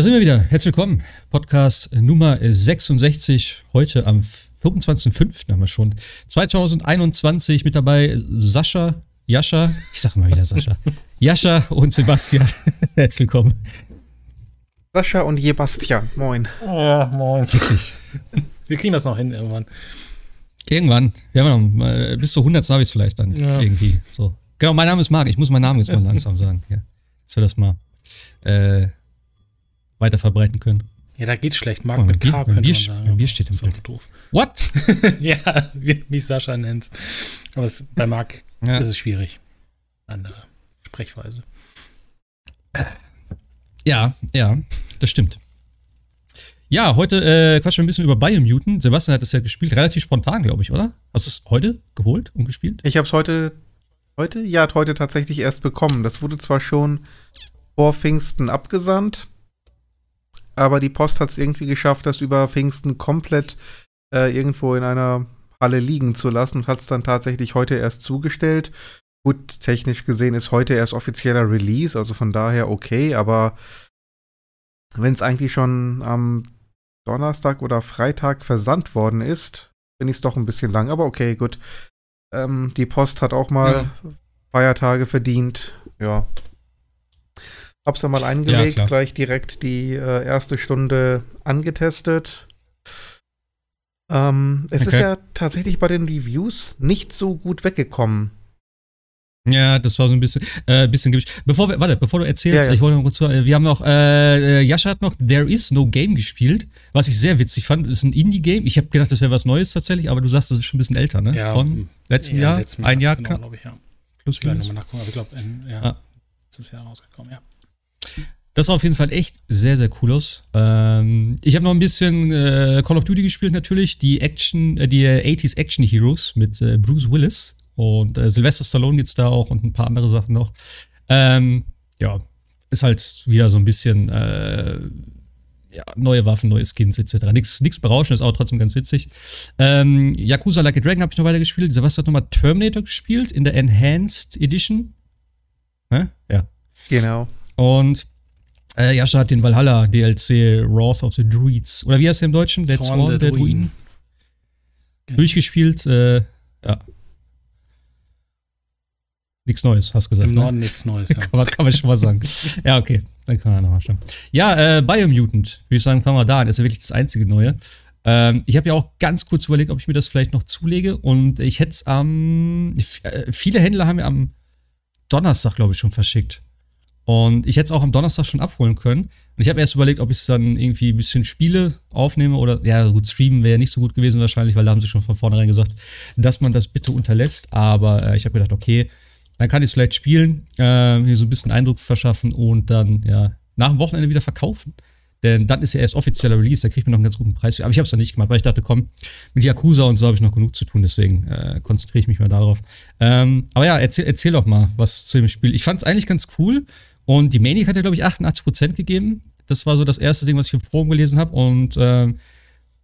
Da sind wir wieder. Herzlich willkommen. Podcast Nummer 66. Heute am 25.05. haben wir schon. 2021 mit dabei Sascha, Jascha. Ich sag mal wieder Sascha. Jascha und Sebastian. Herzlich willkommen. Sascha und Sebastian. Moin. Ja, moin. Wir kriegen das noch hin irgendwann. Irgendwann. Wir haben noch, bis zu 100 habe ich es vielleicht dann ja. irgendwie. So. Genau, mein Name ist Marc. Ich muss meinen Namen jetzt mal langsam sagen. Ja. Wir das mal äh, weiter verbreiten können. Ja, da geht's schlecht. Marc oh, mit K könnte Bier, man sagen. Bier steht im Bild. doof. What? ja, wie mich Sascha nennt. Aber es, bei Marc ja. ist es schwierig. Andere Sprechweise. Ja, ja, das stimmt. Ja, heute äh, quatschen wir ein bisschen über Biomutant. Sebastian hat es ja gespielt, relativ spontan, glaube ich, oder? Hast du es heute geholt und gespielt? Ich habe es heute, heute? Ja, heute tatsächlich erst bekommen. Das wurde zwar schon vor Pfingsten abgesandt, aber die Post hat es irgendwie geschafft, das über Pfingsten komplett äh, irgendwo in einer Halle liegen zu lassen und hat es dann tatsächlich heute erst zugestellt. Gut, technisch gesehen ist heute erst offizieller Release, also von daher okay, aber wenn es eigentlich schon am Donnerstag oder Freitag versandt worden ist, finde ich es doch ein bisschen lang, aber okay, gut. Ähm, die Post hat auch mal ja. Feiertage verdient, ja. Hab's dann mal eingelegt, ja, gleich direkt die äh, erste Stunde angetestet. Ähm, es okay. ist ja tatsächlich bei den Reviews nicht so gut weggekommen. Ja, das war so ein bisschen, äh, bisschen gemischt. Bevor wir, warte, bevor du erzählst, ja, ja. ich wollte noch kurz, wir haben noch, äh, Jascha hat noch There Is No Game gespielt, was ich sehr witzig fand. Das ist ein Indie-Game. Ich habe gedacht, das wäre was Neues tatsächlich, aber du sagst, das ist schon ein bisschen älter, ne? Ja, Von letztem ja, Jahr? Letzten ein Jahr genau, glaube ich, ja. Plus, minus. nochmal nachgucken, aber ich glaube, ja, ah. letztes Jahr rausgekommen, ja. Das sah auf jeden Fall echt sehr, sehr cool aus. Ähm, ich habe noch ein bisschen äh, Call of Duty gespielt natürlich, die Action, äh, die 80s Action Heroes mit äh, Bruce Willis und äh, Sylvester Stallone geht's da auch und ein paar andere Sachen noch. Ähm, ja, ist halt wieder so ein bisschen äh, ja, neue Waffen, neue Skins etc. Nichts nix berauschendes, aber trotzdem ganz witzig. Ähm, Yakuza Like a Dragon habe ich noch weiter gespielt. Sebastian hat nochmal Terminator gespielt in der Enhanced Edition. Ne? Ja. Genau. Und äh, Jascha hat den Valhalla DLC Wrath of the Druids. Oder wie heißt der im Deutschen? Der Zorn, Zorn der, der Druiden. Genau. Durchgespielt. Äh, ja. Nichts Neues, hast gesagt. Im ne? Norden ne? nichts Neues. Ja. kann, man, kann man schon mal sagen. ja, okay. Dann kann man nochmal schauen. Ja, äh, Biomutant, würde ich sagen, fangen wir da an. Das ist ja wirklich das einzige Neue. Ähm, ich habe ja auch ganz kurz überlegt, ob ich mir das vielleicht noch zulege. Und ich hätte es am. Äh, viele Händler haben ja am Donnerstag, glaube ich, schon verschickt. Und ich hätte es auch am Donnerstag schon abholen können. Und ich habe erst überlegt, ob ich es dann irgendwie ein bisschen Spiele aufnehme oder, ja, gut, streamen wäre nicht so gut gewesen wahrscheinlich, weil da haben sie schon von vornherein gesagt, dass man das bitte unterlässt. Aber äh, ich habe gedacht, okay, dann kann ich es vielleicht spielen, äh, hier so ein bisschen Eindruck verschaffen und dann, ja, nach dem Wochenende wieder verkaufen. Denn dann ist ja erst offizieller Release, da kriegt man noch einen ganz guten Preis. Aber ich habe es dann nicht gemacht, weil ich dachte, komm, mit Yakuza und so habe ich noch genug zu tun, deswegen äh, konzentriere ich mich mal darauf. Ähm, aber ja, erzähl, erzähl doch mal was zu dem Spiel. Ich fand es eigentlich ganz cool. Und die Maniac hat ja, glaube ich, 88% gegeben. Das war so das erste Ding, was ich im Forum gelesen habe. Und äh,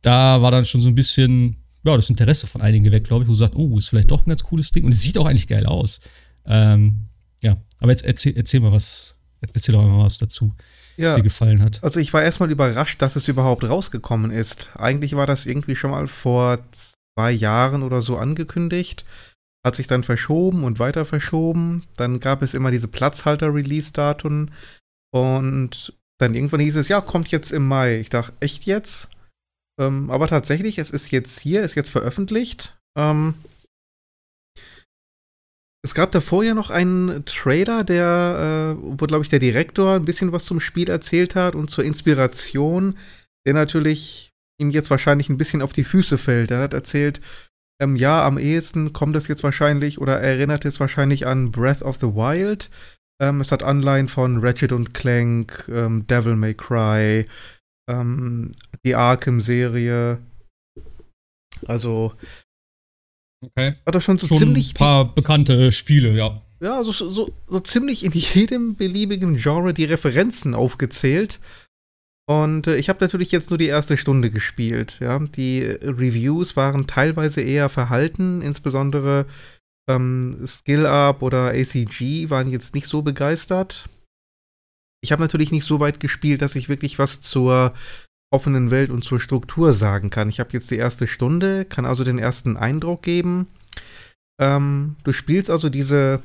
da war dann schon so ein bisschen, ja, das Interesse von einigen geweckt, glaube ich, wo sagt, oh, ist vielleicht doch ein ganz cooles Ding. Und es sieht auch eigentlich geil aus. Ähm, ja, aber jetzt erzähl, erzähl mal was, erzähl doch mal was dazu, ja, was dir gefallen hat. Also ich war erstmal überrascht, dass es überhaupt rausgekommen ist. Eigentlich war das irgendwie schon mal vor zwei Jahren oder so angekündigt hat sich dann verschoben und weiter verschoben. Dann gab es immer diese Platzhalter-Release-Daten und dann irgendwann hieß es, ja, kommt jetzt im Mai. Ich dachte, echt jetzt? Ähm, aber tatsächlich, es ist jetzt hier, ist jetzt veröffentlicht. Ähm, es gab davor ja noch einen Trailer, der, äh, wo, glaube ich, der Direktor ein bisschen was zum Spiel erzählt hat und zur Inspiration, der natürlich ihm jetzt wahrscheinlich ein bisschen auf die Füße fällt. Er hat erzählt, ähm, ja, am ehesten kommt es jetzt wahrscheinlich oder erinnert es wahrscheinlich an Breath of the Wild. Ähm, es hat Anleihen von Ratchet und Clank, ähm, Devil May Cry, ähm, die Arkham-Serie. Also. Okay. Hat er schon so schon ziemlich. Ein paar bekannte Spiele, ja. Ja, so, so, so ziemlich in jedem beliebigen Genre die Referenzen aufgezählt. Und äh, ich habe natürlich jetzt nur die erste Stunde gespielt. Ja? Die Reviews waren teilweise eher verhalten, insbesondere ähm, Skill Up oder ACG waren jetzt nicht so begeistert. ich habe natürlich nicht so weit gespielt, dass ich wirklich was zur offenen Welt und zur Struktur sagen kann. Ich habe jetzt die erste Stunde, kann also den ersten Eindruck geben. Ähm, du spielst also diese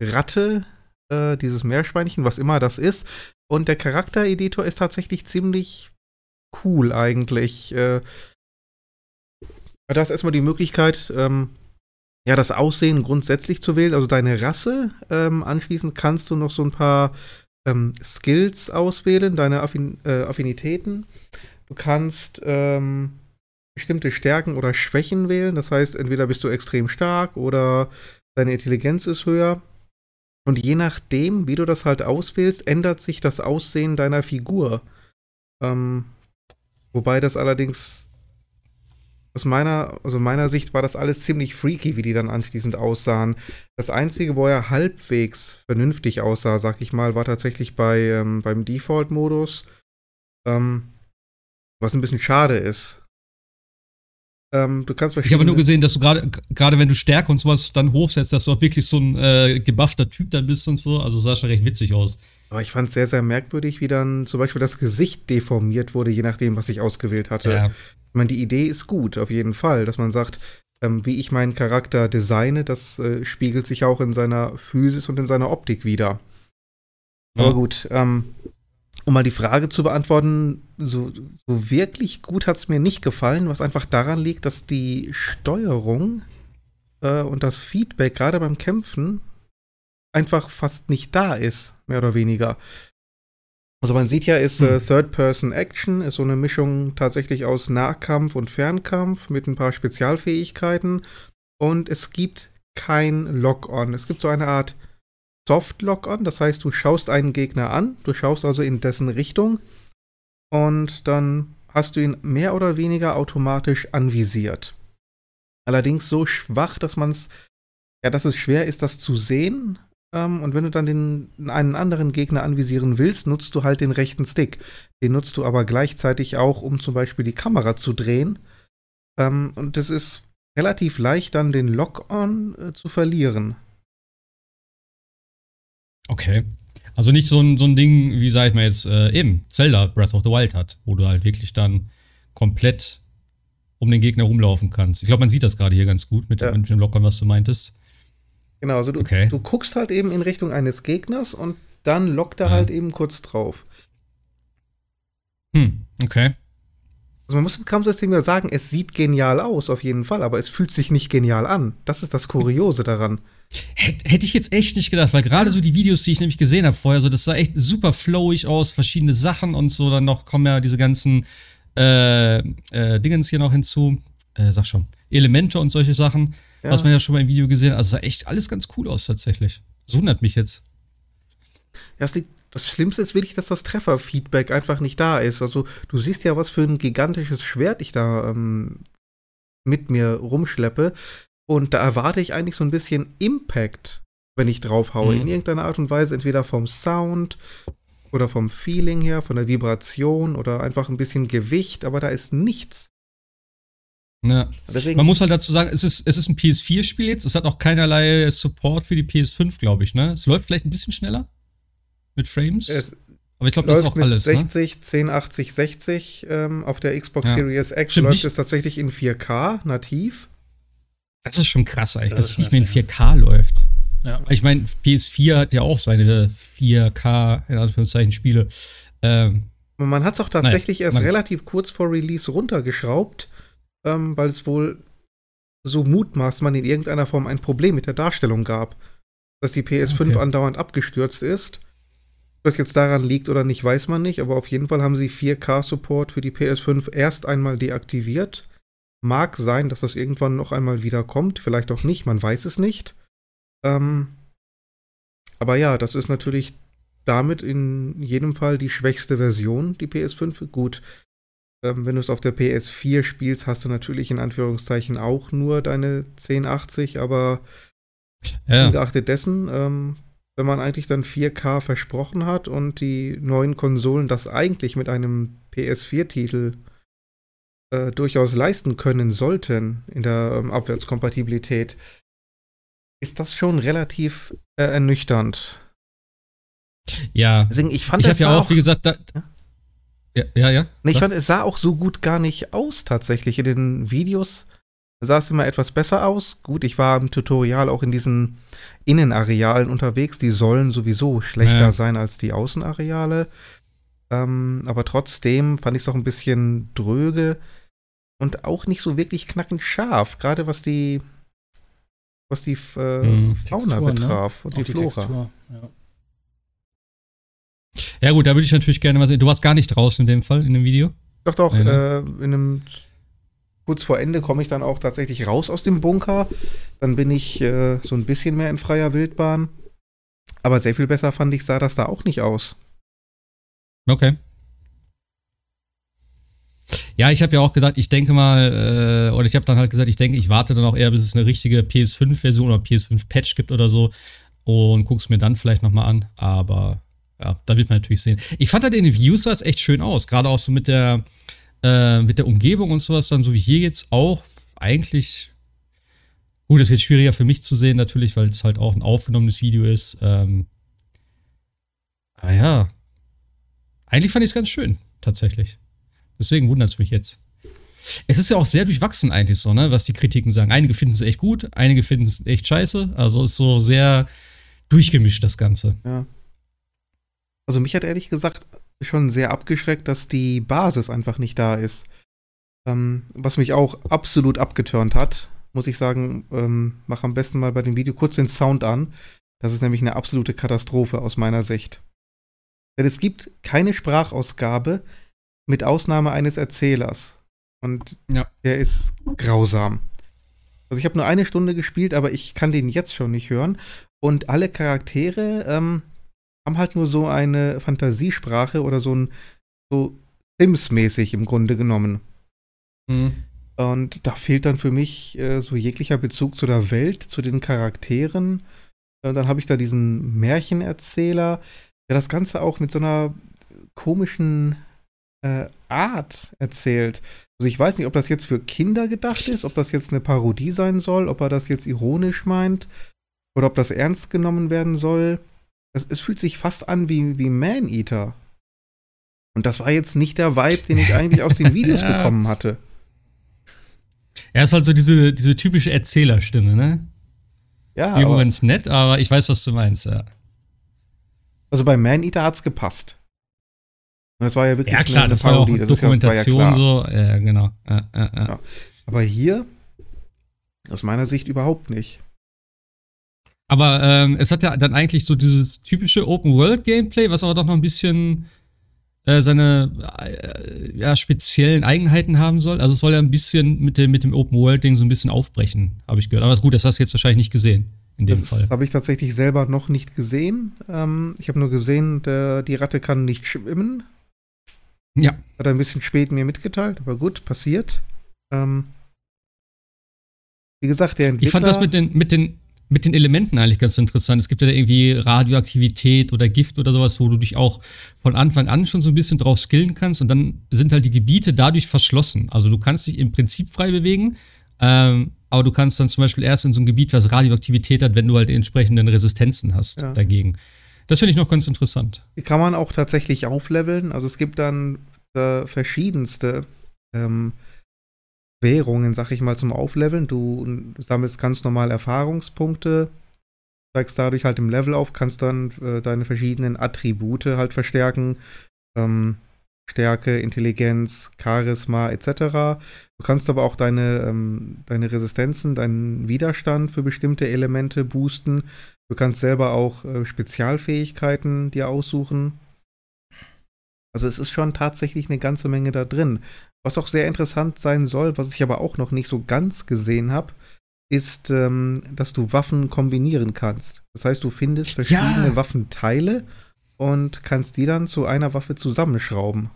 Ratte, äh, dieses Meerschweinchen, was immer das ist. Und der Charaktereditor ist tatsächlich ziemlich cool eigentlich. Äh, da hast erstmal die Möglichkeit, ähm, ja, das Aussehen grundsätzlich zu wählen, also deine Rasse. Ähm, anschließend kannst du noch so ein paar ähm, Skills auswählen, deine Affin äh, Affinitäten. Du kannst ähm, bestimmte Stärken oder Schwächen wählen. Das heißt, entweder bist du extrem stark oder deine Intelligenz ist höher. Und je nachdem, wie du das halt auswählst, ändert sich das Aussehen deiner Figur. Ähm, wobei das allerdings aus meiner, also meiner Sicht war das alles ziemlich freaky, wie die dann anschließend aussahen. Das Einzige, wo er halbwegs vernünftig aussah, sag ich mal, war tatsächlich bei, ähm, beim Default-Modus. Ähm, was ein bisschen schade ist. Ähm, du kannst Ich habe nur gesehen, dass du gerade, gerade wenn du Stärke und sowas dann hochsetzt, dass du auch wirklich so ein äh, gebuffter Typ dann bist und so. Also sah schon recht witzig aus. Aber ich fand es sehr, sehr merkwürdig, wie dann zum Beispiel das Gesicht deformiert wurde, je nachdem, was ich ausgewählt hatte. Ja. Ich meine, die Idee ist gut, auf jeden Fall, dass man sagt, ähm, wie ich meinen Charakter designe, das äh, spiegelt sich auch in seiner Physis und in seiner Optik wieder. Ja. Aber gut, ähm, um mal die Frage zu beantworten, so, so wirklich gut hat es mir nicht gefallen, was einfach daran liegt, dass die Steuerung äh, und das Feedback gerade beim Kämpfen einfach fast nicht da ist, mehr oder weniger. Also man sieht ja, ist äh, hm. Third-Person-Action, ist so eine Mischung tatsächlich aus Nahkampf und Fernkampf mit ein paar Spezialfähigkeiten. Und es gibt kein Lock-on. Es gibt so eine Art Soft-Lock-on, das heißt, du schaust einen Gegner an, du schaust also in dessen Richtung und dann hast du ihn mehr oder weniger automatisch anvisiert. Allerdings so schwach, dass man es, ja, dass es schwer ist, das zu sehen, ähm, und wenn du dann den, einen anderen Gegner anvisieren willst, nutzt du halt den rechten Stick. Den nutzt du aber gleichzeitig auch, um zum Beispiel die Kamera zu drehen. Ähm, und es ist relativ leicht, dann den Lock-on äh, zu verlieren. Okay. Also nicht so ein, so ein Ding, wie sag ich mal jetzt, äh, eben Zelda Breath of the Wild hat, wo du halt wirklich dann komplett um den Gegner rumlaufen kannst. Ich glaube, man sieht das gerade hier ganz gut mit, ja. mit dem Lock-on, was du meintest. Genau, also du, okay. du guckst halt eben in Richtung eines Gegners und dann lockt er ja. halt eben kurz drauf. Hm, okay. Also man muss im Kampfsystem ja sagen, es sieht genial aus, auf jeden Fall, aber es fühlt sich nicht genial an. Das ist das Kuriose daran. Hätte ich jetzt echt nicht gedacht, weil gerade so die Videos, die ich nämlich gesehen habe vorher, so das sah echt super flowig aus, verschiedene Sachen und so, dann noch kommen ja diese ganzen äh, äh, Dingens hier noch hinzu, äh, sag schon, Elemente und solche Sachen. Ja. Was man ja schon mal im Video gesehen hat. Also sah echt alles ganz cool aus tatsächlich. Das wundert mich jetzt. Ja, das, das Schlimmste ist wirklich, dass das Trefferfeedback einfach nicht da ist. Also du siehst ja, was für ein gigantisches Schwert ich da ähm, mit mir rumschleppe. Und da erwarte ich eigentlich so ein bisschen Impact, wenn ich draufhaue. Mhm. In irgendeiner Art und Weise, entweder vom Sound oder vom Feeling her, von der Vibration oder einfach ein bisschen Gewicht, aber da ist nichts. Ja. Deswegen, Man muss halt dazu sagen, es ist, es ist ein PS4-Spiel jetzt. Es hat auch keinerlei Support für die PS5, glaube ich. Ne? Es läuft vielleicht ein bisschen schneller mit Frames. aber ich glaube, das ist auch alles. 60, ne? 1080, 60 ähm, auf der Xbox ja. Series X Stimmt, läuft es tatsächlich in 4K nativ. Das ist schon krass, eigentlich, das dass es nicht mehr in 4K läuft. Ja. Ich meine, PS4 hat ja auch seine 4K, in Anführungszeichen, Spiele. Ähm, man hat es auch tatsächlich naja, erst relativ kurz vor Release runtergeschraubt ähm, weil es wohl so mutmaßt man in irgendeiner Form ein Problem mit der Darstellung gab. Dass die PS5 okay. andauernd abgestürzt ist. Was jetzt daran liegt oder nicht, weiß man nicht, aber auf jeden Fall haben sie 4K-Support für die PS5 erst einmal deaktiviert. Mag sein, dass das irgendwann noch einmal wieder kommt, vielleicht auch nicht, man weiß es nicht. Ähm, aber ja, das ist natürlich damit in jedem Fall die schwächste Version, die PS5. Gut, ähm, wenn du es auf der PS4 spielst, hast du natürlich in Anführungszeichen auch nur deine 1080, aber ja. ungeachtet dessen, ähm, wenn man eigentlich dann 4K versprochen hat und die neuen Konsolen das eigentlich mit einem PS4-Titel äh, durchaus leisten können sollten in der ähm, Abwärtskompatibilität, ist das schon relativ äh, ernüchternd. Ja. Deswegen, ich fand ich habe ja auch, wie gesagt, da, ja, ja. ja. Ich fand, es sah auch so gut gar nicht aus, tatsächlich. In den Videos sah es immer etwas besser aus. Gut, ich war im Tutorial auch in diesen Innenarealen unterwegs. Die sollen sowieso schlechter ja. sein als die Außenareale. Ähm, aber trotzdem fand ich es auch ein bisschen dröge und auch nicht so wirklich knackend scharf. Gerade was die, was die äh, hm. Fauna Textur, ne? betraf ne? und die, die, Flora. Textur, ja. Ja, gut, da würde ich natürlich gerne mal sehen. Du warst gar nicht draußen in dem Fall, in dem Video? Doch, doch. Ja, ne? äh, in einem kurz vor Ende komme ich dann auch tatsächlich raus aus dem Bunker. Dann bin ich äh, so ein bisschen mehr in freier Wildbahn. Aber sehr viel besser fand ich, sah das da auch nicht aus. Okay. Ja, ich habe ja auch gesagt, ich denke mal, äh, oder ich habe dann halt gesagt, ich denke, ich warte dann auch eher, bis es eine richtige PS5-Version oder PS5-Patch gibt oder so und guck's mir dann vielleicht nochmal an. Aber ja, da wird man natürlich sehen. Ich fand halt in den Views sah es echt schön aus, gerade auch so mit der, äh, mit der Umgebung und sowas, dann so wie hier jetzt auch eigentlich. Gut, das jetzt schwieriger für mich zu sehen, natürlich, weil es halt auch ein aufgenommenes Video ist. Ähm, aber ja, eigentlich fand ich es ganz schön, tatsächlich. Deswegen wundert es mich jetzt. Es ist ja auch sehr durchwachsen eigentlich so, ne, was die Kritiken sagen. Einige finden es echt gut, einige finden es echt scheiße. Also ist so sehr durchgemischt das Ganze. Ja. Also mich hat ehrlich gesagt schon sehr abgeschreckt, dass die Basis einfach nicht da ist. Ähm, was mich auch absolut abgeturnt hat, muss ich sagen, ähm, mach am besten mal bei dem Video kurz den Sound an. Das ist nämlich eine absolute Katastrophe aus meiner Sicht. Denn es gibt keine Sprachausgabe mit Ausnahme eines Erzählers. Und ja. der ist grausam. Also ich habe nur eine Stunde gespielt, aber ich kann den jetzt schon nicht hören. Und alle Charaktere ähm, haben halt nur so eine Fantasiesprache oder so ein so Sims-mäßig im Grunde genommen. Mhm. Und da fehlt dann für mich äh, so jeglicher Bezug zu der Welt, zu den Charakteren. Und dann habe ich da diesen Märchenerzähler, der das Ganze auch mit so einer komischen äh, Art erzählt. Also ich weiß nicht, ob das jetzt für Kinder gedacht ist, ob das jetzt eine Parodie sein soll, ob er das jetzt ironisch meint oder ob das ernst genommen werden soll es, es fühlt sich fast an wie, wie Man-Eater. Und das war jetzt nicht der Vibe, den ich eigentlich aus den Videos ja. bekommen hatte. Er ist halt so diese, diese typische Erzählerstimme, ne? Ja. Übrigens nett, aber ich weiß, was du meinst, ja. Also bei Man-Eater hat's gepasst. Das war ja wirklich Ja, klar, das war auch das Dokumentation ja, ja so. Ja, genau. Ja, ja, Aber hier, aus meiner Sicht überhaupt nicht. Aber ähm, es hat ja dann eigentlich so dieses typische Open-World-Gameplay, was aber doch noch ein bisschen äh, seine äh, ja, speziellen Eigenheiten haben soll. Also es soll ja ein bisschen mit dem, mit dem Open-World-Ding so ein bisschen aufbrechen, habe ich gehört. Aber ist gut, das hast du jetzt wahrscheinlich nicht gesehen. In dem das Fall. Das habe ich tatsächlich selber noch nicht gesehen. Ähm, ich habe nur gesehen, der, die Ratte kann nicht schwimmen. Ja. Hat er ein bisschen spät mir mitgeteilt, aber gut, passiert. Ähm, wie gesagt, der Entwickler. Ich fand das mit den, mit den mit den Elementen eigentlich ganz interessant. Es gibt ja irgendwie Radioaktivität oder Gift oder sowas, wo du dich auch von Anfang an schon so ein bisschen drauf skillen kannst und dann sind halt die Gebiete dadurch verschlossen. Also du kannst dich im Prinzip frei bewegen, ähm, aber du kannst dann zum Beispiel erst in so ein Gebiet, was Radioaktivität hat, wenn du halt die entsprechenden Resistenzen hast ja. dagegen. Das finde ich noch ganz interessant. Kann man auch tatsächlich aufleveln. Also es gibt dann äh, verschiedenste ähm, Währungen, sag ich mal, zum Aufleveln. Du sammelst ganz normal Erfahrungspunkte, steigst dadurch halt im Level auf, kannst dann äh, deine verschiedenen Attribute halt verstärken. Ähm, Stärke, Intelligenz, Charisma etc. Du kannst aber auch deine, ähm, deine Resistenzen, deinen Widerstand für bestimmte Elemente boosten. Du kannst selber auch äh, Spezialfähigkeiten dir aussuchen. Also es ist schon tatsächlich eine ganze Menge da drin. Was auch sehr interessant sein soll, was ich aber auch noch nicht so ganz gesehen habe, ist, ähm, dass du Waffen kombinieren kannst. Das heißt, du findest verschiedene ja. Waffenteile und kannst die dann zu einer Waffe zusammenschrauben.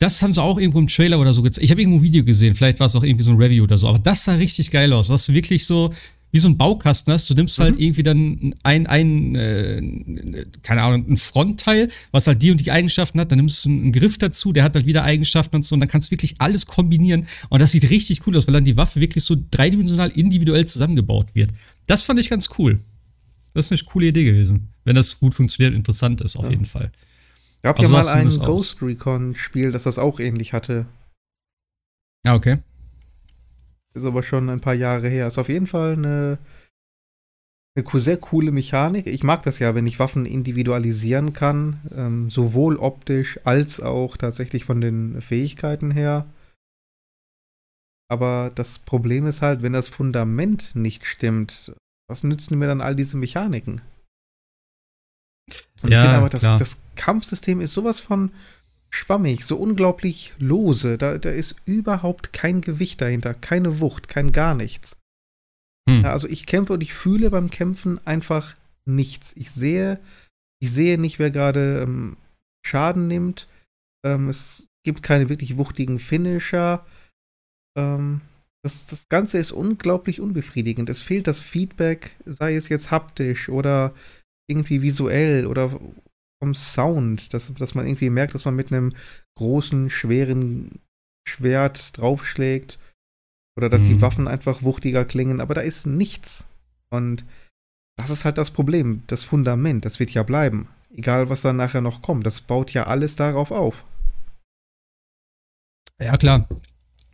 Das haben sie auch irgendwo im Trailer oder so gezeigt. Ich habe irgendwo ein Video gesehen, vielleicht war es auch irgendwie so ein Review oder so, aber das sah richtig geil aus. Was wirklich so, wie so ein Baukasten hast. Du nimmst halt mhm. irgendwie dann ein, ein äh, keine Ahnung, ein Frontteil, was halt die und die Eigenschaften hat. Dann nimmst du einen Griff dazu, der hat halt wieder Eigenschaften und so. Und dann kannst du wirklich alles kombinieren. Und das sieht richtig cool aus, weil dann die Waffe wirklich so dreidimensional individuell zusammengebaut wird. Das fand ich ganz cool. das ist eine coole Idee gewesen. Wenn das gut funktioniert, interessant ist, auf ja. jeden Fall. Gab also ja mal ein Ghost Recon-Spiel, das das auch ähnlich hatte. Ja, ah, okay. Ist aber schon ein paar Jahre her. Ist auf jeden Fall eine, eine sehr coole Mechanik. Ich mag das ja, wenn ich Waffen individualisieren kann, ähm, sowohl optisch als auch tatsächlich von den Fähigkeiten her. Aber das Problem ist halt, wenn das Fundament nicht stimmt, was nützen mir dann all diese Mechaniken? Und ja, ich finde aber, das, das, Kampfsystem ist sowas von schwammig, so unglaublich lose. Da, da ist überhaupt kein Gewicht dahinter, keine Wucht, kein gar nichts. Hm. Ja, also ich kämpfe und ich fühle beim Kämpfen einfach nichts. Ich sehe, ich sehe nicht, wer gerade ähm, Schaden nimmt. Ähm, es gibt keine wirklich wuchtigen Finisher. Ähm, das, das Ganze ist unglaublich unbefriedigend. Es fehlt das Feedback, sei es jetzt haptisch oder irgendwie visuell oder vom Sound, dass, dass man irgendwie merkt, dass man mit einem großen, schweren Schwert draufschlägt oder dass mhm. die Waffen einfach wuchtiger klingen, aber da ist nichts. Und das ist halt das Problem, das Fundament, das wird ja bleiben. Egal, was dann nachher noch kommt, das baut ja alles darauf auf. Ja, klar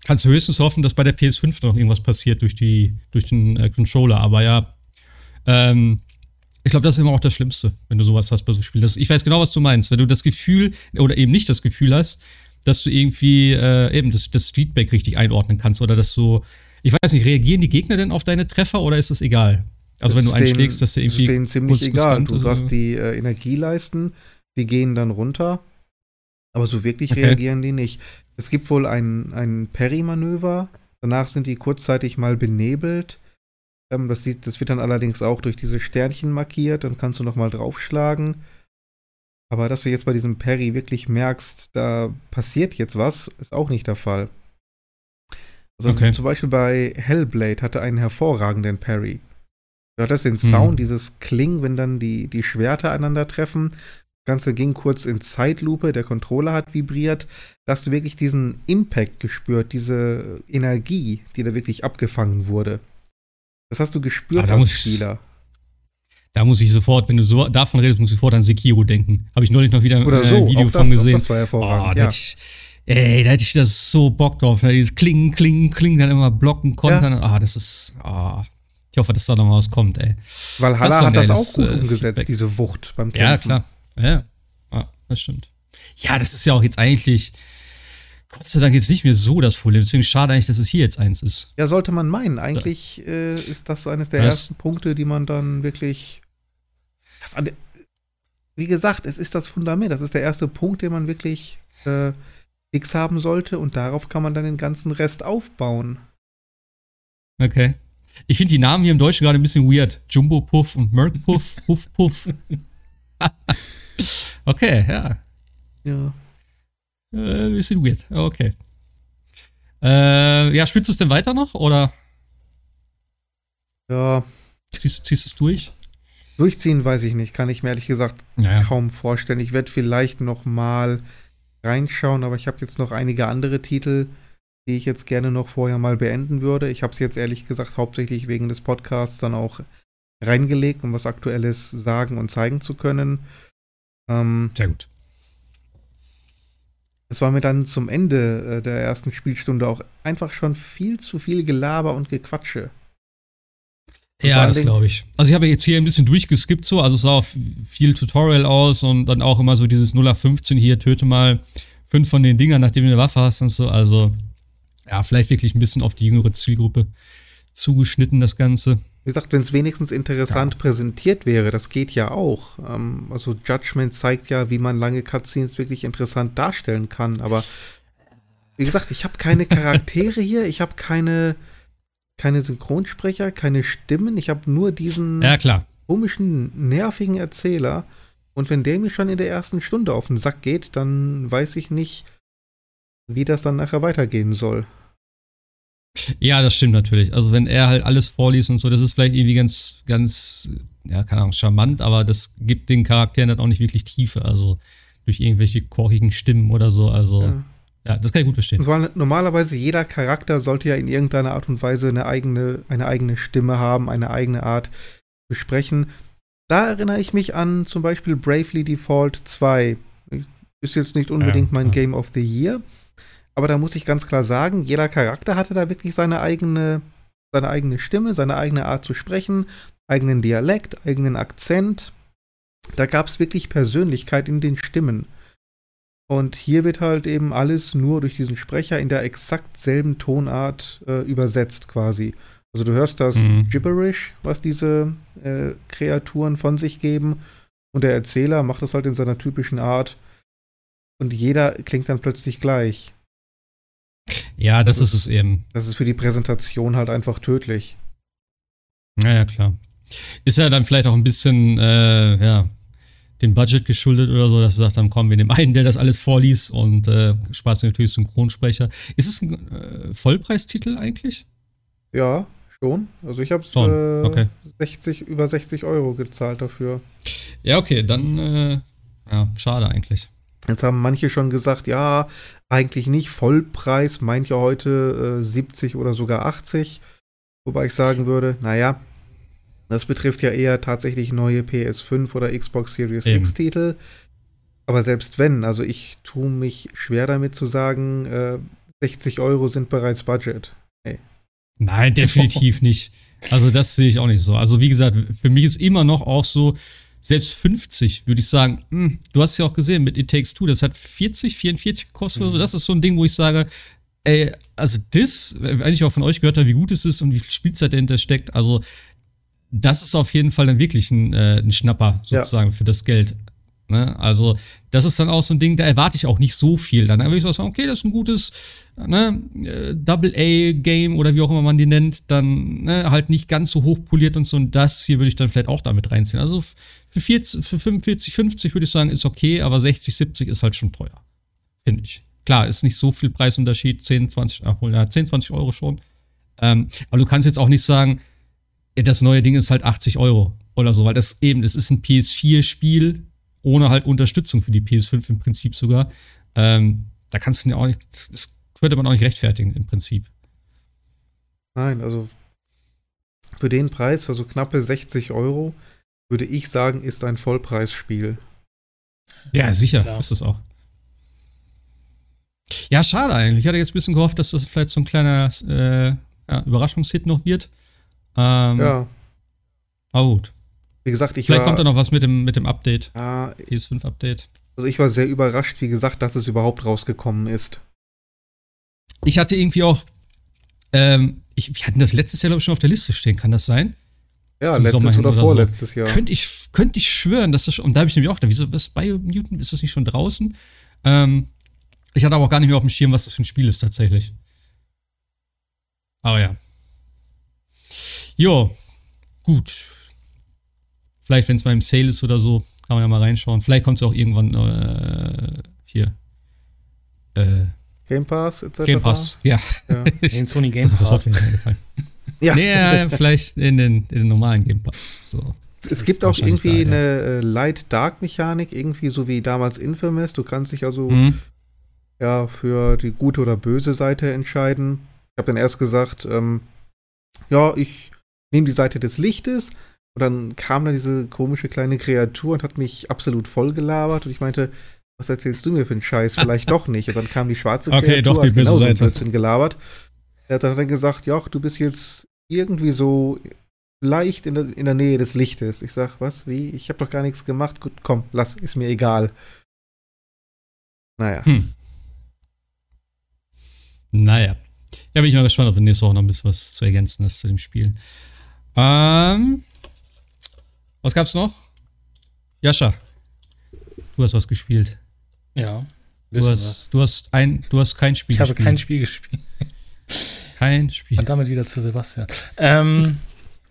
kannst höchstens hoffen, dass bei der PS5 noch irgendwas passiert durch, die, durch den äh, Controller. Aber ja, ähm, ich glaube, das ist immer auch das Schlimmste, wenn du sowas hast bei so Spielen. Das, ich weiß genau, was du meinst. Wenn du das Gefühl oder eben nicht das Gefühl hast, dass du irgendwie äh, eben das, das Feedback richtig einordnen kannst oder dass du, ich weiß nicht, reagieren die Gegner denn auf deine Treffer oder ist das egal? Also das wenn du einschlägst, dass du irgendwie. Das ist denen ziemlich egal. Du hast die äh, Energieleisten, die gehen dann runter. Aber so wirklich okay. reagieren die nicht. Es gibt wohl ein, ein Perry-Manöver. Danach sind die kurzzeitig mal benebelt. Ähm, das, sieht, das wird dann allerdings auch durch diese Sternchen markiert. Dann kannst du nochmal draufschlagen. Aber dass du jetzt bei diesem Perry wirklich merkst, da passiert jetzt was, ist auch nicht der Fall. Also okay. zum Beispiel bei Hellblade hatte einen hervorragenden Parry. Du hattest den hm. Sound, hm. dieses Kling, wenn dann die, die Schwerter einander treffen. Ganze ging kurz in Zeitlupe, der Controller hat vibriert. Da hast du wirklich diesen Impact gespürt, diese Energie, die da wirklich abgefangen wurde. Das hast du gespürt ah, als Spieler. Da muss ich sofort, wenn du so davon redest, muss ich sofort an Sekiro denken. Habe ich neulich noch wieder Oder so, ein Video von das, gesehen. Das war hervorragend. Oh, da ja. ich, ey, da hätte ich das so Bock drauf. Da dieses Klingen, Klingen, Klingen, dann immer blocken, kontern. Ja. Ah, das ist. Ah. Ich hoffe, dass da noch mal was kommt, ey. Weil Halla hat das auch gut äh, umgesetzt, Feedback. diese Wucht beim Kämpfen. Ja, klar. Ja, ja, das stimmt. Ja, das ist ja auch jetzt eigentlich, Gott sei Dank jetzt nicht mehr so das Problem. Deswegen schade eigentlich, dass es hier jetzt eins ist. Ja, sollte man meinen. Eigentlich äh, ist das so eines der das ersten Punkte, die man dann wirklich. Wie gesagt, es ist das Fundament. Das ist der erste Punkt, den man wirklich äh, fix haben sollte. Und darauf kann man dann den ganzen Rest aufbauen. Okay. Ich finde die Namen hier im Deutschen gerade ein bisschen weird. Jumbo Puff und Merk Puff, Puff Puff. okay, ja. Ja. Äh, bisschen weird. Okay. Äh, ja, spielst du es denn weiter noch oder? Ja. Ziehst, ziehst du es durch? Durchziehen weiß ich nicht, kann ich mir ehrlich gesagt naja. kaum vorstellen. Ich werde vielleicht noch mal reinschauen, aber ich habe jetzt noch einige andere Titel, die ich jetzt gerne noch vorher mal beenden würde. Ich habe es jetzt ehrlich gesagt hauptsächlich wegen des Podcasts dann auch reingelegt, um was Aktuelles sagen und zeigen zu können. Ähm, Sehr gut. Es war mir dann zum Ende äh, der ersten Spielstunde auch einfach schon viel zu viel Gelaber und Gequatsche. Ja, das glaube ich. Also ich habe jetzt hier ein bisschen durchgeskippt so, also es sah viel Tutorial aus und dann auch immer so dieses 0 auf 15 hier, töte mal fünf von den Dingern, nachdem du eine Waffe hast und so. Also ja, vielleicht wirklich ein bisschen auf die jüngere Zielgruppe zugeschnitten, das Ganze. Wie gesagt, wenn es wenigstens interessant ja. präsentiert wäre, das geht ja auch. Ähm, also Judgment zeigt ja, wie man lange Cutscenes wirklich interessant darstellen kann. Aber wie gesagt, ich habe keine Charaktere hier, ich habe keine, keine Synchronsprecher, keine Stimmen, ich habe nur diesen ja, komischen, nervigen Erzähler. Und wenn der mir schon in der ersten Stunde auf den Sack geht, dann weiß ich nicht, wie das dann nachher weitergehen soll. Ja, das stimmt natürlich. Also wenn er halt alles vorliest und so, das ist vielleicht irgendwie ganz, ganz, ja, keine Ahnung, charmant, aber das gibt den Charakteren dann auch nicht wirklich Tiefe. Also durch irgendwelche korkigen Stimmen oder so. Also ja, ja das kann ich gut verstehen. Soll, normalerweise jeder Charakter sollte ja in irgendeiner Art und Weise eine eigene, eine eigene Stimme haben, eine eigene Art besprechen. da erinnere ich mich an zum Beispiel Bravely Default 2. Ist jetzt nicht unbedingt ja, mein Game of the Year, aber da muss ich ganz klar sagen, jeder Charakter hatte da wirklich seine eigene, seine eigene Stimme, seine eigene Art zu sprechen, eigenen Dialekt, eigenen Akzent. Da gab es wirklich Persönlichkeit in den Stimmen. Und hier wird halt eben alles nur durch diesen Sprecher in der exakt selben Tonart äh, übersetzt quasi. Also du hörst das mhm. Gibberish, was diese äh, Kreaturen von sich geben. Und der Erzähler macht das halt in seiner typischen Art. Und jeder klingt dann plötzlich gleich. Ja, das, das ist es eben. Das ist für die Präsentation halt einfach tödlich. Naja, klar. Ist ja dann vielleicht auch ein bisschen, äh, ja, dem Budget geschuldet oder so, dass sie sagt, dann kommen wir dem einen, der das alles vorliest und äh, Spaß natürlich Synchronsprecher. Ist es ein äh, Vollpreistitel eigentlich? Ja, schon. Also ich habe äh, okay. 60, über 60 Euro gezahlt dafür. Ja, okay, dann äh, ja, schade eigentlich. Jetzt haben manche schon gesagt, ja, eigentlich nicht Vollpreis, manche heute äh, 70 oder sogar 80. Wobei ich sagen würde, naja, das betrifft ja eher tatsächlich neue PS5 oder Xbox Series Eben. X Titel. Aber selbst wenn, also ich tue mich schwer damit zu sagen, äh, 60 Euro sind bereits Budget. Hey. Nein, definitiv nicht. Also das sehe ich auch nicht so. Also wie gesagt, für mich ist immer noch auch so, selbst 50 würde ich sagen, mh, hm, du hast ja auch gesehen mit It Takes Two, das hat 40, 44 gekostet. Mhm. Das ist so ein Ding, wo ich sage, ey, also das, wenn ich auch von euch gehört habe, wie gut es ist und wie viel Spielzeit dahinter steckt, also das ist auf jeden Fall dann wirklich ein, äh, ein Schnapper sozusagen ja. für das Geld. Ne? Also, das ist dann auch so ein Ding, da erwarte ich auch nicht so viel. Dann würde ich sagen, okay, das ist ein gutes ne, äh, Double-A-Game oder wie auch immer man die nennt, dann ne, halt nicht ganz so hochpoliert und so. Und das hier würde ich dann vielleicht auch damit reinziehen. Also für, 40, für 45, 50 würde ich sagen, ist okay, aber 60, 70 ist halt schon teuer. Finde ich. Klar, ist nicht so viel Preisunterschied, 10, 20, ach, ja, 10, 20 Euro schon. Ähm, aber du kannst jetzt auch nicht sagen, das neue Ding ist halt 80 Euro oder so, weil das eben, das ist ein PS4-Spiel ohne halt Unterstützung für die PS5 im Prinzip sogar. Ähm, da kannst du ja auch nicht, das könnte man auch nicht rechtfertigen im Prinzip. Nein, also für den Preis, also knappe 60 Euro, würde ich sagen, ist ein Vollpreisspiel. Ja, sicher, ja. ist es auch. Ja, schade eigentlich. Ich hatte jetzt ein bisschen gehofft, dass das vielleicht so ein kleiner äh, ja, Überraschungshit noch wird. Ähm, ja. Aber gut. Wie gesagt, ich Vielleicht war, kommt da noch was mit dem, mit dem Update. Ja, PS5-Update. Also ich war sehr überrascht, wie gesagt, dass es überhaupt rausgekommen ist. Ich hatte irgendwie auch, ähm, ich, wir hatten das letztes Jahr, glaube ich, schon auf der Liste stehen, kann das sein? Ja, Zum letztes oder, oder vorletztes so. Jahr. Könnte ich, könnte ich schwören, dass das schon, und da habe ich nämlich auch gedacht, wieso, was Biomutant, ist das nicht schon draußen? Ähm, ich hatte aber auch gar nicht mehr auf dem Schirm, was das für ein Spiel ist tatsächlich. Aber ja. Jo, gut. Vielleicht, wenn es mal im Sale ist oder so, kann man ja mal reinschauen. Vielleicht kommt es auch irgendwann äh, hier. Äh, Game Pass etc. Game Pass, ja. ja. in Sony Game Pass. Ja. Ja, vielleicht in den, in den normalen Game Pass. So. Es gibt auch irgendwie da, eine. Äh, Light-Dark-Mechanik, irgendwie so wie damals Infamous. Du kannst dich also mhm. ja für die gute oder böse Seite entscheiden. Ich habe dann erst gesagt, ähm, ja, ich nehme die Seite des Lichtes. Und dann kam da diese komische kleine Kreatur und hat mich absolut voll gelabert. Und ich meinte, was erzählst du mir für einen Scheiß? Vielleicht doch nicht. Und dann kam die schwarze Kreatur okay, doch, die hat genauso gelabert. Er hat dann gesagt, ja, du bist jetzt irgendwie so leicht in der, in der Nähe des Lichtes. Ich sag, was, wie? Ich habe doch gar nichts gemacht. Gut, komm, lass, ist mir egal. Naja. Hm. Naja. Ja, bin ich mal gespannt, ob wir nächste Woche noch ein bisschen was zu ergänzen hast zu dem Spiel. Ähm, was gab's noch? Jascha, du hast was gespielt. Ja. Du hast, du hast ein, du hast kein Spiel ich gespielt. Ich habe kein Spiel gespielt. Kein Spiel. Und damit wieder zu Sebastian. Ähm,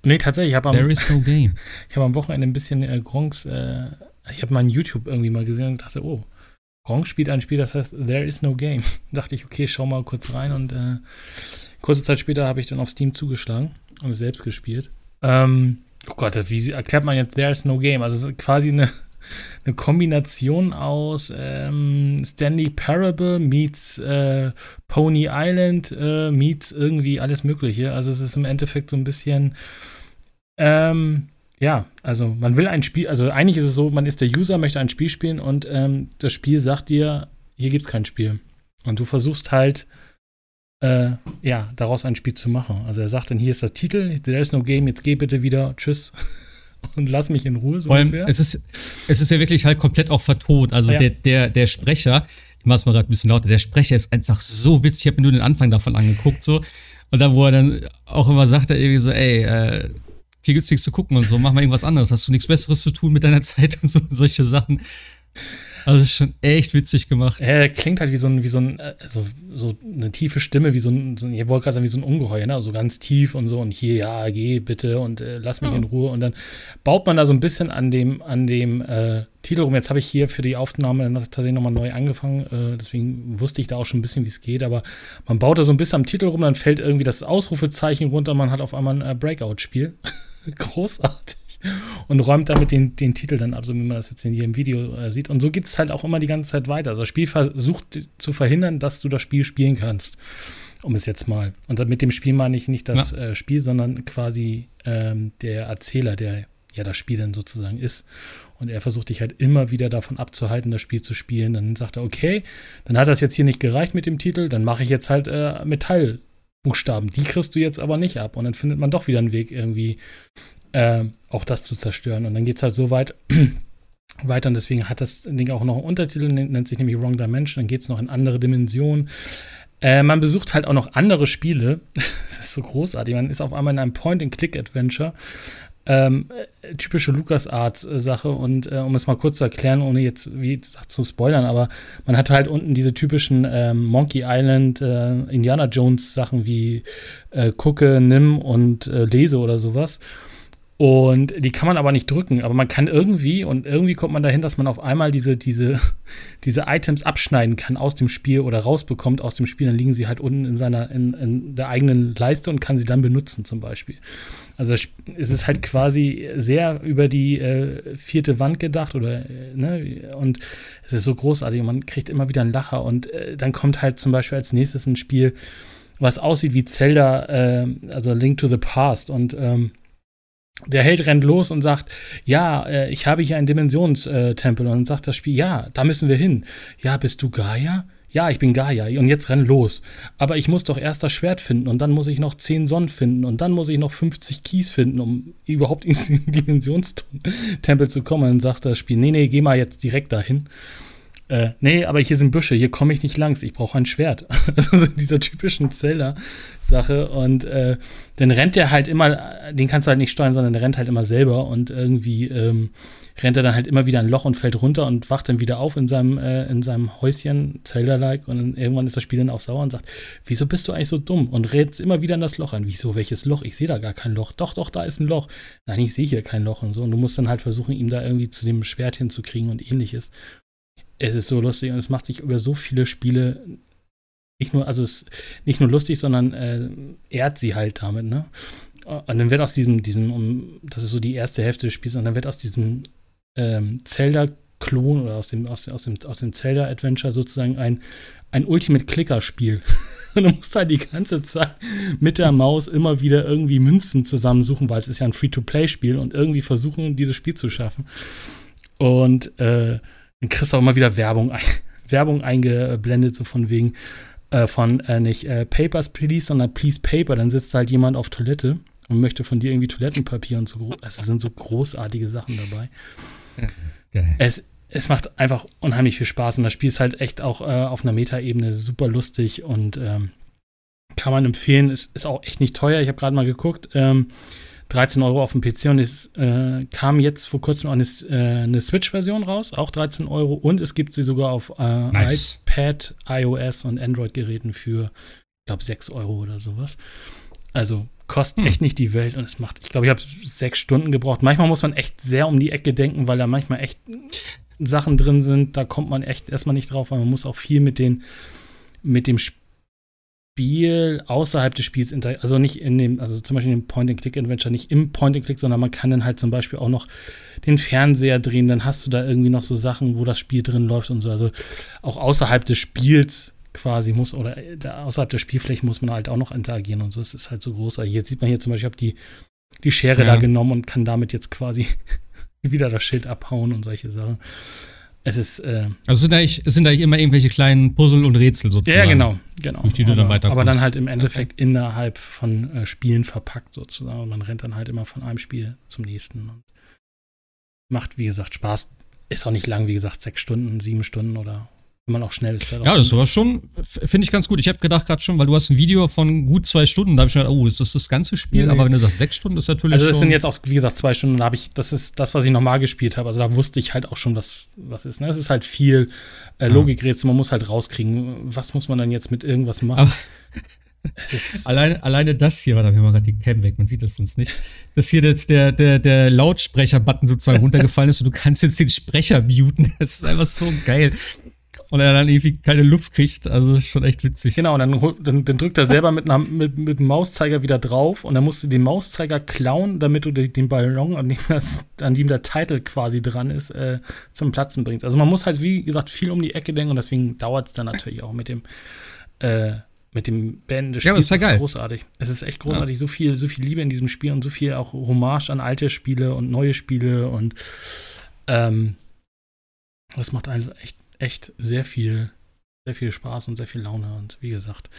nee, tatsächlich, ich habe am, There is no game. ich habe am Wochenende ein bisschen äh, Gronks, äh, ich habe mal YouTube irgendwie mal gesehen und dachte, oh, Gronk spielt ein Spiel, das heißt There is no game. dachte ich, okay, schau mal kurz rein und äh, kurze Zeit später habe ich dann auf Steam zugeschlagen und selbst gespielt. Ähm, oh Gott, wie erklärt man jetzt There is no game? Also quasi eine, eine Kombination aus ähm, Stanley Parable meets äh, Pony Island äh, meets irgendwie alles Mögliche. Also es ist im Endeffekt so ein bisschen ähm, ja, also man will ein Spiel, also eigentlich ist es so, man ist der User, möchte ein Spiel spielen und ähm, das Spiel sagt dir, hier gibt es kein Spiel. Und du versuchst halt, äh, ja, daraus ein Spiel zu machen. Also er sagt dann, hier ist der Titel, there is no game, jetzt geh bitte wieder, tschüss. Und lass mich in Ruhe, so Vor allem, es ist, es ist ja wirklich halt komplett auch vertont. Also ja. der, der, der Sprecher, ich mach's mal gerade ein bisschen lauter, der Sprecher ist einfach so witzig. Ich habe mir nur den Anfang davon angeguckt, so. Und da, wo er dann auch immer sagt, er irgendwie so, ey, äh, hier gibt's nichts zu gucken und so, mach mal irgendwas anderes. Hast du nichts Besseres zu tun mit deiner Zeit und so, solche Sachen. Also ist schon echt witzig gemacht. Er klingt halt wie so ein, wie so ein, also so eine tiefe Stimme, wie so ein, so ich wollte gerade sagen, wie so ein Ungeheuer, ne? Also ganz tief und so und hier, ja, geh bitte und äh, lass mich ja. in Ruhe. Und dann baut man da so ein bisschen an dem, an dem äh, Titel rum. Jetzt habe ich hier für die Aufnahme tatsächlich nochmal neu angefangen, äh, deswegen wusste ich da auch schon ein bisschen, wie es geht, aber man baut da so ein bisschen am Titel rum, dann fällt irgendwie das Ausrufezeichen runter, und man hat auf einmal ein äh, Breakout-Spiel. Großartig und räumt damit den, den Titel dann ab, so wie man das jetzt in jedem Video äh, sieht. Und so geht es halt auch immer die ganze Zeit weiter. Also das Spiel versucht zu verhindern, dass du das Spiel spielen kannst. Um es jetzt mal. Und mit dem Spiel meine ich nicht das ja. äh, Spiel, sondern quasi ähm, der Erzähler, der ja das Spiel dann sozusagen ist. Und er versucht dich halt immer wieder davon abzuhalten, das Spiel zu spielen. Dann sagt er, okay, dann hat das jetzt hier nicht gereicht mit dem Titel, dann mache ich jetzt halt äh, Metallbuchstaben. Die kriegst du jetzt aber nicht ab. Und dann findet man doch wieder einen Weg, irgendwie äh, auch das zu zerstören. Und dann geht es halt so weit weiter und deswegen hat das Ding auch noch einen Untertitel, nennt sich nämlich Wrong Dimension, dann geht es noch in andere Dimensionen. Äh, man besucht halt auch noch andere Spiele. das ist so großartig. Man ist auf einmal in einem Point-and-Click-Adventure. Ähm, äh, typische LucasArts-Sache und äh, um es mal kurz zu erklären, ohne jetzt wie gesagt, zu spoilern, aber man hat halt unten diese typischen ähm, Monkey Island, äh, Indiana Jones Sachen wie äh, gucke, nimm und äh, lese oder sowas. Und die kann man aber nicht drücken, aber man kann irgendwie, und irgendwie kommt man dahin, dass man auf einmal diese, diese, diese Items abschneiden kann aus dem Spiel oder rausbekommt aus dem Spiel. Dann liegen sie halt unten in seiner, in, in der eigenen Leiste und kann sie dann benutzen, zum Beispiel. Also es ist halt quasi sehr über die äh, vierte Wand gedacht oder äh, ne, und es ist so großartig man kriegt immer wieder einen Lacher und äh, dann kommt halt zum Beispiel als nächstes ein Spiel, was aussieht wie Zelda, äh, also Link to the Past und ähm, der Held rennt los und sagt, ja, äh, ich habe hier einen Dimensionstempel. Und dann sagt das Spiel, ja, da müssen wir hin. Ja, bist du Gaia? Ja, ich bin Gaia und jetzt renn los. Aber ich muss doch erst das Schwert finden und dann muss ich noch 10 Sonnen finden und dann muss ich noch 50 Keys finden, um überhaupt in den Dimensionstempel zu kommen. Und dann sagt das Spiel, nee, nee, geh mal jetzt direkt dahin äh, nee, aber hier sind Büsche, hier komme ich nicht langs, ich brauche ein Schwert. also dieser typischen Zelda-Sache. Und äh, dann rennt er halt immer, den kannst du halt nicht steuern, sondern der rennt halt immer selber und irgendwie ähm, rennt er dann halt immer wieder ein Loch und fällt runter und wacht dann wieder auf in seinem, äh, in seinem Häuschen, Zelda-like. Und dann irgendwann ist das Spiel dann auch sauer und sagt, wieso bist du eigentlich so dumm? Und rennt immer wieder in das Loch an. Wieso, welches Loch? Ich sehe da gar kein Loch. Doch, doch, da ist ein Loch. Nein, ich sehe hier kein Loch und so. Und du musst dann halt versuchen, ihm da irgendwie zu dem Schwert hinzukriegen und ähnliches es ist so lustig und es macht sich über so viele Spiele nicht nur, also es nicht nur lustig, sondern äh, ehrt sie halt damit, ne? Und dann wird aus diesem, diesem, um, das ist so die erste Hälfte des Spiels, und dann wird aus diesem ähm, Zelda-Klon oder aus dem, aus, aus dem, aus dem Zelda-Adventure sozusagen ein, ein Ultimate-Clicker-Spiel. und du musst halt die ganze Zeit mit der Maus immer wieder irgendwie Münzen zusammensuchen, weil es ist ja ein Free-to-Play-Spiel und irgendwie versuchen, dieses Spiel zu schaffen. Und äh, dann kriegst du auch immer wieder Werbung, ein, Werbung eingeblendet, so von wegen äh, von äh, nicht äh, Papers, please, sondern please paper. Dann sitzt halt jemand auf Toilette und möchte von dir irgendwie Toilettenpapier und so. Es sind so großartige Sachen dabei. Geil. Es, es macht einfach unheimlich viel Spaß und das Spiel ist halt echt auch äh, auf einer Metaebene super lustig und ähm, kann man empfehlen. Es ist auch echt nicht teuer. Ich habe gerade mal geguckt. Ähm, 13 Euro auf dem PC und es äh, kam jetzt vor kurzem auch eine, äh, eine Switch-Version raus, auch 13 Euro und es gibt sie sogar auf äh, nice. iPad, iOS und Android-Geräten für, ich glaube, 6 Euro oder sowas. Also kostet hm. echt nicht die Welt und es macht, ich glaube, ich habe sechs Stunden gebraucht. Manchmal muss man echt sehr um die Ecke denken, weil da manchmal echt Sachen drin sind, da kommt man echt erstmal nicht drauf, weil man muss auch viel mit den mit dem Spiel Spiel außerhalb des Spiels, also nicht in dem, also zum Beispiel in dem Point-and-Click-Adventure, nicht im Point-and-Click, sondern man kann dann halt zum Beispiel auch noch den Fernseher drehen, dann hast du da irgendwie noch so Sachen, wo das Spiel drin läuft und so. Also auch außerhalb des Spiels quasi muss, oder außerhalb der Spielfläche muss man halt auch noch interagieren und so. Es ist halt so groß. Also jetzt sieht man hier zum Beispiel, ich habe die die Schere Ja. da genommen und kann damit jetzt quasi wieder das Schild abhauen und solche Sachen. Es ist, äh, Also es sind eigentlich, es sind eigentlich immer irgendwelche kleinen Puzzle und Rätsel sozusagen. ja, genau, genau. Durch die du aber, dann weiterkommst. Aber dann halt im Endeffekt innerhalb von äh, Spielen verpackt sozusagen. Und man rennt dann halt immer von einem Spiel zum nächsten. Und macht, wie gesagt, Spaß. Ist auch nicht lang, wie gesagt, sechs Stunden, sieben Stunden oder wenn man auch schnell ist. Ja, das war schon, finde ich ganz gut. Ich habe gedacht gerade schon, weil du hast ein Video von gut zwei Stunden, da habe ich schon gedacht, oh, ist das das ganze Spiel? Nee. Aber wenn du sagst sechs Stunden, ist natürlich Also das schon... sind jetzt auch, wie gesagt, zwei Stunden, da habe ich, das ist das, was ich nochmal gespielt habe. Also da wusste ich halt auch schon, was, was ist. Ne? Es ist halt viel äh, Logikrätsel, man muss halt rauskriegen, was muss man dann jetzt mit irgendwas machen. Ist, Alleine, alleine das hier, warte, wir haben gerade die Cam weg, man sieht das sonst nicht. Dass hier das, der, der, der Lautsprecher-Button sozusagen runtergefallen ist und du kannst jetzt den Sprecher muten. Das ist einfach so geil. Und er dann irgendwie keine Luft kriegt, also das ist schon echt witzig. genau, und dann, hol- dann, dann drückt er selber mit, einer, mit, mit dem Mauszeiger wieder drauf und dann musst du den Mauszeiger klauen, damit du den Ballon, an dem, das, an dem der Titel quasi dran ist, äh, zum Platzen bringst. Also man muss halt, wie gesagt, viel um die Ecke denken und deswegen dauert es dann natürlich auch mit dem äh, mit dem Beenden des Ja, aber ist ja geil. großartig. Es ist echt großartig. So viel, so viel Liebe in diesem Spiel und so viel auch Hommage an alte Spiele und neue Spiele und ähm, das macht einem echt, echt sehr viel, sehr viel Spaß und sehr viel Laune und wie gesagt,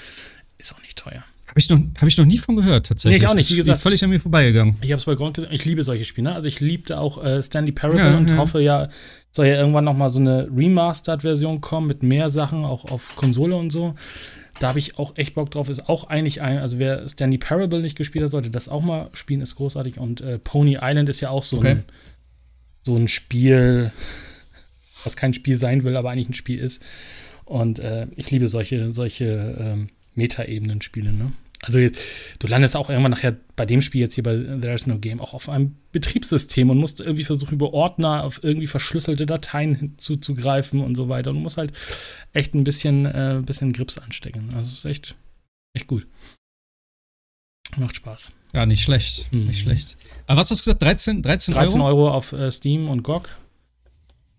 ist auch nicht teuer. Habe ich, noch- hab ich noch nie von gehört, tatsächlich. Nee, ich auch nicht, wie Ist gesagt. Völlig an mir vorbeigegangen. Ich habe es bei Gronk gesagt, ich liebe solche Spiele. Ne? Also ich liebte auch äh, Stanley Parable Ja, und ja. hoffe ja, soll ja irgendwann noch mal so eine Remastered-Version kommen mit mehr Sachen, auch auf Konsole und so. Da habe ich auch echt Bock drauf. Ist auch eigentlich ein, also wer Stanley Parable nicht gespielt hat, sollte das auch mal spielen, ist großartig. Und äh, Pony Island ist ja auch so, Okay. ein, so ein Spiel, was kein Spiel sein will, aber eigentlich ein Spiel ist. Und äh, ich liebe solche, solche ähm, Meta-Ebenen-Spiele, ne? Also du landest auch irgendwann nachher bei dem Spiel jetzt hier bei There's No Game auch auf einem Betriebssystem und musst irgendwie versuchen, über Ordner auf irgendwie verschlüsselte Dateien zuzugreifen und so weiter. Und musst halt echt ein bisschen, äh, bisschen Grips anstecken. Also es ist echt, echt gut. Macht Spaß. Ja, nicht schlecht. Mhm. Nicht schlecht. Aber was hast du gesagt? 13, 13, 13 Euro? Euro auf äh, Steam und GOG.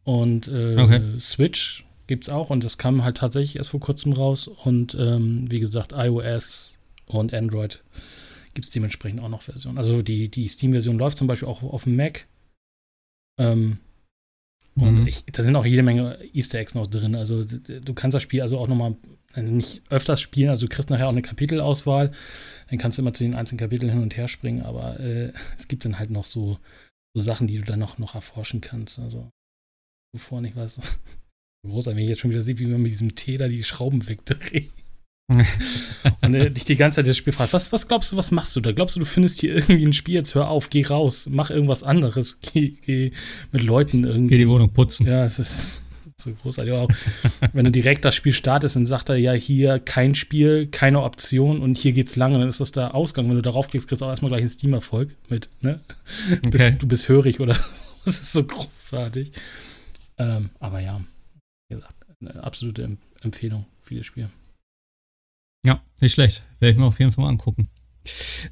Und äh, Okay. Switch gibt's auch. Und das kam halt tatsächlich erst vor kurzem raus. Und ähm, wie gesagt, iOS und Android gibt's dementsprechend auch noch Versionen. Also die, die Steam-Version läuft zum Beispiel auch auf dem Mac. Ähm, und Mhm. ich, da sind auch jede Menge Easter Eggs noch drin. Also du kannst das Spiel also auch nochmal nicht öfters spielen. Also du kriegst nachher auch eine Kapitelauswahl. Dann kannst du immer zu den einzelnen Kapiteln hin und her springen. Aber äh, es gibt dann halt noch so, so Sachen, die du dann noch, noch erforschen kannst. Also bevor nicht was. Großartig, wenn ich jetzt schon wieder sehe, wie man mit diesem Tee da die Schrauben wegdreht. Und äh, dich die ganze Zeit das Spiel fragt, was, was glaubst du, was machst du da? Glaubst du, du findest hier irgendwie ein Spiel, jetzt hör auf, geh raus, mach irgendwas anderes, geh, geh mit Leuten irgendwie. Geh die Wohnung putzen. Ja, es ist so großartig. Auch wenn du direkt das Spiel startest, dann sagt er ja hier kein Spiel, keine Option und hier geht's lang und dann ist das der Ausgang. Wenn du darauf klickst, kriegst du auch erstmal gleich einen Steam-Erfolg mit, ne? Bist, Okay. Du bist hörig oder so. Das ist so großartig. Ähm, aber ja, wie gesagt, eine absolute Em- Empfehlung für das Spiel. Ja, nicht schlecht. Werde ich mir auf jeden Fall mal angucken.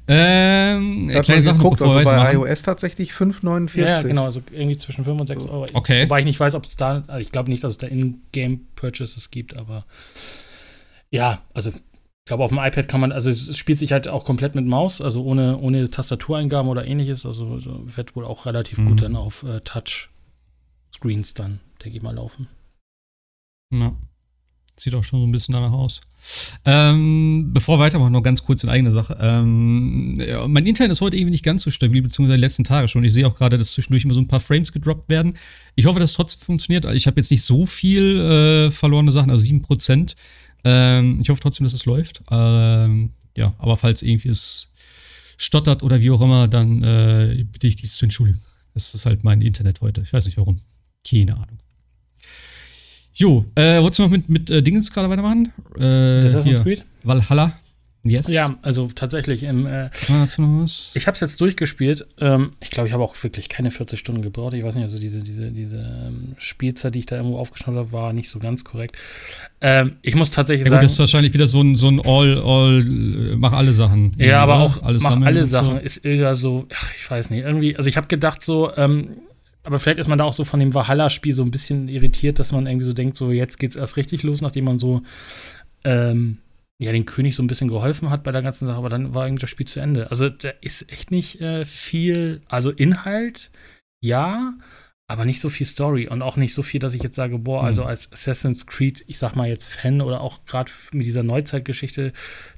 Ähm, Da kleine Sachen, geguckt, bevor wir also bei weitermachen. iOS tatsächlich 5,49. Ja, genau, also irgendwie zwischen 5 und 6 Euro. Okay. Wobei ich nicht weiß, ob es da, also ich glaube nicht, dass es da In-Game-Purchases gibt, aber ja, also ich glaube, auf dem iPad kann man, also es spielt sich halt auch komplett mit Maus, also ohne, ohne Tastatureingaben oder ähnliches, also so wird wohl auch relativ Mhm. gut dann auf äh, Touch-Screens dann, denke ich mal, laufen. Ja. Sieht auch schon so ein bisschen danach aus. Ähm, bevor wir weitermachen, noch ganz kurz in eigene Sache. Ähm, ja, mein Internet ist heute irgendwie nicht ganz so stabil, beziehungsweise die letzten Tage schon. Ich sehe auch gerade, dass zwischendurch immer so ein paar Frames gedroppt werden. Ich hoffe, dass es trotzdem funktioniert. Ich habe jetzt nicht so viel äh, verlorene Sachen, also 7%. Ähm, ich hoffe trotzdem, dass es läuft. Ähm, ja, aber falls irgendwie es stottert oder wie auch immer, dann äh, bitte ich dies zu entschuldigen. Das ist halt mein Internet heute. Ich weiß nicht warum. Keine Ahnung. Jo, äh, wolltest du noch mit, mit äh, Dingens gerade weitermachen? Äh, Assassin's hier, Creed? Valhalla. Yes. Ja, also tatsächlich im, äh, noch was? Ich habe es jetzt durchgespielt. Ähm, ich glaube, ich habe auch wirklich keine 40 Stunden gebraucht. Ich weiß nicht, also diese, diese, diese ähm, Spielzeit, die ich da irgendwo aufgeschnappt habe, war nicht so ganz korrekt. Ähm, ich muss tatsächlich Ja gut, sagen. das ist wahrscheinlich wieder so ein, so ein All, All, äh, mach alle Sachen. ja, aber auch alles mach alle und so. Sachen ist eher so, ach, ich weiß nicht, irgendwie, also ich habe gedacht so, ähm, aber vielleicht ist man da auch so von dem Valhalla-Spiel so ein bisschen irritiert, dass man irgendwie so denkt, so jetzt geht's erst richtig los, nachdem man so ähm, ja, den König so ein bisschen geholfen hat bei der ganzen Sache, aber dann war irgendwie das Spiel zu Ende. Also da ist echt nicht äh, viel, also Inhalt, ja, aber nicht so viel Story und auch nicht so viel, dass ich jetzt sage, boah, also hm. als Assassin's Creed, ich sag mal jetzt Fan oder auch gerade mit dieser Neuzeitgeschichte,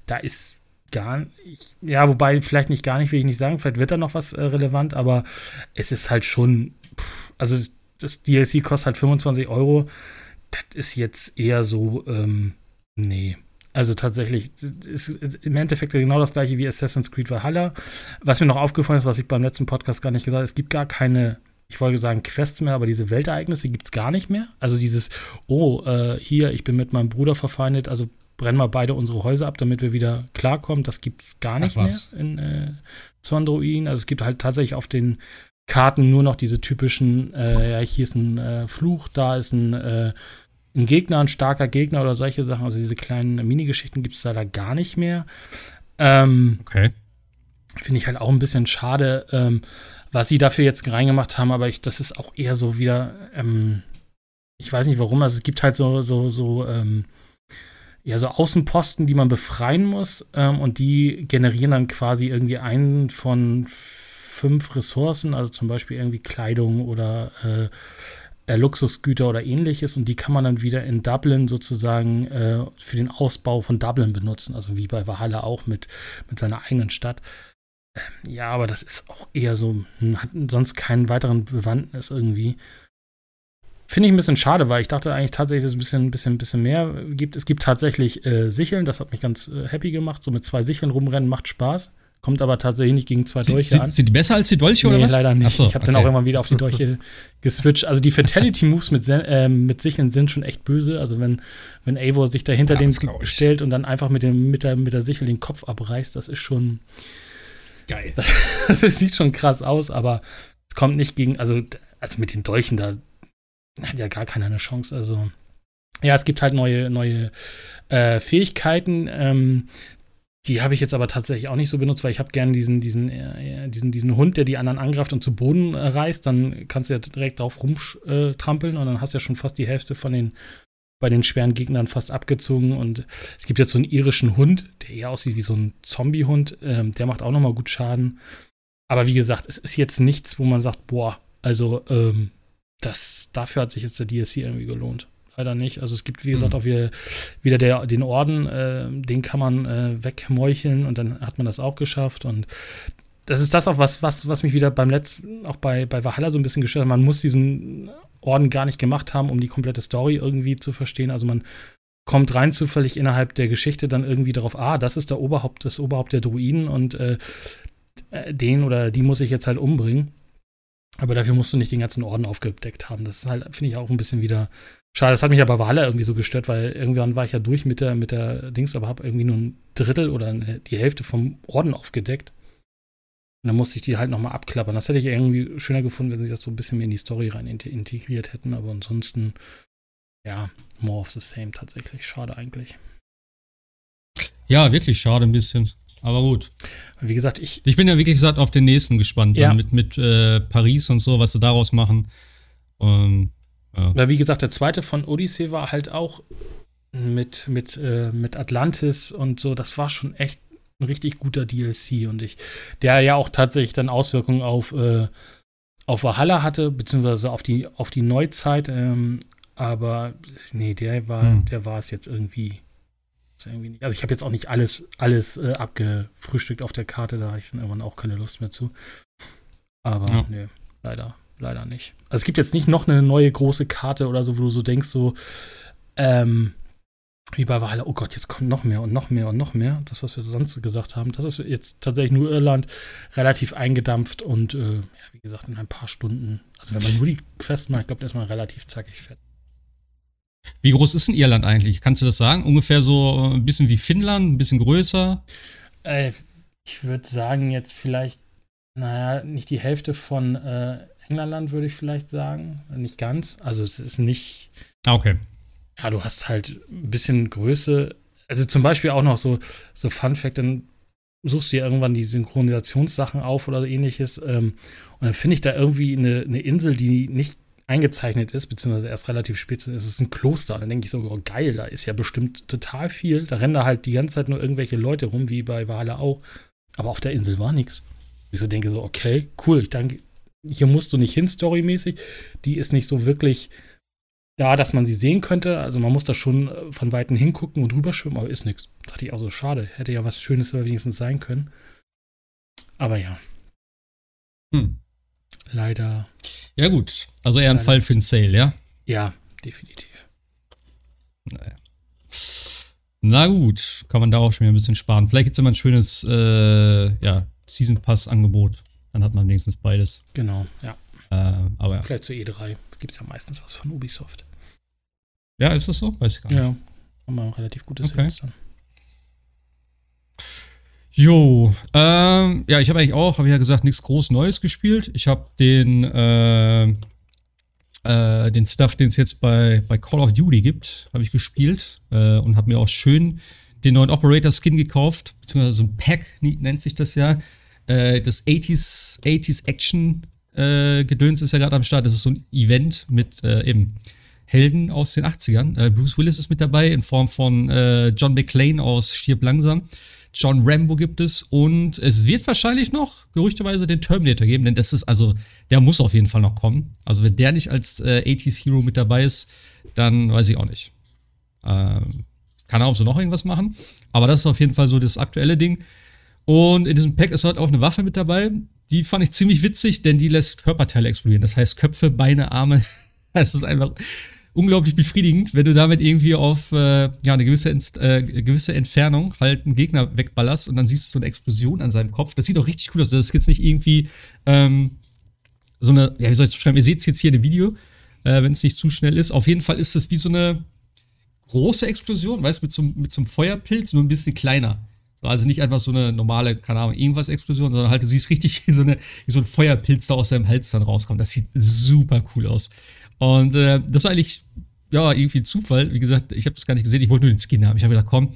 da ist gar nicht, ja, wobei vielleicht nicht gar nicht, will ich nicht sagen, vielleicht wird da noch was äh, relevant, aber es ist halt schon, pff, also das DLC kostet halt 25 Euro, das ist jetzt eher so, ähm, nee. Also tatsächlich ist im Endeffekt genau das gleiche wie Assassin's Creed Valhalla. Was mir noch aufgefallen ist, was ich beim letzten Podcast gar nicht gesagt habe, es gibt gar keine ich wollte sagen Quests mehr, aber diese Weltereignisse gibt es gar nicht mehr. Also dieses, oh, äh, hier, ich bin mit meinem Bruder verfeindet, also brennen wir beide unsere Häuser ab, damit wir wieder klarkommen. Das gibt es gar nicht mehr in äh, Zondruin. Also es gibt halt tatsächlich auf den Karten nur noch diese typischen, äh, ja, hier ist ein äh, Fluch, da ist ein, äh, ein Gegner, ein starker Gegner oder solche Sachen. Also diese kleinen Minigeschichten gibt es leider gar nicht mehr. Ähm, okay. Finde ich halt auch ein bisschen schade. Ähm, was sie dafür jetzt reingemacht haben, aber ich, das ist auch eher so wieder, ähm, ich weiß nicht warum, also es gibt halt so, so, so, ähm, ja, so Außenposten, die man befreien muss ähm, und die generieren dann quasi irgendwie einen von fünf Ressourcen, also zum Beispiel irgendwie Kleidung oder äh, äh, Luxusgüter oder ähnliches und die kann man dann wieder in Dublin sozusagen äh, für den Ausbau von Dublin benutzen, also wie bei Valhalla auch mit, mit seiner eigenen Stadt. Ähm, ja, aber das ist auch eher so, hm, hat sonst keinen weiteren Bewandtnis irgendwie. Finde ich ein bisschen schade, weil ich dachte eigentlich tatsächlich, dass es ein bisschen, bisschen, bisschen mehr gibt. Es gibt tatsächlich äh, Sicheln, das hat mich ganz äh, happy gemacht. So mit zwei Sicheln rumrennen macht Spaß. Kommt aber tatsächlich nicht gegen zwei Dolche sind, an. Sind die besser als die Dolche nee, oder was? leider nicht. So, ich habe okay. dann auch immer wieder auf die Dolche geswitcht. Also die Fatality-Moves mit, äh, mit Sicheln sind schon echt böse. Also wenn, wenn Eivor sich dahinter ja, den stellt und dann einfach mit, dem, mit, der, mit der Sichel den Kopf abreißt, das ist schon Geil. Das, das sieht schon krass aus, aber es kommt nicht gegen, also, also mit den Dolchen, da hat ja gar keiner eine Chance. Also, ja, es gibt halt neue, neue äh, Fähigkeiten. Ähm, die habe ich jetzt aber tatsächlich auch nicht so benutzt, weil ich habe gerne diesen, diesen, äh, diesen, diesen Hund, der die anderen angreift und zu Boden äh, reißt. Dann kannst du ja direkt drauf rumtrampeln und dann hast du ja schon fast die Hälfte von den bei den schweren Gegnern fast abgezogen. Und es gibt jetzt so einen irischen Hund, der eher aussieht wie so ein Zombie-Hund. Ähm, der macht auch nochmal gut Schaden. Aber wie gesagt, es ist jetzt nichts, wo man sagt, boah, also ähm, das, dafür hat sich jetzt der DLC irgendwie gelohnt. Leider nicht. Also es gibt, wie gesagt, mhm. auch wieder, wieder der, den Orden, äh, den kann man äh, wegmeucheln und dann hat man das auch geschafft. Und das ist das auch, was, was, was mich wieder beim letzten, auch bei, bei Valhalla so ein bisschen gestört hat. Man muss diesen Orden gar nicht gemacht haben, um die komplette Story irgendwie zu verstehen. Also man kommt rein zufällig innerhalb der Geschichte dann irgendwie darauf, ah, das ist der Oberhaupt, das Oberhaupt der Druiden und äh, äh, den oder die muss ich jetzt halt umbringen. Aber dafür musst du nicht den ganzen Orden aufgedeckt haben. Das ist halt, finde ich, auch ein bisschen wieder schade. Das hat mich aber Valhalla irgendwie so gestört, weil irgendwann war ich ja durch mit der, mit der Dings, aber habe irgendwie nur ein Drittel oder die Hälfte vom Orden aufgedeckt. Und dann musste ich die halt nochmal abklappern. Das hätte ich irgendwie schöner gefunden, wenn sie das so ein bisschen mehr in die Story rein integriert hätten. Aber ansonsten, ja, more of the same tatsächlich. Schade eigentlich. Ja, wirklich schade ein bisschen. Aber gut. Wie gesagt, ich. Ich bin ja wirklich gesagt auf den nächsten gespannt. Ja. mit mit äh, Paris und so, was sie daraus machen. Um, ja. Weil, wie gesagt, der zweite von Odyssey war halt auch mit, mit, äh, mit Atlantis und so. Das war schon echt ein richtig guter DLC und ich, der ja auch tatsächlich dann Auswirkungen auf, äh, auf Valhalla hatte, beziehungsweise auf die, auf die Neuzeit. Ähm, aber nee, der war, hm. der war es jetzt irgendwie, irgendwie nicht. Also ich habe jetzt auch nicht alles, alles äh, abgefrühstückt auf der Karte, da habe ich dann irgendwann auch keine Lust mehr zu. Aber ja. nee, leider, leider nicht. Also es gibt jetzt nicht noch eine neue große Karte oder so, wo du so denkst, so, ähm, wie bei Valhalla, oh Gott, jetzt kommt noch mehr und noch mehr und noch mehr. Das, was wir sonst gesagt haben, das ist jetzt tatsächlich nur Irland relativ eingedampft und äh, ja, wie gesagt, in ein paar Stunden. Also wenn man nur die Quest macht, ich glaube, erstmal relativ zackig fett. Wie groß ist denn Irland eigentlich? Kannst du das sagen? Ungefähr so ein bisschen wie Finnland, ein bisschen größer? Äh, ich würde sagen, jetzt vielleicht, naja, nicht die Hälfte von äh, England, würde ich vielleicht sagen. Nicht ganz. Also es ist nicht. Ah, okay ja, du hast halt ein bisschen Größe. Also zum Beispiel auch noch so, so Fun Fact, dann suchst du ja irgendwann die Synchronisationssachen auf oder ähnliches. Ähm, und dann finde ich da irgendwie eine, eine Insel, die nicht eingezeichnet ist, beziehungsweise erst relativ spät ist, ist es ein Kloster. Und dann denke ich so, oh, geil, da ist ja bestimmt total viel. Da rennen da halt die ganze Zeit nur irgendwelche Leute rum, wie bei Valhalla auch. Aber auf der Insel war nichts. Ich so denke so, okay, cool, ich denke, hier musst du nicht hin, storymäßig. Die ist nicht so wirklich da, dass man sie sehen könnte. Also man muss da schon äh, von Weitem hingucken und rüberschwimmen, aber ist nichts. Dachte ich auch so, schade. Hätte ja was Schönes wenigstens sein können. Aber ja. Hm. Leider. Ja, gut. Also eher ein Fall für ein Sale, ja? Ja, definitiv. Naja. Na gut, kann man da auch schon wieder ein bisschen sparen. Vielleicht gibt es immer ein schönes äh, ja, Season Pass-Angebot. Dann hat man wenigstens beides. Genau, ja. Äh, aber ja. Vielleicht zu E3 gibt es ja meistens was von Ubisoft. Ja, ist das so? Weiß ich gar nicht. Ja, haben wir relativ gute Okay. Sales dann. Jo, ähm, ja, ich habe eigentlich auch, habe ich ja gesagt, nichts groß Neues gespielt. Ich habe den, äh, äh, den Stuff, den es jetzt bei, bei Call of Duty gibt, habe ich gespielt äh, und habe mir auch schön den neuen Operator-Skin gekauft, beziehungsweise so ein Pack nennt sich das ja. Äh, das 80s, 80s Action äh, Gedöns ist ja gerade am Start. Das ist so ein Event mit äh, eben Helden aus den 80ern. Äh, Bruce Willis ist mit dabei in Form von äh, John McClane aus Stirb langsam. John Rambo gibt es und es wird wahrscheinlich noch gerüchteweise den Terminator geben, denn das ist also, der muss auf jeden Fall noch kommen. Also wenn der nicht als äh, 80s Hero mit dabei ist, dann weiß ich auch nicht. Ähm, kann er auch so noch irgendwas machen, aber das ist auf jeden Fall so das aktuelle Ding. Und in diesem Pack ist halt auch eine Waffe mit dabei. Die fand ich ziemlich witzig, denn die lässt Körperteile explodieren. Das heißt Köpfe, Beine, Arme. Es ist einfach unglaublich befriedigend, wenn du damit irgendwie auf äh, ja, eine gewisse, Inst äh, gewisse Entfernung halt einen Gegner wegballerst und dann siehst du so eine Explosion an seinem Kopf. Das sieht auch richtig cool aus. Das ist jetzt nicht irgendwie ähm, so eine, ja, wie soll ich das beschreiben? Ihr seht es jetzt hier in dem Video, äh, wenn es nicht zu schnell ist. Auf jeden Fall ist es wie so eine große Explosion, weißt du, mit so, mit so einem Feuerpilz, nur ein bisschen kleiner. So, also nicht einfach so eine normale, keine Ahnung, irgendwas Explosion, sondern halt, du siehst richtig, wie so, eine, wie so ein Feuerpilz da aus seinem Hals dann rauskommt. Das sieht super cool aus. Und äh, das war eigentlich, ja, irgendwie Zufall. Wie gesagt, ich habe das gar nicht gesehen, ich wollte nur den Skin haben. Ich habe gedacht, komm,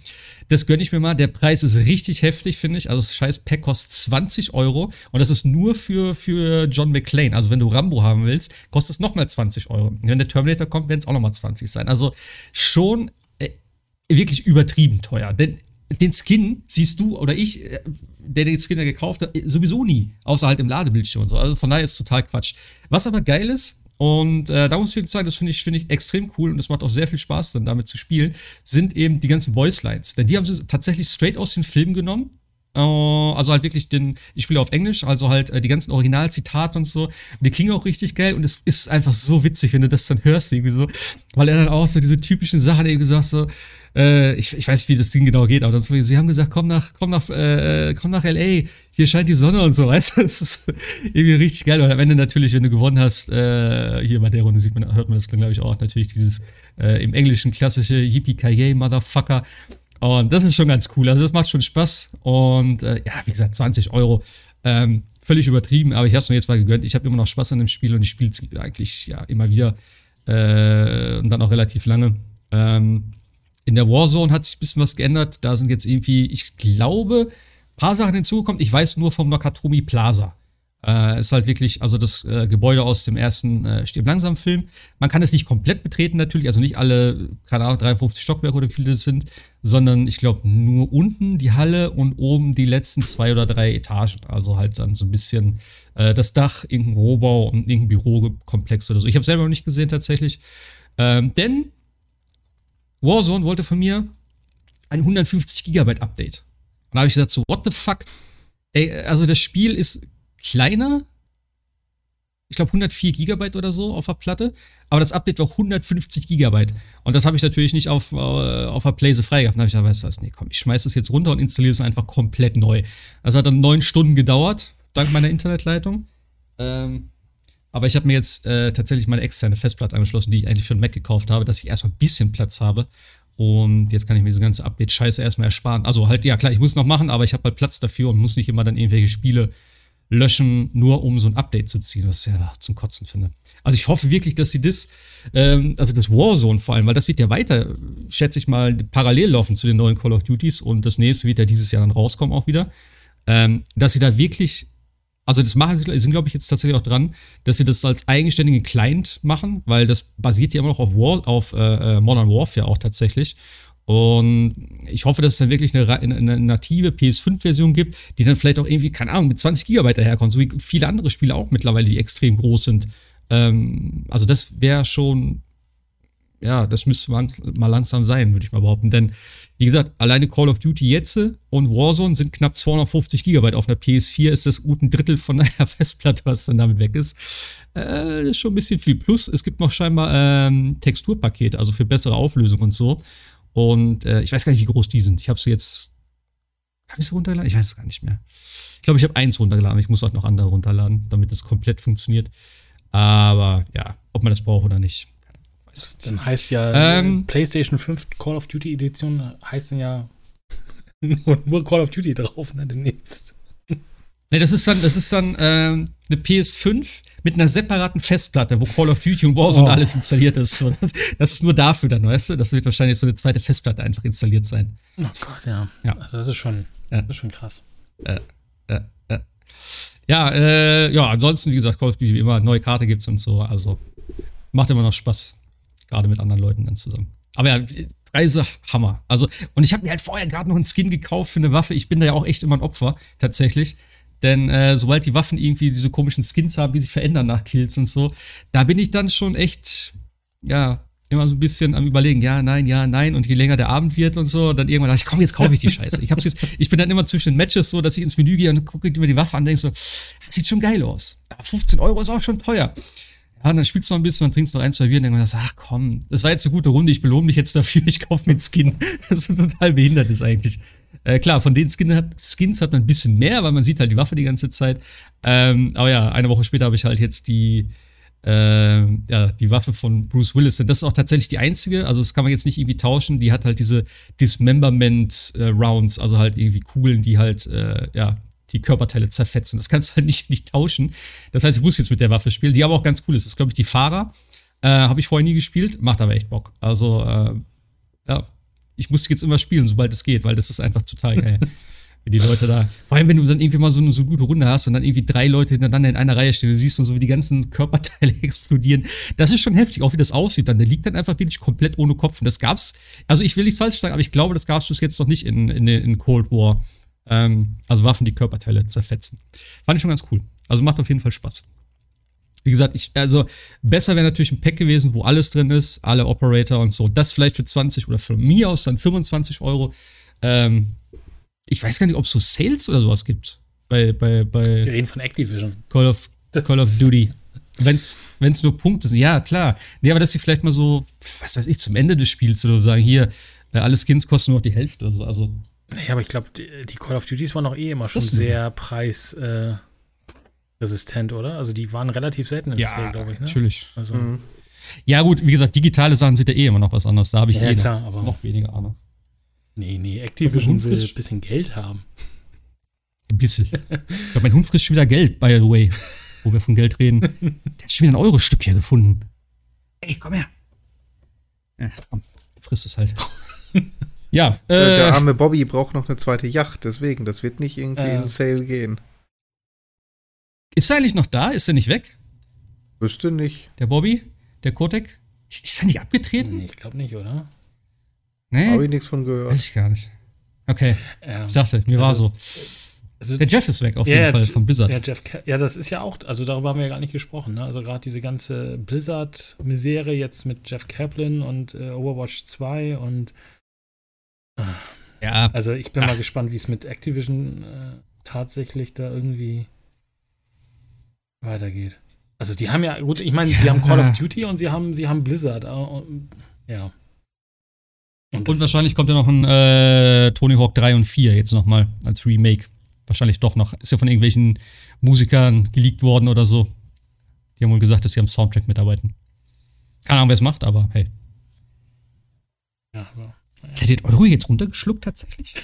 das gönne ich mir mal. Der Preis ist richtig heftig, finde ich. Also das scheiß Pack kostet 20 Euro. Und das ist nur für, für John McClane. Also wenn du Rambo haben willst, kostet es nochmal 20 Euro. Und wenn der Terminator kommt, werden es auch nochmal 20 sein. Also schon äh, wirklich übertrieben teuer. Denn den Skin siehst du oder ich, äh, der den Skin ja gekauft hat, äh, sowieso nie. Außer halt im Ladebildschirm und so. Also von daher ist es total Quatsch. Was aber geil ist, und äh, da muss ich sagen, das finde ich, finde ich extrem cool und es macht auch sehr viel Spaß, dann damit zu spielen, sind eben die ganzen Voice Lines. Denn die haben sie tatsächlich straight aus den Filmen genommen. Äh, also halt wirklich den, ich spiele auf Englisch, also halt äh, die ganzen Originalzitate und so. Die klingen auch richtig geil und es ist einfach so witzig, wenn du das dann hörst, irgendwie so. Weil er dann auch so diese typischen Sachen eben gesagt so, äh, ich, ich weiß, wie das Ding genau geht, aber dann so, sie haben gesagt, komm nach, komm nach, äh, komm nach LA, hier scheint die Sonne und so, weißt du? Das ist irgendwie richtig geil. Und am Ende natürlich, wenn du gewonnen hast, äh, hier bei der Runde sieht man, hört man das, glaube ich, auch, natürlich dieses äh, im Englischen klassische Yippie Motherfucker. Und das ist schon ganz cool. Also das macht schon Spaß. Und äh, ja, wie gesagt, 20 Euro. Ähm, völlig übertrieben, aber ich habe es mir jetzt mal gegönnt. Ich habe immer noch Spaß an dem Spiel und ich spiele es eigentlich ja immer wieder. Äh, und dann auch relativ lange. Ähm, in der Warzone hat sich ein bisschen was geändert. Da sind jetzt irgendwie, ich glaube, ein paar Sachen hinzugekommen. Ich weiß nur vom Nakatomi Plaza. Äh, ist halt wirklich, also das äh, Gebäude aus dem ersten äh, Stirb langsam Film. Man kann es nicht komplett betreten natürlich, also nicht alle, keine Ahnung, 53 Stockwerke oder wie viele das sind, sondern ich glaube nur unten die Halle und oben die letzten zwei oder drei Etagen. Also halt dann so ein bisschen äh, das Dach, irgendein Rohbau und irgendein Bürokomplex oder so. Ich habe selber noch nicht gesehen tatsächlich. Ähm, denn Warzone wollte von mir ein 150 Gigabyte Update. Und da habe ich gesagt so, what the fuck? Ey, also das Spiel ist kleiner. Ich glaube 104 Gigabyte oder so auf der Platte. Aber das Update war 150 Gigabyte. Und das habe ich natürlich nicht auf, äh, auf der Playse freigehabt. Da habe ich gesagt, weißt du was, nee, komm, ich schmeiß das jetzt runter und installiere es einfach komplett neu. Das hat dann neun Stunden gedauert, dank meiner Internetleitung. Ähm, aber ich habe mir jetzt äh, tatsächlich meine externe Festplatte angeschlossen, die ich eigentlich für den Mac gekauft habe, dass ich erstmal ein bisschen Platz habe. Und jetzt kann ich mir diese ganze Update-Scheiße erstmal ersparen. Also halt, ja klar, ich muss es noch machen, aber ich habe halt Platz dafür und muss nicht immer dann irgendwelche Spiele löschen, nur um so ein Update zu ziehen, was ich ja zum Kotzen finde. Also ich hoffe wirklich, dass sie das, ähm, also das Warzone vor allem, weil das wird ja weiter, schätze ich mal, parallel laufen zu den neuen Call of Duties und das nächste wird ja dieses Jahr dann rauskommen auch wieder, ähm, dass sie da wirklich Also das machen sie, sind glaube ich jetzt tatsächlich auch dran, dass sie das als eigenständigen Client machen, weil das basiert ja immer noch auf, War, auf äh, äh Modern Warfare auch tatsächlich. Und ich hoffe, dass es dann wirklich eine, eine native PS5-Version gibt, die dann vielleicht auch irgendwie, keine Ahnung, mit 20 GB daherkommt, so wie viele andere Spiele auch mittlerweile, die extrem groß sind. Ähm, also das wäre schon, ja, das müsste man mal langsam sein, würde ich mal behaupten. Denn, wie gesagt, alleine Call of Duty jetzt und Warzone sind knapp 250 GB. Auf einer PS4 ist das gut ein Drittel von der Festplatte, was dann damit weg ist. Äh, das ist schon ein bisschen viel. Plus, es gibt noch scheinbar ähm, Texturpakete, also für bessere Auflösung und so. Und äh, ich weiß gar nicht, wie groß die sind. Ich habe sie jetzt. Habe ich sie runtergeladen? Ich weiß es gar nicht mehr. Ich glaube, ich habe eins runtergeladen. Ich muss auch noch andere runterladen, damit es komplett funktioniert. Aber ja, ob man das braucht oder nicht. Weiß dann heißt ja ähm, PlayStation 5 Call of Duty Edition heißt dann ja nur, nur Call of Duty drauf, ne, demnächst. Ne, das ist dann, das ist dann ähm, eine PS5 mit einer separaten Festplatte, wo Call of Duty und Warzone oh. alles installiert ist. Das, das, ist nur dafür dann, weißt du? Das wird wahrscheinlich so eine zweite Festplatte einfach installiert sein. Oh Gott, ja. ja. Also das ist schon, ja. das ist schon krass. Äh, äh, äh. Ja, äh, ja, ansonsten, wie gesagt, Call of Duty wie immer, neue Karte gibt's und so. Also macht immer noch Spaß. Gerade mit anderen Leuten dann zusammen. Aber ja, Preise Hammer. Also, und ich habe mir halt vorher gerade noch einen Skin gekauft für eine Waffe. Ich bin da ja auch echt immer ein Opfer, tatsächlich. Denn äh, sobald die Waffen irgendwie diese komischen Skins haben, die sich verändern nach Kills und so, da bin ich dann schon echt, ja, immer so ein bisschen am überlegen, ja, nein, ja, nein. Und je länger der Abend wird und so, dann irgendwann dachte ich, komm, jetzt kaufe ich die Scheiße. Ich, hab's jetzt, ich bin dann immer zwischen den Matches so, dass ich ins Menü gehe und gucke mir die Waffe an und denke so, das sieht schon geil aus. 15 Euro ist auch schon teuer. Ja, und dann spielst du noch ein bisschen, dann trinkst du noch ein, zwei Bier und denkst, ach komm, das war jetzt eine gute Runde, ich belohne mich jetzt dafür, ich kaufe mir einen Skin. Das ist total behindert ist eigentlich. Äh, klar, von den Skin hat, Skins hat man ein bisschen mehr, weil man sieht halt die Waffe die ganze Zeit. Ähm, aber ja, eine Woche später habe ich halt jetzt die, äh, ja, die Waffe von Bruce Willis. Und das ist auch tatsächlich die einzige, also das kann man jetzt nicht irgendwie tauschen. Die hat halt diese Dismemberment-Rounds, äh, also halt irgendwie Kugeln, die halt, äh, ja, die Körperteile zerfetzen. Das kannst du halt nicht, nicht tauschen. Das heißt, ich muss jetzt mit der Waffe spielen, die aber auch ganz cool ist. Das ist, glaube ich, die Fahrer. Äh, Habe ich vorher nie gespielt, macht aber echt Bock. Also, äh, ja, ich muss jetzt immer spielen, sobald es geht, weil das ist einfach total geil. wie die Leute da. Vor allem, wenn du dann irgendwie mal so eine so gute Runde hast und dann irgendwie drei Leute hintereinander in einer Reihe stehen, du siehst und so, wie die ganzen Körperteile explodieren. Das ist schon heftig, auch wie das aussieht dann. Der liegt dann einfach wirklich komplett ohne Kopf. Und das gab's, also ich will nicht falsch sagen, aber ich glaube, das gab's bis jetzt noch nicht in, in, in Cold War. Ähm, also Waffen, die Körperteile zerfetzen. Fand ich schon ganz cool. Also macht auf jeden Fall Spaß. Wie gesagt, ich, also besser wäre natürlich ein Pack gewesen, wo alles drin ist, alle Operator und so. Das vielleicht für 20 oder von mir aus dann 25 Euro. Ähm, ich weiß gar nicht, ob es so Sales oder sowas gibt. Bei, bei, bei Wir reden von Activision. Call of, Call of Duty. Wenn es nur Punkte sind, ja, klar. Nee, aber dass sie vielleicht mal so, was weiß ich, zum Ende des Spiels oder so sagen, hier, äh, alle Skins kosten nur noch die Hälfte oder so. Also. Ja, aber ich glaube, die, die, Call of Duties waren auch eh immer schon sehr preis. Äh oder? Also die waren relativ selten im ja, Sale, glaube ich. Ne? Natürlich. Also. Mhm. Ja, gut, wie gesagt, digitale Sachen sind ja eh immer noch was anderes. Da habe ich ja, eh klar, noch, noch, weniger Ahnung. Nee, nee, Activision will ein bisschen Geld haben. Ein bisschen. ich glaube, mein Hund frisst schon wieder Geld, by the way. Wo wir von Geld reden. Der hat schon wieder ein Euro-Stück hier gefunden. Ey, komm her. Ja, komm, frisst es halt. ja. Äh, der arme Bobby braucht noch eine zweite Yacht, deswegen, das wird nicht irgendwie äh, in Sale gehen. Ist er eigentlich noch da? Ist er nicht weg? Wüsste nicht. Der Bobby? Der Kotek? Ist er nicht abgetreten? Nee, ich glaube nicht, oder? Nee. Habe ich nichts von gehört. Weiß ich gar nicht. Okay. Ähm, ich dachte, mir also, war so. Also, der Jeff ist weg, auf jeden Fall, von Blizzard. Ja, Jeff, ja, das ist ja auch, also darüber haben wir ja gar nicht gesprochen. Ne? Also gerade diese ganze Blizzard-Misere jetzt mit Jeff Kaplan und äh, Overwatch 2 und. Ja. Also ich bin Ach. mal gespannt, wie es mit Activision äh, tatsächlich da irgendwie weitergeht. Also die haben ja, gut, ich meine, ja. die haben Call of Duty und sie haben, sie haben Blizzard. Äh, ja. Und, und wahrscheinlich kommt ja noch ein äh, Tony Hawk 3 und 4 jetzt nochmal als Remake. Wahrscheinlich doch noch. Ist ja von irgendwelchen Musikern geleakt worden oder so. Die haben wohl gesagt, dass sie am Soundtrack mitarbeiten. Keine Ahnung, wer es macht, aber hey. Ja, Hat den Euro jetzt runtergeschluckt tatsächlich?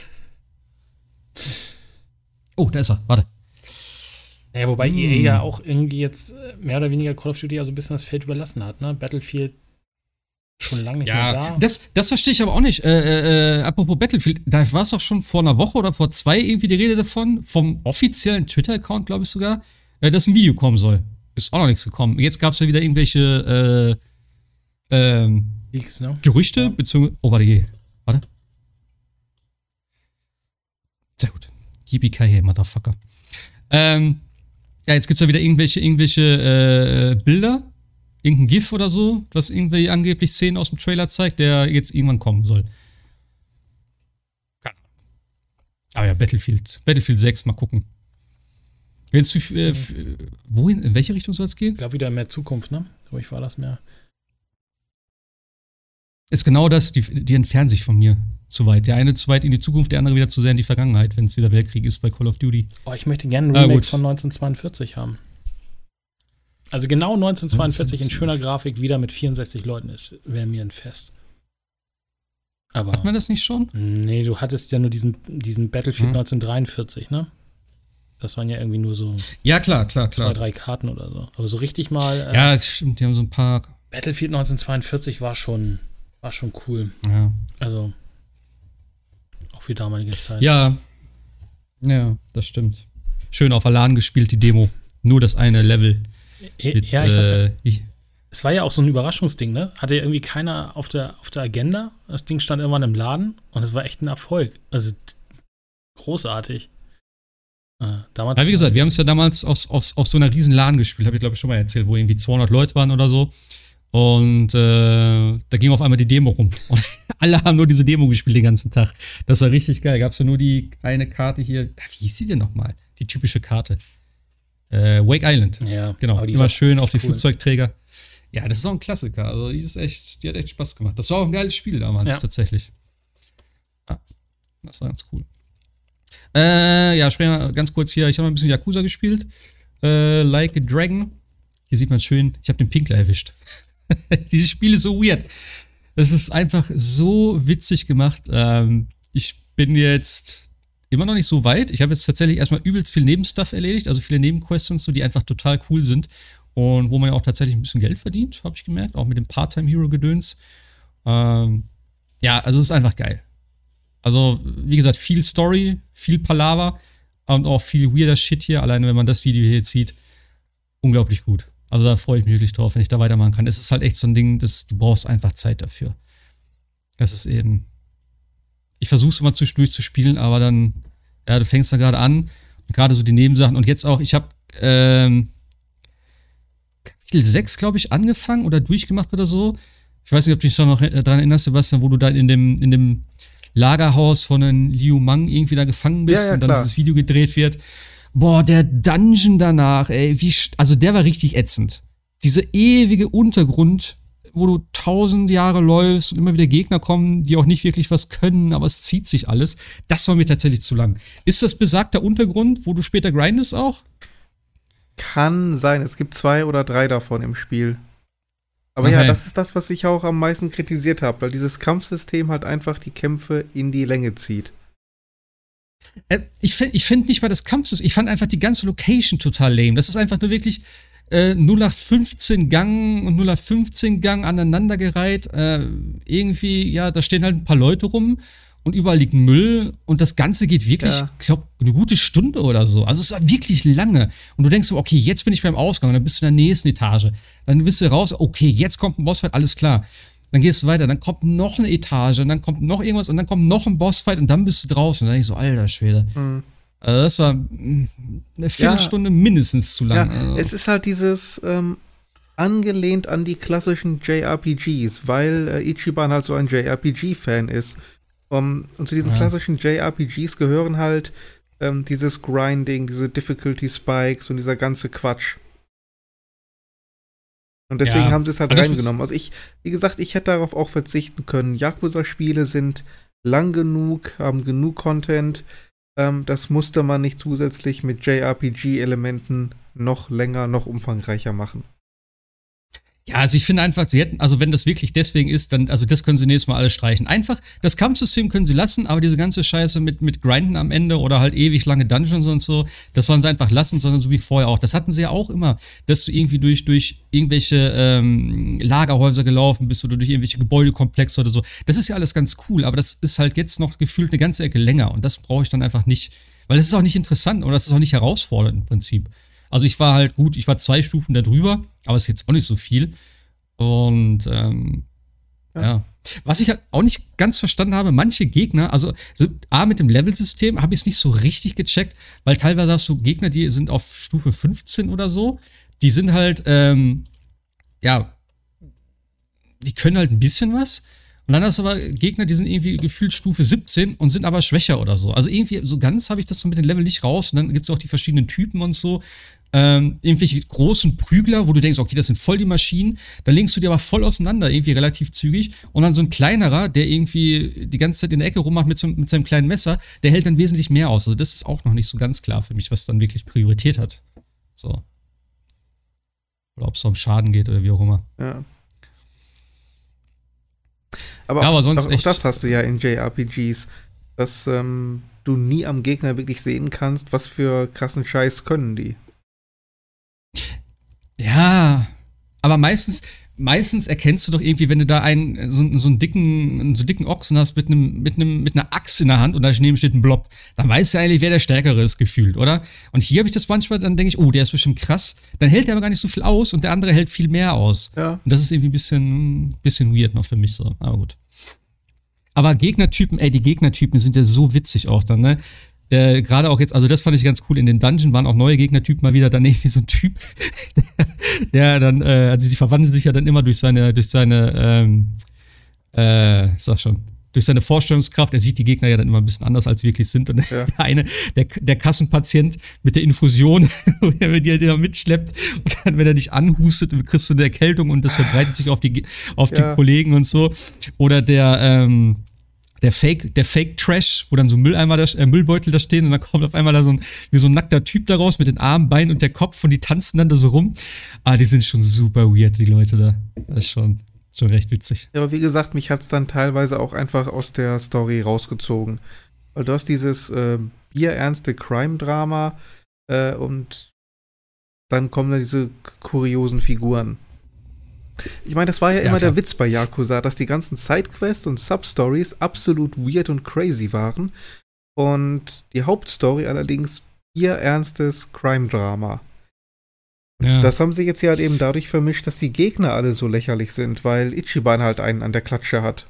Oh, da ist er. Warte. Naja, wobei hm. EA ja auch irgendwie jetzt äh, mehr oder weniger Call of Duty ja so ein bisschen das Feld überlassen hat, ne? Battlefield schon lange nicht Ja, mehr da. das, das verstehe ich aber auch nicht. Äh, äh, apropos Battlefield, da war es doch schon vor einer Woche oder vor zwei irgendwie die Rede davon, vom offiziellen Twitter-Account, glaube ich sogar, äh, dass ein Video kommen soll. Ist auch noch nichts gekommen. Jetzt gab es ja wieder irgendwelche äh, ähm, Leaks, ne? Gerüchte, Ja. beziehungsweise. Oh, warte, je. Warte. Sehr gut. Yippie Motherfucker. Ähm, ja, jetzt gibt's ja wieder irgendwelche, irgendwelche äh, Bilder, irgendein GIF oder so, was irgendwie angeblich Szenen aus dem Trailer zeigt, der jetzt irgendwann kommen soll. Keine. Aber ja, Battlefield, Battlefield 6, mal gucken. Wenn's, äh, wohin, in welche Richtung soll es gehen? Ich glaube wieder mehr Zukunft, ne? Glaube ich, war das mehr. Ist genau das, die, die entfernen sich von mir zu weit. Der eine zu weit in die Zukunft, der andere wieder zu sehr in die Vergangenheit, wenn es wieder Weltkrieg ist bei Call of Duty. Oh, ich möchte gerne ein Ah, Remake gut. von 1942 haben. Also genau 1942 in schöner Grafik wieder mit 64 Leuten ist, wäre mir ein Fest. Aber. Hat man das nicht schon? Nee, du hattest ja nur diesen, diesen Battlefield Hm. 1943, ne? Das waren ja irgendwie nur so Ja, klar, klar, zwei, drei Karten oder so. Aber so richtig mal. Äh, Ja, es stimmt, die haben so ein paar. Battlefield 1942 war schon, war schon cool. Ja. Also. Auch für damalige Zeit. Ja. Ja, das stimmt. Schön auf Alan gespielt, die Demo. Nur das eine Level. Mit, ja, ich weiß äh, ich, Es war ja auch so ein Überraschungsding, ne? Hatte ja irgendwie keiner auf der, auf der Agenda. Das Ding stand irgendwann im Laden und es war echt ein Erfolg. Also großartig. Äh, damals ja, wie gesagt, wir haben es ja damals aus, aus, auf so einer riesen LAN gespielt, habe ich glaube ich schon mal erzählt, wo irgendwie 200 Leute waren oder so. Und äh, da ging auf einmal die Demo rum. Und alle haben nur diese Demo gespielt den ganzen Tag. Das war richtig geil. Gab es ja nur die eine Karte hier. Ah, Wie hieß die denn nochmal? Die typische Karte. Äh, Wake Island. Ja, Genau. die Immer auch schön auf die cool. Flugzeugträger. Ja, das ist auch ein Klassiker. Also, die ist echt, die hat echt Spaß gemacht. Das war auch ein geiles Spiel damals, Ja. tatsächlich. Ja, das war ganz cool. Äh, ja, sprechen wir ganz kurz hier. Ich habe mal ein bisschen Yakuza gespielt. Äh, like a Dragon. Hier sieht man schön, ich habe den Pinkler erwischt. Dieses Spiel ist so weird. Das ist einfach so witzig gemacht. Ähm, ich bin jetzt immer noch nicht so weit. Ich habe jetzt tatsächlich erstmal übelst viel Nebenstuff erledigt, also viele Nebenquests und so, die einfach total cool sind. Und wo man ja auch tatsächlich ein bisschen Geld verdient, habe ich gemerkt, auch mit dem Part-Time-Hero-Gedöns. Ähm, ja, also es ist einfach geil. Also, wie gesagt, viel Story, viel Palaver und auch viel weirder Shit hier. Alleine, wenn man das Video hier jetzt sieht, unglaublich gut. Also, da freue ich mich wirklich drauf, wenn ich da weitermachen kann. Es ist halt echt so ein Ding, das, du brauchst einfach Zeit dafür. Das ist eben. Ich versuche es immer zwischendurch zu spielen, aber dann, ja, du fängst da gerade an. Und gerade so die Nebensachen. Und jetzt auch, ich habe ähm, Kapitel 6, glaube ich, angefangen oder durchgemacht oder so. Ich weiß nicht, ob du dich da noch äh, dran erinnerst, Sebastian, wo du da in dem, in dem Lagerhaus von einem Liu Mang irgendwie da gefangen bist Ja, ja, und dann klar. dieses Video gedreht wird. Boah, der Dungeon danach, ey, wie, also der war richtig ätzend. Diese ewige Untergrund, wo du tausend Jahre läufst und immer wieder Gegner kommen, die auch nicht wirklich was können, aber es zieht sich alles. Das war mir tatsächlich zu lang. Ist das besagter Untergrund, wo du später grindest auch? Kann sein, es gibt zwei oder drei davon im Spiel. Aber ja, Okay. das ist das, was ich auch am meisten kritisiert habe, weil dieses Kampfsystem halt einfach die Kämpfe in die Länge zieht. Äh, ich finde ich find nicht mal das Kampfsystem, ich fand einfach die ganze Location total lame. Das ist einfach nur wirklich äh, 0815 Gang und 0815 Gang aneinandergereiht. Äh, irgendwie, ja, da stehen halt ein paar Leute rum und überall liegt Müll und das Ganze geht wirklich, Ja. ich glaube, eine gute Stunde oder so. Also es war wirklich lange. Und du denkst so, okay, jetzt bin ich beim Ausgang und dann bist du in der nächsten Etage. Dann bist du raus, okay, jetzt kommt ein Bossfight, alles klar. Dann gehst du weiter, dann kommt noch eine Etage und dann kommt noch irgendwas und dann kommt noch ein Bossfight und dann bist du draußen. Und dann ich so, alter Schwede. Hm. Also das war mm, eine Viertelstunde mindestens zu lang. Ja, also. es ist halt dieses ähm, angelehnt an die klassischen JRPGs, weil äh, Ichiban halt so ein JRPG-Fan ist. Um, und zu diesen Ja. klassischen JRPGs gehören halt ähm, dieses Grinding, diese Difficulty Spikes und dieser ganze Quatsch. Und deswegen Ja, haben sie es halt reingenommen. Also ich, wie gesagt, ich hätte darauf auch verzichten können. Yakuza-Spiele sind lang genug, haben genug Content. Ähm, das musste man nicht zusätzlich mit JRPG-Elementen noch länger, noch umfangreicher machen. Ja, also ich finde einfach, sie hätten, also wenn das wirklich deswegen ist, dann, also das können sie nächstes Mal alles streichen. Einfach, das Kampfsystem können sie lassen, aber diese ganze Scheiße mit, mit Grinden am Ende oder halt ewig lange Dungeons und so, das sollen sie einfach lassen, sondern so wie vorher auch. Das hatten sie ja auch immer, dass du irgendwie durch, durch irgendwelche ähm, Lagerhäuser gelaufen bist oder durch irgendwelche Gebäudekomplexe oder so. Das ist ja alles ganz cool, aber das ist halt jetzt noch gefühlt eine ganze Ecke länger und das brauche ich dann einfach nicht, weil das ist auch nicht interessant oder das ist auch nicht herausfordernd im Prinzip. Also ich war halt gut, ich war zwei Stufen da drüber, aber es ist jetzt auch nicht so viel. Und ähm, ja. ja. Was ich halt auch nicht ganz verstanden habe, manche Gegner, also so, A, mit dem Level-System habe ich es nicht so richtig gecheckt, weil teilweise hast du Gegner, die sind auf Stufe 15 oder so. Die sind halt, ähm, ja, die können halt ein bisschen was. Und dann hast du aber Gegner, die sind irgendwie gefühlt Stufe 17 und sind aber schwächer oder so. Also irgendwie, so ganz habe ich das so mit den Level nicht raus. Und dann gibt es auch die verschiedenen Typen und so ähm, irgendwelche großen Prügler, wo du denkst, okay, das sind voll die Maschinen, dann lenkst du die aber voll auseinander, irgendwie relativ zügig. Und dann so ein kleinerer, der irgendwie die ganze Zeit in der Ecke rummacht mit, so, mit seinem kleinen Messer, der hält dann wesentlich mehr aus. Also das ist auch noch nicht so ganz klar für mich, was dann wirklich Priorität hat. So. Oder ob es um Schaden geht oder wie auch immer. Ja. Aber, ja, aber sonst auch, auch das hast du ja in JRPGs, dass ähm, du nie am Gegner wirklich sehen kannst, was für krassen Scheiß können die. Ja, aber meistens, meistens erkennst du doch irgendwie, wenn du da einen, so, so einen dicken, so einen dicken Ochsen hast mit einem, mit einem, mit einer Axt in der Hand und da neben steht ein Blob, dann weißt du eigentlich, wer der Stärkere ist, gefühlt, oder? Und hier habe ich das manchmal, dann denke ich, oh, der ist bestimmt krass. Dann hält der aber gar nicht so viel aus und der andere hält viel mehr aus. Ja. Und das ist irgendwie ein bisschen, bisschen weird noch für mich so. Aber gut. Aber Gegnertypen, ey, die Gegnertypen sind ja so witzig auch dann, ne? Äh, gerade auch jetzt, also das fand ich ganz cool, in den Dungeon waren auch neue Gegnertypen mal wieder, dann irgendwie so ein Typ, der, dann, äh, also die verwandeln sich ja dann immer durch seine, durch seine, ähm, äh, sag schon, durch seine Vorstellungskraft, er sieht die Gegner ja dann immer ein bisschen anders, als sie wirklich sind. Und ja. der eine, der, der Kassenpatient mit der Infusion, wenn der den mitschleppt und dann, wenn er dich anhustet, kriegst du eine Erkältung und das verbreitet sich auf die, auf ja. die Kollegen und so. Oder der, ähm, der Fake, der Fake Trash, wo dann so Mülleimer, da, äh, Müllbeutel da stehen und dann kommt auf einmal da so ein, wie so ein nackter Typ daraus mit den Armen, Beinen und der Kopf und die tanzen dann da so rum. Ah, die sind schon super weird, die Leute da. Das ist schon, schon recht witzig. Ja, aber wie gesagt, mich hat es dann teilweise auch einfach aus der Story rausgezogen. Weil du hast dieses äh, bierernste Crime-Drama äh, und dann kommen da diese kuriosen Figuren. Ich meine, das war ja, ja immer klar. der Witz bei Yakuza, dass die ganzen Sidequests und Substories absolut weird und crazy waren. Und die Hauptstory allerdings ihr ernstes Crime-Drama. Ja. Das haben sie jetzt ja halt eben dadurch vermischt, dass die Gegner alle so lächerlich sind, weil Ichiban halt einen an der Klatsche hat.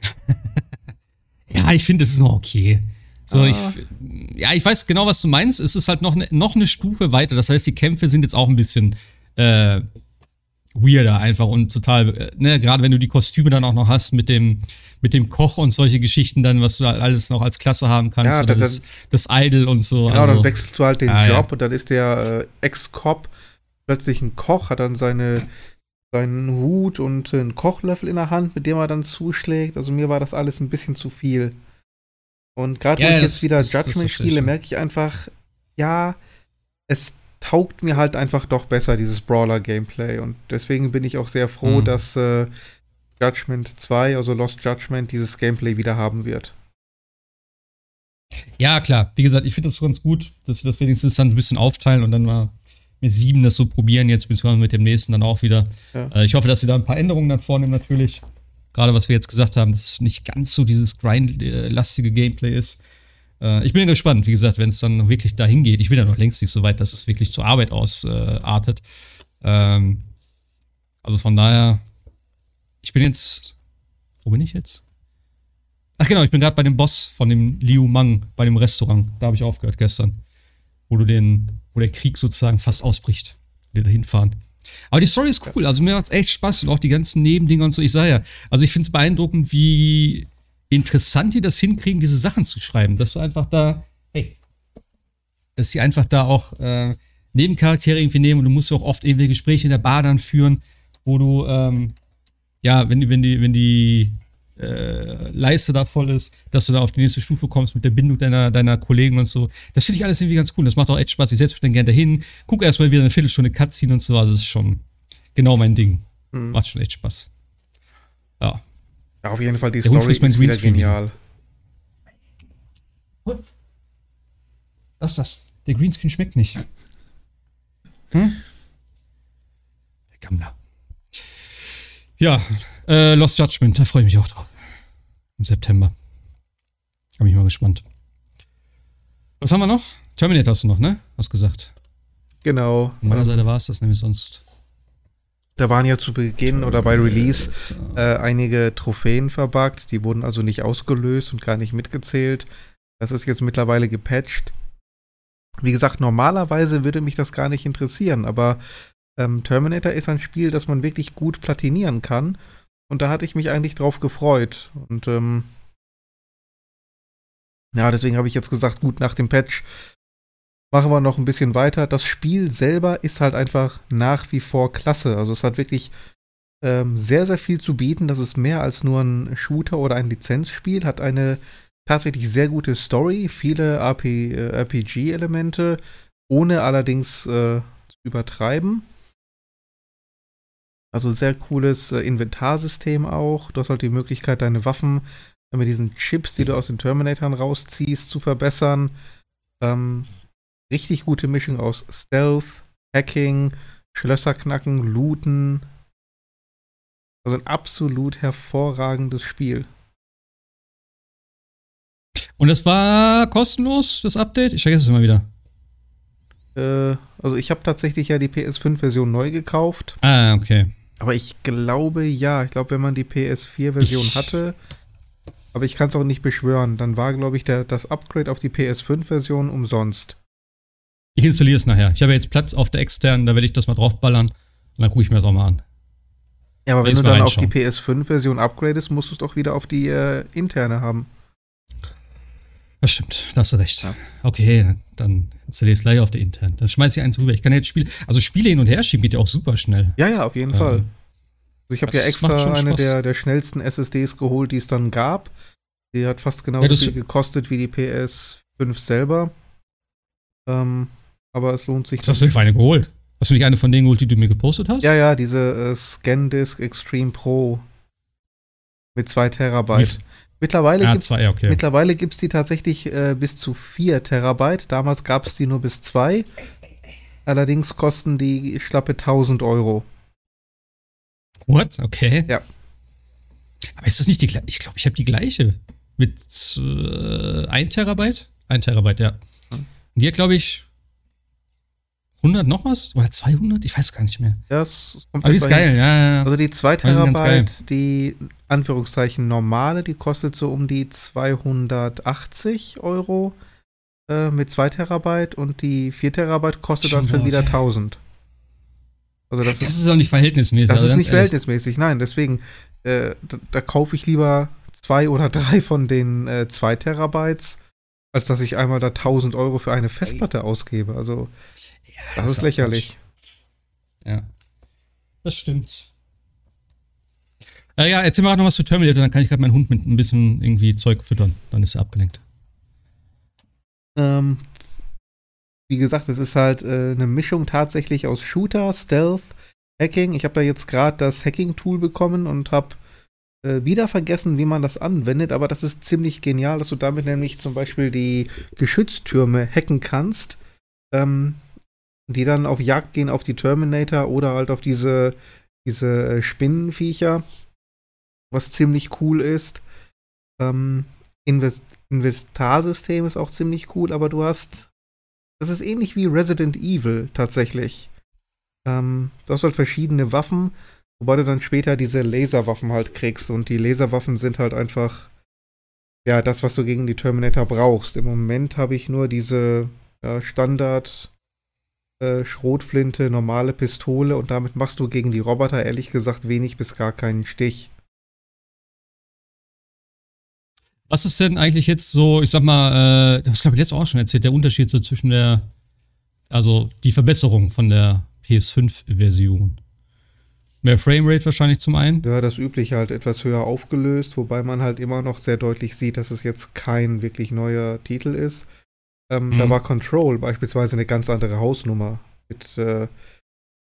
ja, ich finde, das ist noch okay. So, ah. ich, ja, ich weiß genau, was du meinst. Es ist halt noch, ne, noch eine Stufe weiter. Das heißt, die Kämpfe sind jetzt auch ein bisschen äh, weirder einfach und total, äh, ne, gerade wenn du die Kostüme dann auch noch hast mit dem, mit dem Koch und solche Geschichten dann, was du alles noch als Klasse haben kannst, ja, oder dann, das, das Idol und so. Genau, also, dann wechselst du halt den ah, Job ja. und dann ist der äh, Ex-Cop plötzlich ein Koch, hat dann seine, seinen Hut und einen Kochlöffel in der Hand, mit dem er dann zuschlägt. Also mir war das alles ein bisschen zu viel. Und gerade ja, wo ich jetzt wieder Judgment spiele, merke ich einfach, ja, es taugt mir halt einfach doch besser, dieses Brawler-Gameplay. Und deswegen bin ich auch sehr froh, mhm. dass äh, Judgment 2, also Lost Judgment, dieses Gameplay wieder haben wird. Ja, klar. Wie gesagt, ich finde das ganz gut, dass wir das wenigstens dann ein bisschen aufteilen und dann mal mit sieben das so probieren, jetzt beziehungsweise mit dem nächsten dann auch wieder. Ja. Äh, ich hoffe, dass sie da ein paar Änderungen dann vornehmen, natürlich. Gerade was wir jetzt gesagt haben, dass es nicht ganz so dieses grind-lastige Gameplay ist. Äh, ich bin gespannt, wie gesagt, wenn es dann wirklich dahin geht. Ich bin ja noch längst nicht so weit, dass es wirklich zur Arbeit ausartet. Äh, ähm, also von daher, ich bin jetzt. Wo bin ich jetzt? Ach genau, ich bin gerade bei dem Boss von dem Liu Mang, bei dem Restaurant. Da habe ich aufgehört gestern. Wo du den, wo der Krieg sozusagen fast ausbricht. Wir da hinfahren. Aber die Story ist cool, also mir macht es echt Spaß und auch die ganzen Nebendinger und so. Ich sage ja, also ich finde es beeindruckend, wie interessant die das hinkriegen, diese Sachen zu schreiben. Dass du einfach da, hey, dass sie einfach da auch äh, Nebencharaktere irgendwie nehmen und du musst auch oft irgendwie Gespräche in der Bar dann führen, wo du, ähm, ja, wenn die, wenn die, wenn die äh, Leiste da voll ist, dass du da auf die nächste Stufe kommst mit der Bindung deiner, deiner Kollegen und so. Das finde ich alles irgendwie ganz cool. Das macht auch echt Spaß. Ich setze mich dann gerne dahin, gucke erstmal wieder eine Viertelstunde Cutscene und so. Also, es ist schon genau mein Ding. Mhm. Macht schon echt Spaß. Ja. Ja auf jeden Fall die Der Story ist wieder genial. Was ist das? Der Greenscreen schmeckt nicht. Hm? Der Gammler. Ja, äh, Lost Judgment, da freue ich mich auch drauf. Im September. Bin ich mal gespannt. Was haben wir noch? Terminator hast du noch, ne? Hast gesagt. Genau. Von meiner Seite war es das nämlich sonst. Da waren ja zu Beginn oder bei Release äh, einige Trophäen verbuggt. Die wurden also nicht ausgelöst und gar nicht mitgezählt. Das ist jetzt mittlerweile gepatcht. Wie gesagt, normalerweise würde mich das gar nicht interessieren, aber ähm, Terminator ist ein Spiel, das man wirklich gut platinieren kann. Und da hatte ich mich eigentlich drauf gefreut. Und ähm, ja, deswegen habe ich jetzt gesagt, gut, nach dem Patch machen wir noch ein bisschen weiter. Das Spiel selber ist halt einfach nach wie vor klasse. Also es hat wirklich ähm, sehr, sehr viel zu bieten. Das ist mehr als nur ein Shooter oder ein Lizenzspiel. Hat eine tatsächlich sehr gute Story, viele äh, RPG-Elemente, ohne allerdings äh, zu übertreiben. Also sehr cooles äh, Inventarsystem auch. Du hast halt die Möglichkeit, deine Waffen mit diesen Chips, die du aus den Terminatoren rausziehst, zu verbessern. Ähm, richtig gute Mischung aus Stealth, Hacking, Schlösser knacken, Looten. Also ein absolut hervorragendes Spiel. Und es war kostenlos, das Update? Ich vergesse es immer wieder. Äh, also ich habe tatsächlich ja die PS5-Version neu gekauft. Ah, okay. Aber ich glaube ja. Ich glaube, wenn man die PS4-Version hatte, aber ich kann es auch nicht beschwören, dann war, glaube ich, der, das Upgrade auf die PS5-Version umsonst. Ich installiere es nachher. Ich habe jetzt Platz auf der externen, da werde ich das mal draufballern. Und dann gucke ich mir das auch mal an. Ja, aber wenn du dann auf die PS5-Version upgradest, musst du es doch wieder auf die äh, interne haben. Das stimmt, da hast du recht. Ja. Okay, dann installiere ich es gleich auf der internen. Dann schmeiße ich eins rüber. Ich kann jetzt Spiele, also Spiele hin und her schieben geht ja auch super schnell. Ja, ja, auf jeden ähm, Fall. Also ich habe ja extra eine der, der schnellsten SSDs geholt, die es dann gab. Die hat fast genau ja, viel gekostet wie die PS5 selber. Ähm, aber es lohnt sich. Was hast du denn für eine geholt? Hast du nicht eine von denen geholt, die du mir gepostet hast? Ja, ja, diese äh, ScanDisk Extreme Pro mit 2 Terabyte. Wie, Mittlerweile ah, gibt okay. mittlerweile gibt's die tatsächlich äh, bis zu 4 Terabyte. Damals gab es die nur bis 2. Allerdings kosten die schlappe 1000 Euro. What? Okay. Ja. Aber ist das nicht die gleiche? Ich glaube, ich habe die gleiche. Mit äh, 1 Terabyte? 1 Terabyte, ja. Hm. Die hat, glaube ich, 100 noch was? Oder 200? Ich weiß gar nicht mehr. Das kommt Aber die ist geil, ja, ja. Also die 2 Terabyte, die Anführungszeichen normale, die kostet so um die 280 Euro äh, mit 2 Terabyte und die 4 Terabyte kostet dann schon wieder 1000. Also das, das ist, ist auch nicht verhältnismäßig. Das also ist nicht ehrlich. verhältnismäßig, nein. Deswegen, äh, da, da, kaufe ich lieber zwei oder drei von den 2 äh, Terabytes, als dass ich einmal da 1000 Euro für eine Festplatte ausgebe. Also ja, das, ist lächerlich. Ja. Das stimmt. Äh, ja, erzähl mal noch was für Terminator, dann kann ich gerade meinen Hund mit ein bisschen irgendwie Zeug füttern. Dann ist er abgelenkt. Ähm, wie gesagt, es ist halt äh, eine Mischung tatsächlich aus Shooter, Stealth, Hacking. Ich habe da jetzt gerade das Hacking-Tool bekommen und habe äh, wieder vergessen, wie man das anwendet, aber das ist ziemlich genial, dass du damit nämlich zum Beispiel die Geschütztürme hacken kannst. Ähm, die dann auf Jagd gehen auf die Terminator oder halt auf diese, diese äh, Spinnenviecher, was ziemlich cool ist. Ähm, Invest Investarsystem ist auch ziemlich cool, aber du hast, das ist ähnlich wie Resident Evil tatsächlich. Ähm, du hast halt verschiedene Waffen, wobei du dann später diese Laserwaffen halt kriegst und die Laserwaffen sind halt einfach ja das, was du gegen die Terminator brauchst. Im Moment habe ich nur diese ja, Standard äh, Schrotflinte, normale Pistole und damit machst du gegen die Roboter ehrlich gesagt wenig bis gar keinen Stich. Was ist denn eigentlich jetzt so, ich sag mal, äh, das glaube ich jetzt auch schon erzählt, der Unterschied so zwischen der, also die Verbesserung von der PS5-Version? Mehr Framerate wahrscheinlich zum einen. Ja, das übliche halt etwas höher aufgelöst, wobei man halt immer noch sehr deutlich sieht, dass es jetzt kein wirklich neuer Titel ist. Ähm, mhm. Da war Control beispielsweise eine ganz andere Hausnummer. Mit, äh,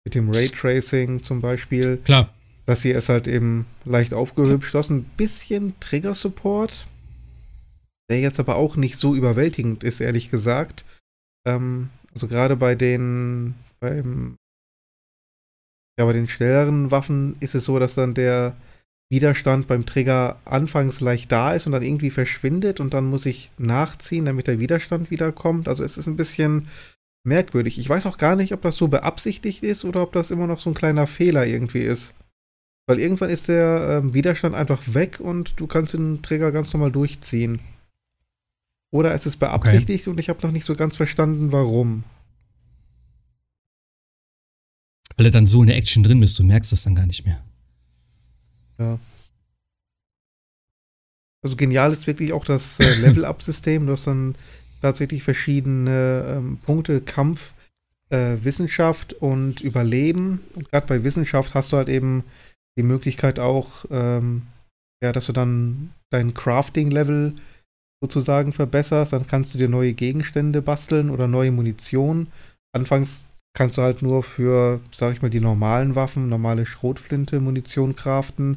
mit dem Raytracing zum Beispiel. Klar. Das hier ist halt eben leicht aufgehübscht. Du hast ein bisschen Trigger-Support, der jetzt aber auch nicht so überwältigend ist, ehrlich gesagt. Ähm, also gerade bei den, beim, ja, bei den schnelleren Waffen ist es so, dass dann der Widerstand beim Trigger anfangs leicht da ist und dann irgendwie verschwindet und dann muss ich nachziehen, damit der Widerstand wiederkommt. Also es ist ein bisschen merkwürdig. Ich weiß auch gar nicht, ob das so beabsichtigt ist oder ob das immer noch so ein kleiner Fehler irgendwie ist. Weil irgendwann ist der ähm, Widerstand einfach weg und du kannst den Trigger ganz normal durchziehen. Oder es ist beabsichtigt okay. und ich habe noch nicht so ganz verstanden, warum. Weil du dann so in der Action drin bist, du merkst das dann gar nicht mehr. Ja. Also genial ist wirklich auch das äh, Level-Up-System. Du hast dann tatsächlich verschiedene ähm, Punkte, Kampf, äh, Wissenschaft und Überleben. Und gerade bei Wissenschaft hast du halt eben die Möglichkeit auch, ähm, ja, dass du dann dein Crafting-Level sozusagen verbesserst. Dann kannst du dir neue Gegenstände basteln oder neue Munition. Anfangs kannst du halt nur für, sag ich mal, die normalen Waffen, normale Schrotflinte, Munition craften.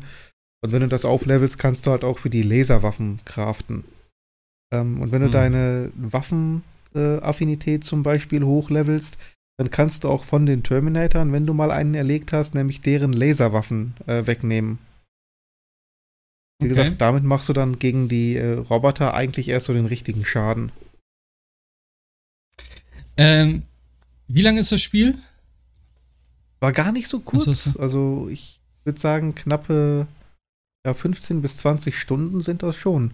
Und wenn du das auflevelst, kannst du halt auch für die Laserwaffen craften. Ähm, und wenn du hm. deine Waffenaffinität äh, zum Beispiel hochlevelst, dann kannst du auch von den Terminatoren, wenn du mal einen erlegt hast, nämlich deren Laserwaffen äh, wegnehmen. Wie okay. gesagt, damit machst du dann gegen die äh, Roboter eigentlich erst so den richtigen Schaden. Ähm, wie lange ist das Spiel? War gar nicht so kurz. Also ich würde sagen, knappe ja, 15 bis 20 Stunden sind das schon.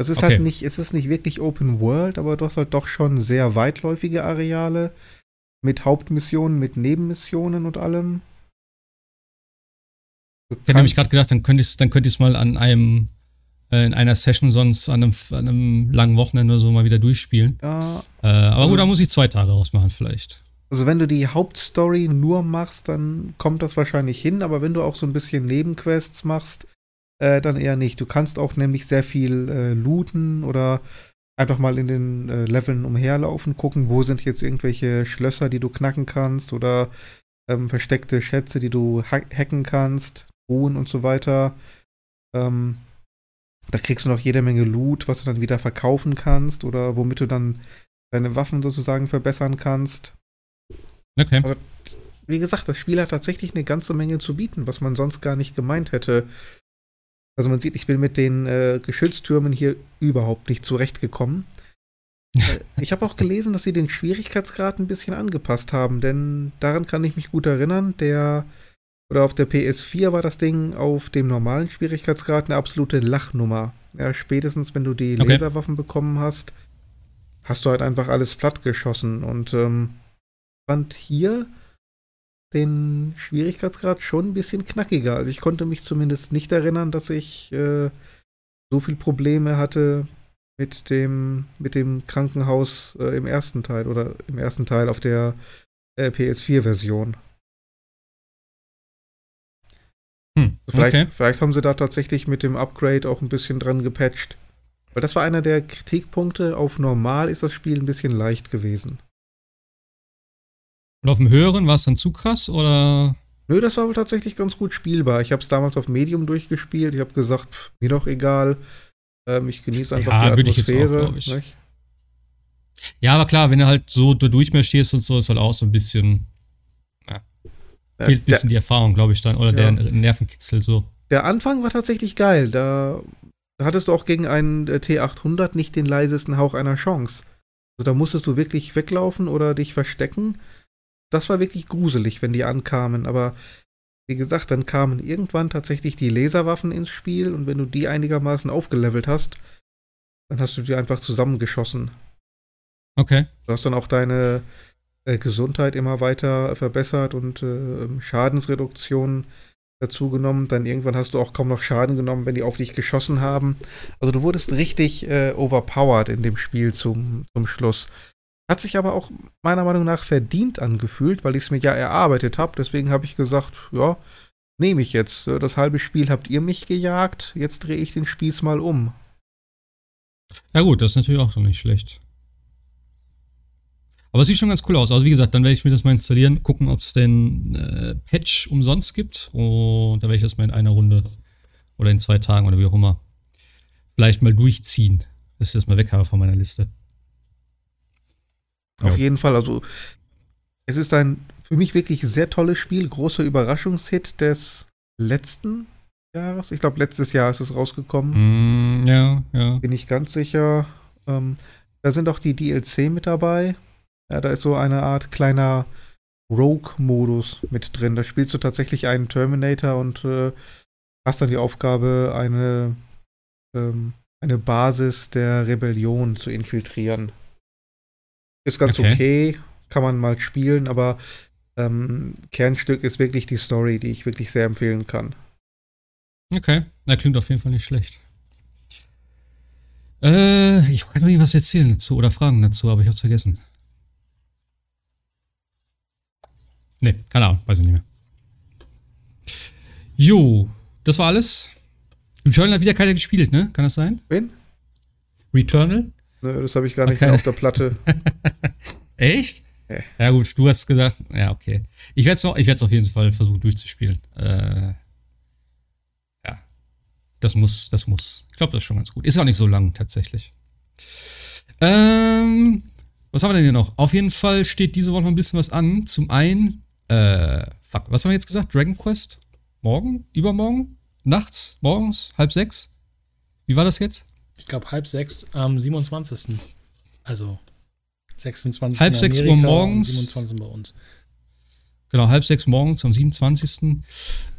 Es ist halt okay. halt nicht, es ist nicht wirklich Open World, aber du hast halt doch schon sehr weitläufige Areale mit Hauptmissionen, mit Nebenmissionen und allem. Ich hätte nämlich gerade gedacht, dann könnte ich es dann mal an einem, in einer Session sonst an einem, an einem langen Wochenende oder so mal wieder durchspielen. Ja. Äh, aber also, gut, da muss ich zwei Tage rausmachen vielleicht. Also wenn du die Hauptstory nur machst, dann kommt das wahrscheinlich hin, aber wenn du auch so ein bisschen Nebenquests machst, äh, dann eher nicht. Du kannst auch nämlich sehr viel äh, looten oder einfach mal in den äh, Leveln umherlaufen, gucken, wo sind jetzt irgendwelche Schlösser, die du knacken kannst oder ähm, versteckte Schätze, die du ha hacken kannst. Ruhen und so weiter. Ähm, da kriegst du noch jede Menge Loot, was du dann wieder verkaufen kannst oder womit du dann deine Waffen sozusagen verbessern kannst. Okay. Aber wie gesagt, das Spiel hat tatsächlich eine ganze Menge zu bieten, was man sonst gar nicht gemeint hätte. Also man sieht, ich bin mit den äh, Geschütztürmen hier überhaupt nicht zurechtgekommen. Äh, ich habe auch gelesen, dass sie den Schwierigkeitsgrad ein bisschen angepasst haben, denn daran kann ich mich gut erinnern. Der oder auf der PS4 war das Ding auf dem normalen Schwierigkeitsgrad eine absolute Lachnummer. Ja, spätestens wenn du die okay. Laserwaffen bekommen hast, hast du halt einfach alles platt geschossen. Und ähm, fand hier den Schwierigkeitsgrad schon ein bisschen knackiger. Also ich konnte mich zumindest nicht erinnern, dass ich äh, so viel Probleme hatte mit dem, mit dem Krankenhaus äh, im ersten Teil oder im ersten Teil auf der äh, PS4-Version. Hm, vielleicht, okay. vielleicht haben sie da tatsächlich mit dem Upgrade auch ein bisschen dran gepatcht. Weil das war einer der Kritikpunkte. Auf normal ist das Spiel ein bisschen leicht gewesen. Und auf dem höheren war es dann zu krass oder? Nö, das war wohl tatsächlich ganz gut spielbar. Ich habe es damals auf Medium durchgespielt. Ich habe gesagt, pff, mir doch egal. Ähm, ich genieße einfach ja, die Atmosphäre. Ich jetzt auch, ich. Ja, aber klar, wenn du halt so durchmarschierst und so, ist halt auch so ein bisschen Fehlt ein bisschen der, die Erfahrung, glaube ich, dann. Oder ja. der Nervenkitzel so. Der Anfang war tatsächlich geil. Da hattest du auch gegen einen äh, T800 nicht den leisesten Hauch einer Chance. Also da musstest du wirklich weglaufen oder dich verstecken. Das war wirklich gruselig, wenn die ankamen. Aber wie gesagt, dann kamen irgendwann tatsächlich die Laserwaffen ins Spiel und wenn du die einigermaßen aufgelevelt hast, dann hast du die einfach zusammengeschossen. Okay. Du hast dann auch deine äh, Gesundheit immer weiter verbessert und äh, Schadensreduktion dazu genommen. Dann irgendwann hast du auch kaum noch Schaden genommen, wenn die auf dich geschossen haben. Also du wurdest richtig äh, overpowered in dem Spiel zum, zum Schluss. Hat sich aber auch meiner Meinung nach verdient angefühlt, weil ich es mir ja erarbeitet habe. Deswegen habe ich gesagt, ja, nehme ich jetzt. Das halbe Spiel habt ihr mich gejagt, jetzt drehe ich den Spieß mal um. Ja gut, das ist natürlich auch noch nicht schlecht. Aber es sieht schon ganz cool aus. Also wie gesagt, dann werde ich mir das mal installieren, gucken, ob es den äh, Patch umsonst gibt. Und da werde ich das mal in einer Runde oder in zwei Tagen oder wie auch immer vielleicht mal durchziehen, dass ich das mal weg habe von meiner Liste. Auf ja. jeden Fall. Also es ist ein für mich wirklich sehr tolles Spiel, großer Überraschungshit des letzten Jahres. Ich glaube, letztes Jahr ist es rausgekommen. Mm, ja, ja. Bin ich ganz sicher. Ähm, da sind auch die DLC mit dabei. Ja, da ist so eine Art kleiner Rogue-Modus mit drin. Da spielst du tatsächlich einen Terminator und äh, hast dann die Aufgabe, eine, ähm, eine Basis der Rebellion zu infiltrieren. Ist ganz okay, okay kann man mal spielen, aber ähm, Kernstück ist wirklich die Story, die ich wirklich sehr empfehlen kann. Okay, das klingt auf jeden Fall nicht schlecht. Äh, ich wollte noch irgendwas erzählen dazu oder Fragen dazu, aber ich hab's vergessen. Ne, keine Ahnung, weiß ich nicht mehr. Jo, das war alles. Returnal hat wieder keiner gespielt, ne? Kann das sein? Wen? Returnal? Ne, das habe ich gar nicht mehr auf der Platte. Echt? Ja. ja. gut, du hast gesagt, ja, okay. Ich werde es auf jeden Fall versuchen durchzuspielen. Äh, ja. Das muss, das muss. Ich glaube, das ist schon ganz gut. Ist auch nicht so lang, tatsächlich. Ähm, was haben wir denn hier noch? Auf jeden Fall steht diese Woche noch ein bisschen was an. Zum einen, äh, fuck, was haben wir jetzt gesagt? Dragon Quest? Morgen? Übermorgen? Nachts? Morgens? Halb sechs? Wie war das jetzt? Ich glaube halb sechs am 27. Also 26. Halb sechs Uhr morgens. 27 bei uns. Genau, halb sechs morgens am 27.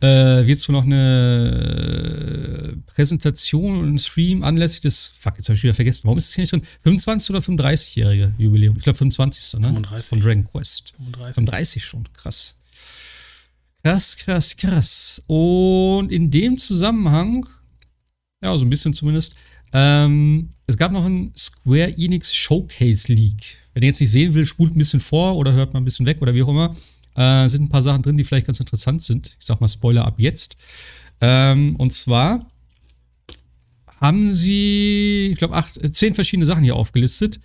Äh, wird es wohl noch eine Präsentation und Stream anlässlich des, fuck, jetzt habe ich wieder vergessen, warum ist es hier nicht drin? 25 oder 35-jährige Jubiläum? Ich glaube 25. Ne? 35. Von Dragon Quest. 35. 35 schon, krass. Krass, krass, krass. Und in dem Zusammenhang, ja, so ein bisschen zumindest, ähm, es gab noch ein Square Enix Showcase Leak. Wenn ihr jetzt nicht sehen will, spult ein bisschen vor oder hört mal ein bisschen weg oder wie auch immer. Äh, sind ein paar Sachen drin, die vielleicht ganz interessant sind. Ich sag mal Spoiler ab jetzt. Ähm, und zwar haben sie, ich glaube, acht, äh, zehn verschiedene Sachen hier aufgelistet.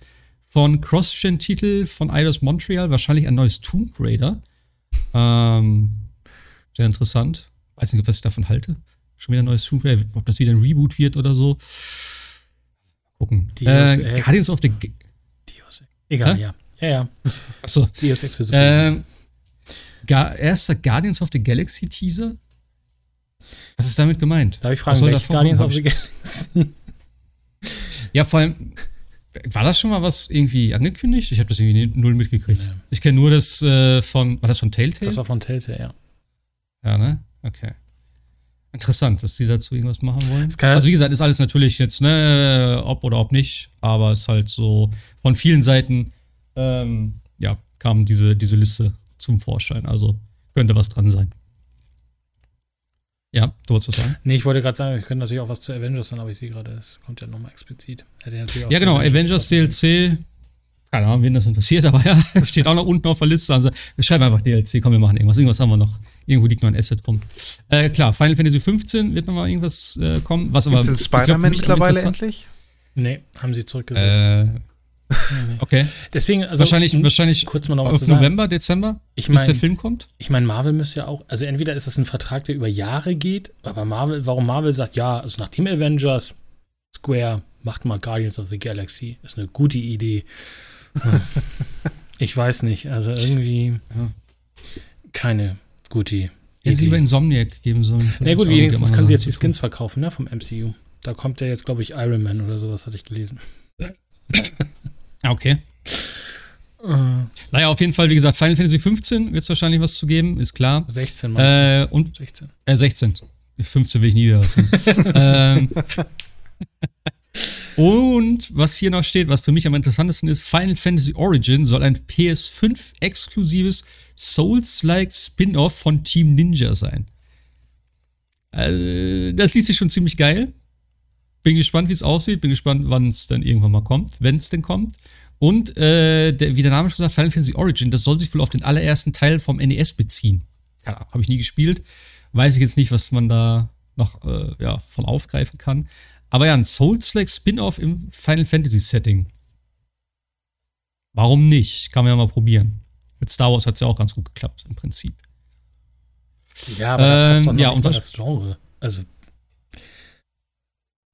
Von Cross-Gen-Titel von Eidos Montreal, wahrscheinlich ein neues Tomb Raider. Ähm, sehr interessant. Weiß nicht, was ich davon halte. Schon wieder ein neues Tomb Raider, ob das wieder ein Reboot wird oder so gucken. Äh, Guardians of the G Dios. Egal, Hä? ja. Ja, ja. Achso. Deus Ex für erster Guardians of the Galaxy Teaser? Was ist damit gemeint? Darf ich fragen, welche Guardians of the Galaxy? ja, vor allem, war das schon mal was irgendwie angekündigt? Ich habe das irgendwie null mitgekriegt. Nee. Ich kenne nur das äh, von, war das von Telltale? Das war von Telltale, ja. Ja, ne? Okay. Interessant, dass die dazu irgendwas machen wollen. Also wie gesagt, ist alles natürlich jetzt, ne, ob oder ob nicht, aber es ist halt so von vielen Seiten, ähm, ja, kam diese, diese Liste zum Vorschein. Also könnte was dran sein. Ja, du wolltest was sagen? Nee, ich wollte gerade sagen, ich könnte natürlich auch was zu Avengers sagen, aber ich sehe gerade, es kommt ja nochmal explizit. ja, genau, Avengers, Avengers DLC keine Ahnung, wen das interessiert, aber ja, steht auch noch unten auf der Liste. Also wir schreiben einfach DLC, komm, wir machen irgendwas. Irgendwas haben wir noch. Irgendwo liegt noch ein Asset rum. Äh, klar, Final Fantasy 15 wird nochmal irgendwas äh, kommen. Was aber. Ist Spider-Man mittlerweile endlich? Nee, haben sie zurückgesetzt. Äh, Okay. Deswegen, also wahrscheinlich, wahrscheinlich kurz mal noch auf November, Dezember, ich mein, bis der Film kommt. Ich meine, Marvel müsste ja auch, also entweder ist das ein Vertrag, der über Jahre geht, aber Marvel, warum Marvel sagt, ja, also nach dem Avengers, Square macht mal Guardians of the Galaxy, ist eine gute Idee. ich weiß nicht. Also irgendwie keine gute Idee. Hätten sie über Insomniac geben sollen. Na gut, wenigstens können sie jetzt die Skins verkaufen, ne, vom MCU. Da kommt ja jetzt, glaube ich, Iron Man oder sowas, hatte ich gelesen. Ah, okay. Uh. Naja, auf jeden Fall, wie gesagt, Final Fantasy 15 wird es wahrscheinlich was zu geben, ist klar. 16, äh, und 16. Äh, 16. 15 will ich nie wieder lassen. ähm, und was hier noch steht, was für mich am interessantesten ist, Final Fantasy Origin soll ein PS5-exklusives Souls-like Spin-off von Team Ninja sein. Also, das liest sich schon ziemlich geil. Bin gespannt, wie es aussieht. Bin gespannt, wann es dann irgendwann mal kommt, wenn es denn kommt. Und äh, der, wie der Name schon sagt, Final Fantasy Origin, das soll sich wohl auf den allerersten Teil vom NES beziehen. Ja, habe ich nie gespielt. Weiß ich jetzt nicht, was man da noch äh, ja, von aufgreifen kann. Aber ja, ein Souls-like Spin-off im Final Fantasy Setting. warum nicht? Kann man ja mal probieren. Mit Star Wars hat es ja auch ganz gut geklappt, im Prinzip. Ja, aber Ähm, ja, und das Genre. Also.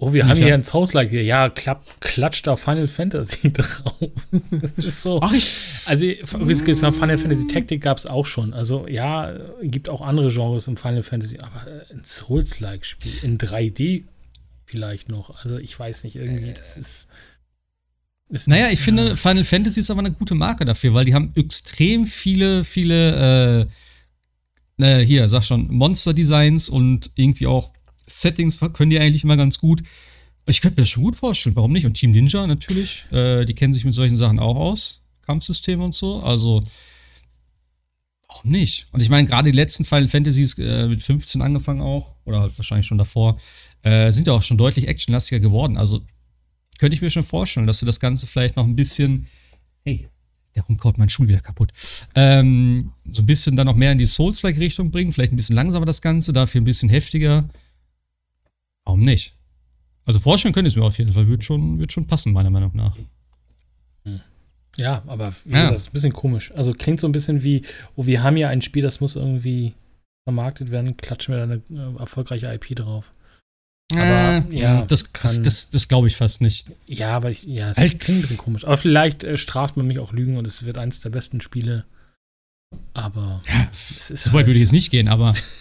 Oh, wir haben hier ein Souls-like. Ja, klapp, klatscht da Final Fantasy drauf. Das ist so. Ach, ich. Also, nach Final Fantasy Tactic gab es auch schon. Also, ja, gibt auch andere Genres im Final Fantasy, aber äh, ein Souls-like-Spiel in 3D vielleicht noch. Also, ich weiß nicht, irgendwie, das ist. ist Naja, ich ja. finde, Final Fantasy ist aber eine gute Marke dafür, weil die haben extrem viele, viele, äh, äh, hier, sag schon, Monster-Designs und irgendwie auch Settings können die eigentlich immer ganz gut. Ich könnte mir das schon gut vorstellen, warum nicht? Und Team Ninja natürlich, äh, die kennen sich mit solchen Sachen auch aus, Kampfsysteme und so. Also, warum nicht? Und ich meine, gerade die letzten Final Fantasies äh, mit 15 angefangen auch, oder halt wahrscheinlich schon davor, äh, sind ja auch schon deutlich actionlastiger geworden. Also, könnte ich mir schon vorstellen, dass du das Ganze vielleicht noch ein bisschen. Hey, der Hund kaut meinen Stuhl wieder kaputt. Ähm, so ein bisschen dann noch mehr in die Souls-like-Richtung bringen. Vielleicht ein bisschen langsamer das Ganze, dafür ein bisschen heftiger. Warum nicht? Also vorstellen könnte ich es mir auf jeden Fall. Wird schon, wird schon passen, meiner Meinung nach. Ja, aber wie Ja. gesagt, das ist ein bisschen komisch. Also klingt so ein bisschen wie, oh, wir haben ja ein Spiel, das muss irgendwie vermarktet werden, klatschen wir da eine äh, erfolgreiche IP drauf. Aber, ja, das, das, kann- das, das glaube ich fast nicht. Ja, aber ich, ja, es Halt. klingt ein bisschen komisch. Aber vielleicht äh, straft man mich auch Lügen und es wird eines der besten Spiele. Aber es ist So weit halt- würde ich jetzt nicht gehen, aber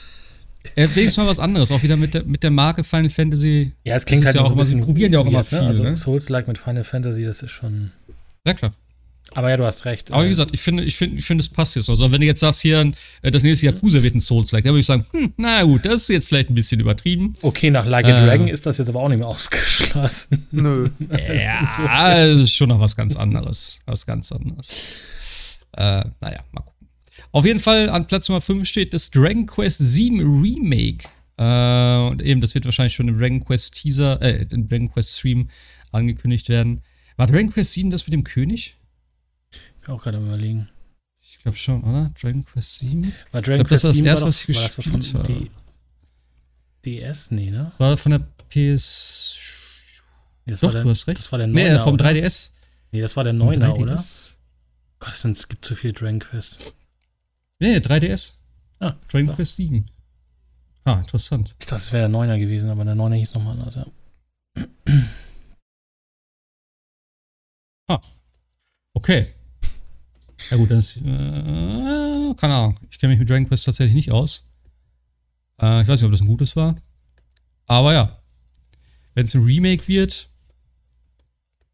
äh, wenigstens mal was anderes. Auch wieder mit der, mit der Marke Final Fantasy. Ja, es klingt halt ja auch so ein immer- sie probieren ja auch immer weird, viel, Ne? Also ne? Souls-like mit Final Fantasy, das ist schon. Ja, klar. Aber ja, du hast recht. Aber wie äh, gesagt, ich finde, ich finde, ich finde, es passt jetzt. Also, wenn du jetzt sagst, hier, äh, das nächste Yakuza wird ein Souls-like, dann würde ich sagen, hm, na gut, das ist jetzt vielleicht ein bisschen übertrieben. Okay, nach Like a Äh. Dragon ist das jetzt aber auch nicht mehr ausgeschlossen. Nö. Ja, das ist schon noch was ganz anderes. Was ganz anderes. Äh, naja, mal gucken. Auf jeden Fall an Platz Nummer 5 steht das Dragon Quest 7 Remake. Äh, und eben, das wird wahrscheinlich schon im Dragon Quest Teaser, äh, im Dragon Quest Stream angekündigt werden. War Dragon Quest 7 das mit dem König? Ich bin auch gerade überlegen. Ich glaube schon, oder? Dragon Quest 7? War Dragon glaub, das war das 7 erste, was ich gespielt habe. DS? Nee, ne? Das war von der PS. Nee, Doch, der, du hast recht. Das war der Nee, 9er, vom oder? 3DS. Nee, das war der Vom 9er, oder? 3DS. Gott, es gibt zu viel Dragon Quest. Nee, 3DS. Ah, Dragon ja. Quest 7. Ah, interessant. Ich dachte, es wäre der 9er gewesen, aber der 9er hieß nochmal anders, ja. Okay. Ja gut, dann ist, äh, keine Ahnung. Ich kenne mich mit Dragon Quest tatsächlich nicht aus. Äh, ich weiß nicht, ob das ein gutes war. Aber ja, wenn es ein Remake wird,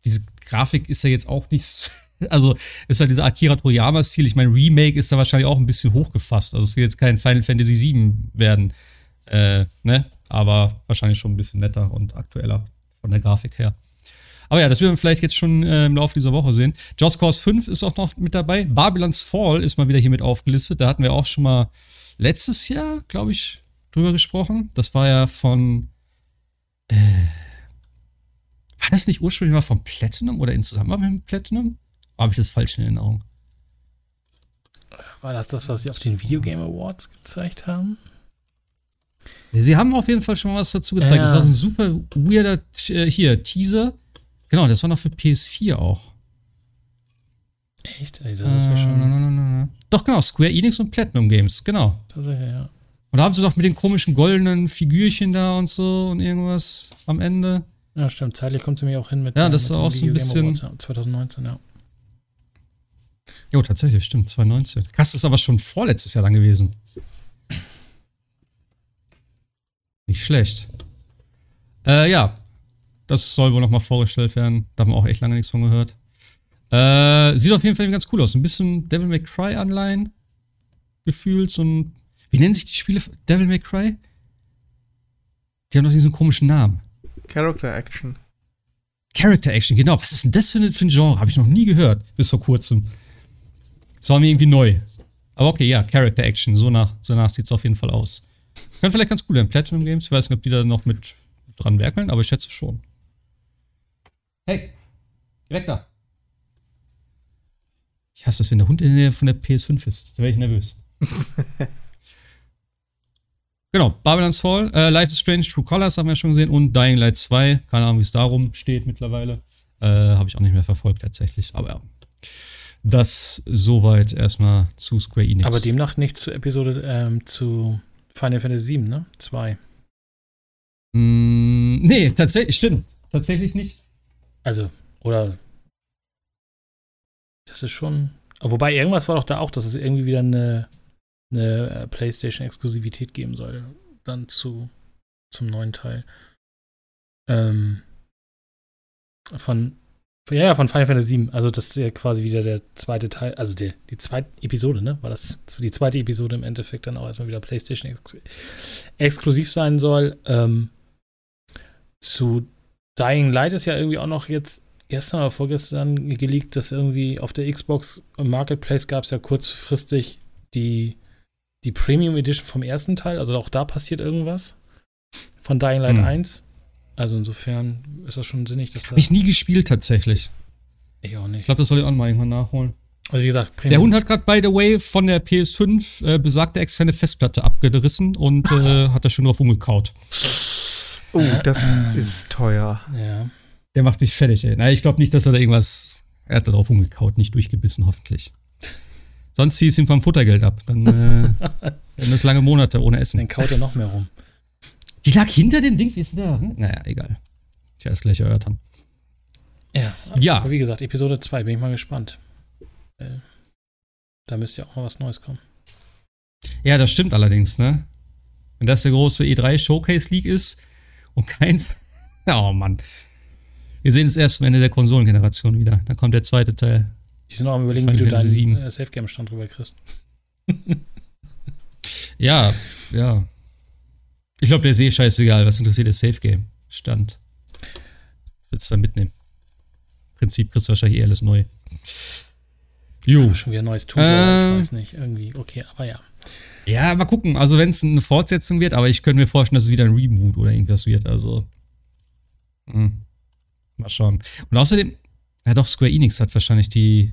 diese Grafik ist ja jetzt auch nicht, s- also ist halt dieser Akira Toriyama-Stil. Ich meine, Remake ist da wahrscheinlich auch ein bisschen hochgefasst. Also es wird jetzt kein Final Fantasy VII werden, äh, ne? Aber wahrscheinlich schon ein bisschen netter und aktueller von der Grafik her. Aber ja, das werden wir vielleicht jetzt schon äh, im Laufe dieser Woche sehen. Just Cause 5 ist auch noch mit dabei. Babylon's Fall ist mal wieder hier mit aufgelistet. Da hatten wir auch schon mal letztes Jahr, glaube ich, drüber gesprochen. Das war ja von. Äh, war das nicht ursprünglich mal von Platinum oder in Zusammenarbeit mit Platinum? Habe ich das falsch in Erinnerung? War das das, was sie auf den Videogame Awards gezeigt haben? Sie haben auf jeden Fall schon mal was dazu gezeigt. Ja. Das war so ein super weirder äh, hier, Teaser. Genau, das war noch für PS4 auch. Echt? Ey, das ist Äh, schon. na, na, na, na. Doch, genau, Square Enix und Platinum Games, genau. Tatsächlich, ja. Und da haben sie doch mit den komischen goldenen Figürchen da und so und irgendwas am Ende. Ja, stimmt. Zeitlich kommt sie mir auch hin mit Ja, das ist auch so ein Video Game bisschen- Awards, ja, 2019, ja. Jo, tatsächlich, stimmt, 2019. Krass, das ist aber schon vorletztes Jahr dann gewesen. Nicht schlecht. Äh, ja. Das soll wohl nochmal vorgestellt werden. Da haben wir auch echt lange nichts von gehört. Äh, sieht auf jeden Fall ganz cool aus. Ein bisschen Devil May Cry Anleihen. Gefühlt. So ein. Wie nennen sich die Spiele? Devil May Cry? Die haben doch diesen komischen Namen. Character Action. Character Action, genau. Was ist denn das für, eine, für ein Genre? Habe ich noch nie gehört, bis vor kurzem. Das war mir irgendwie neu. Aber okay, ja, Character Action. So nach, so nach sieht es auf jeden Fall aus. Könnte vielleicht ganz cool werden. Platinum Games. Ich weiß nicht, ob die da noch mit dran werkeln, aber ich schätze schon. Hey, geh weg da. Ich hasse das, wenn der Hund in der Nähe von der PS5 ist. Da wäre ich nervös. Genau, Babylon's Fall, äh, Life is Strange, True Colors haben wir schon gesehen und Dying Light 2. Keine Ahnung, wie es darum steht mittlerweile. Äh, Habe ich auch nicht mehr verfolgt tatsächlich. Aber ja, Das soweit erstmal zu Square Enix. Aber demnach nicht zu Episode, ähm, zu Final Fantasy VII, ne? Zwei. Mm, nee, tatsächlich, stimmt. Tatsächlich nicht. Also, oder. Das ist schon. Wobei, irgendwas war doch da auch, dass es irgendwie wieder eine, eine PlayStation-Exklusivität geben soll. Dann zu, zum neuen Teil. Ähm, von ja, ja, von Final Fantasy VII. Also das ist ja quasi wieder der zweite Teil, also der, die zweite Episode, ne? War das die zweite Episode im Endeffekt dann auch erstmal wieder PlayStation ex exklusiv sein soll. Ähm, zu Dying Light ist ja irgendwie auch noch jetzt gestern oder vorgestern geleakt, dass irgendwie auf der Xbox Marketplace gab es ja kurzfristig die, die Premium Edition vom ersten Teil. Also auch da passiert irgendwas. Von Dying Light hm. 1. Also insofern ist das schon sinnig, dass da. Hab ich nie gespielt tatsächlich. Ich auch nicht. Ich glaube, das soll ich auch mal irgendwann nachholen. Also wie gesagt, Premium. Der Hund hat gerade, by the way, von der PS5 äh, besagte externe Festplatte abgerissen und äh, hat da schon drauf umgekaut. Oh, das ist teuer. Ja. Der macht mich fertig, ey. Na, ich glaube nicht, dass er da irgendwas. Er hat da drauf umgekaut, nicht durchgebissen, hoffentlich. Sonst ziehe ich ihm vom Futtergeld ab. Dann äh, werden das lange Monate ohne Essen. Dann kaut er noch mehr rum. Die lag hinter dem Ding, wie ist da? Hm? Naja, egal. Tja, das gleich erhört haben. Ja, ja. Aber wie gesagt, Episode 2, bin ich mal gespannt. Äh, da müsste ja auch mal was Neues kommen. Ja, das stimmt allerdings, ne? Wenn das der große E3 Showcase League ist und kein. Oh Mann. Wir sehen es erst am Ende der Konsolengeneration wieder. Da kommt der zweite Teil. Die sind auch am überlegen, wie du deinen äh, Safe Game Stand drüber kriegst. ja, ja. Ich glaube, der ist eh scheißegal. Was interessiert der Safe Game? Stand. Ich würde es dann mitnehmen. Im Prinzip kriegst du wahrscheinlich eh alles neu. Jo. Schon wieder ein neues Tool, äh, ich weiß nicht. Irgendwie, okay, aber ja. Ja, mal gucken. Also, wenn es eine Fortsetzung wird, aber ich könnte mir vorstellen, dass es wieder ein Reboot oder irgendwas wird. Also. Mh. Hm, mal schauen. Und außerdem, ja doch, Square Enix hat wahrscheinlich die.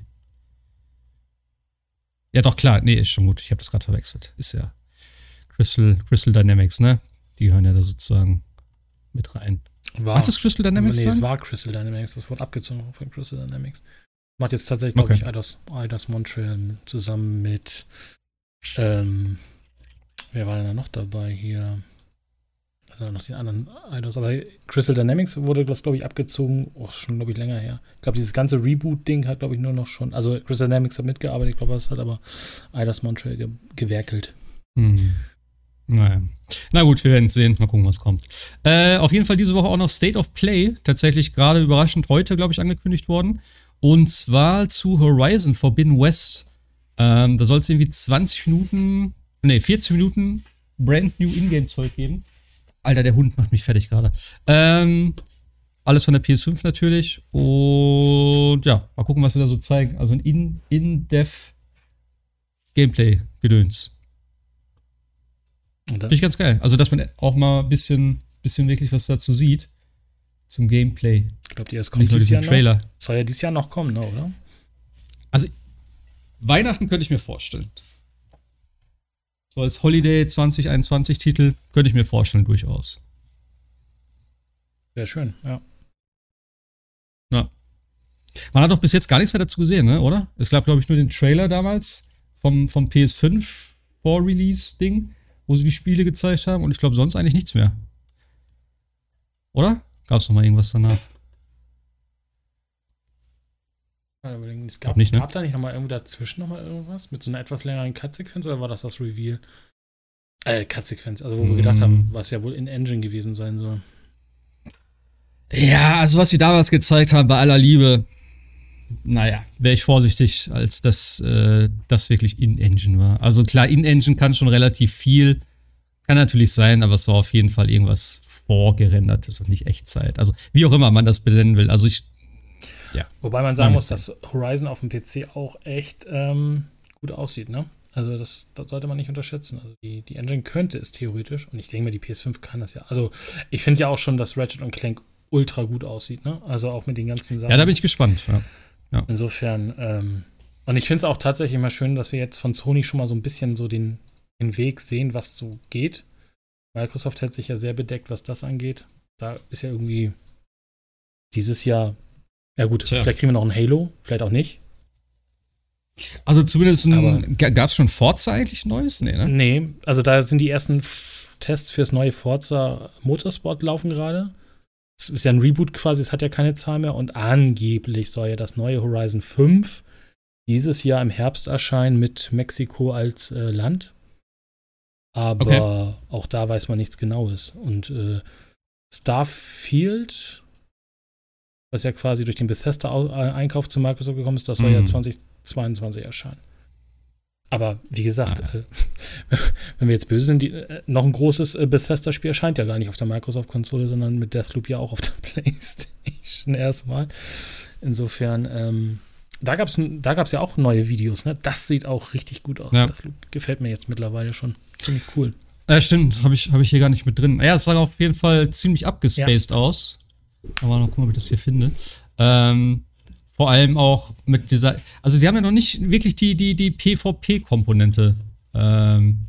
Ja, doch, klar. Nee, ist schon gut. Ich habe das gerade verwechselt. Ist ja Crystal, Crystal Dynamics, ne? Die hören ja da sozusagen mit rein. War, Hat das Crystal Dynamics? Nee, es war Crystal Dynamics. Das wurde abgezogen von Crystal Dynamics. Macht jetzt tatsächlich, glaube okay. ich, Eidos, Eidos Montreal zusammen mit. Ähm, wer war denn da noch dabei hier? Also noch die anderen Eidos. Aber Crystal Dynamics wurde das, glaube ich, abgezogen. Oh, schon, glaube ich, länger her. Ich glaube, dieses ganze Reboot-Ding hat, glaube ich, nur noch schon. Also Crystal Dynamics hat mitgearbeitet. Ich glaube, das hat aber Eidos Montreal ge gewerkelt. Hm. Naja. Na gut, wir werden es sehen. Mal gucken, was kommt. Äh, auf jeden Fall diese Woche auch noch State of Play. Tatsächlich gerade überraschend heute, glaube ich, angekündigt worden. Und zwar zu Horizon Forbidden West. Ähm, da soll es irgendwie 20 Minuten, nee, 14 Minuten brand new Ingame-Zeug geben. Alter, der Hund macht mich fertig gerade. Ähm, alles von der PS5 natürlich. Und ja, mal gucken, was wir da so zeigen. Also ein In-Dev Gameplay-Gedöns. Finde ich ganz geil. Also, dass man auch mal ein bisschen, bisschen wirklich was dazu sieht. Zum Gameplay. Ich glaube, die erst kommt dieses Jahr Trailer. Noch. Soll ja dieses Jahr noch kommen, ne, oder? Also, Weihnachten könnte ich mir vorstellen. So als Holiday 2021 Titel könnte ich mir vorstellen, durchaus. Sehr schön, ja. Ja. Man hat doch bis jetzt gar nichts mehr dazu gesehen, ne, oder? Es gab, glaube ich, nur den Trailer damals vom, vom PS5 Vor-Release-Ding wo sie die Spiele gezeigt haben und ich glaube sonst eigentlich nichts mehr. Oder? Gab es noch mal irgendwas danach? Es gab, nicht, ne? gab da nicht noch mal irgendwo dazwischen noch mal irgendwas mit so einer etwas längeren Cut-Sequenz oder war das das Reveal? Äh, Cut-Sequenz, also wo mm. wir gedacht haben, was ja wohl in Engine gewesen sein soll. Ja, also was sie damals gezeigt haben, bei aller Liebe, naja, wäre ich vorsichtig, als dass äh, das wirklich In-Engine war. Also klar, In-Engine kann schon relativ viel. Kann natürlich sein, aber es war auf jeden Fall irgendwas vorgerendertes und nicht Echtzeit. Also wie auch immer man das benennen will. Also ich. Ja. Wobei man sagen muss, dass Horizon auf dem PC auch echt ähm, gut aussieht, ne? Also das, das, sollte man nicht unterschätzen. Also die, die Engine könnte es theoretisch und ich denke mir, die PS5 kann das ja. Also ich finde ja auch schon, dass Ratchet Clank ultra gut aussieht, ne? Also auch mit den ganzen Sachen. Ja, da bin ich gespannt. Ja. Ja. Insofern, ähm, und ich finde es auch tatsächlich immer schön, dass wir jetzt von Sony schon mal so ein bisschen so den, den Weg sehen, was so geht. Microsoft hält sich ja sehr bedeckt, was das angeht. Da ist ja irgendwie dieses Jahr, ja gut, Tja. vielleicht kriegen wir noch ein Halo, vielleicht auch nicht. Also zumindest gab es schon Forza eigentlich Neues? Nee, ne? Nee, also da sind die ersten Tests fürs neue Forza Motorsport laufen gerade. Es ist ja ein Reboot quasi, es hat ja keine Zahl mehr und angeblich soll ja das neue Horizon 5 dieses Jahr im Herbst erscheinen mit Mexiko als äh, Land. Aber okay. auch da weiß man nichts Genaues. Und äh, Starfield, was ja quasi durch den Bethesda-Einkauf zu Microsoft gekommen ist, das soll mm. ja 2022 mhm. erscheinen. Aber wie gesagt, ah. äh, wenn wir jetzt böse sind, die, äh, noch ein großes äh, Bethesda-Spiel erscheint ja gar nicht auf der Microsoft-Konsole, sondern mit Deathloop ja auch auf der PlayStation erstmal. Insofern, ähm, da gab es da gab's ja auch neue Videos, ne? Das sieht auch richtig gut aus. Ja. Das gefällt mir jetzt mittlerweile schon. Ziemlich cool. Ja, stimmt. Habe ich, hab ich hier gar nicht mit drin. Ja, es sah auf jeden Fall ziemlich abgespaced ja. aus. Aber noch gucken, ob ich das hier finde. Ähm, vor allem auch mit dieser. Also, sie haben ja noch nicht wirklich die, die, die PvP-Komponente ähm,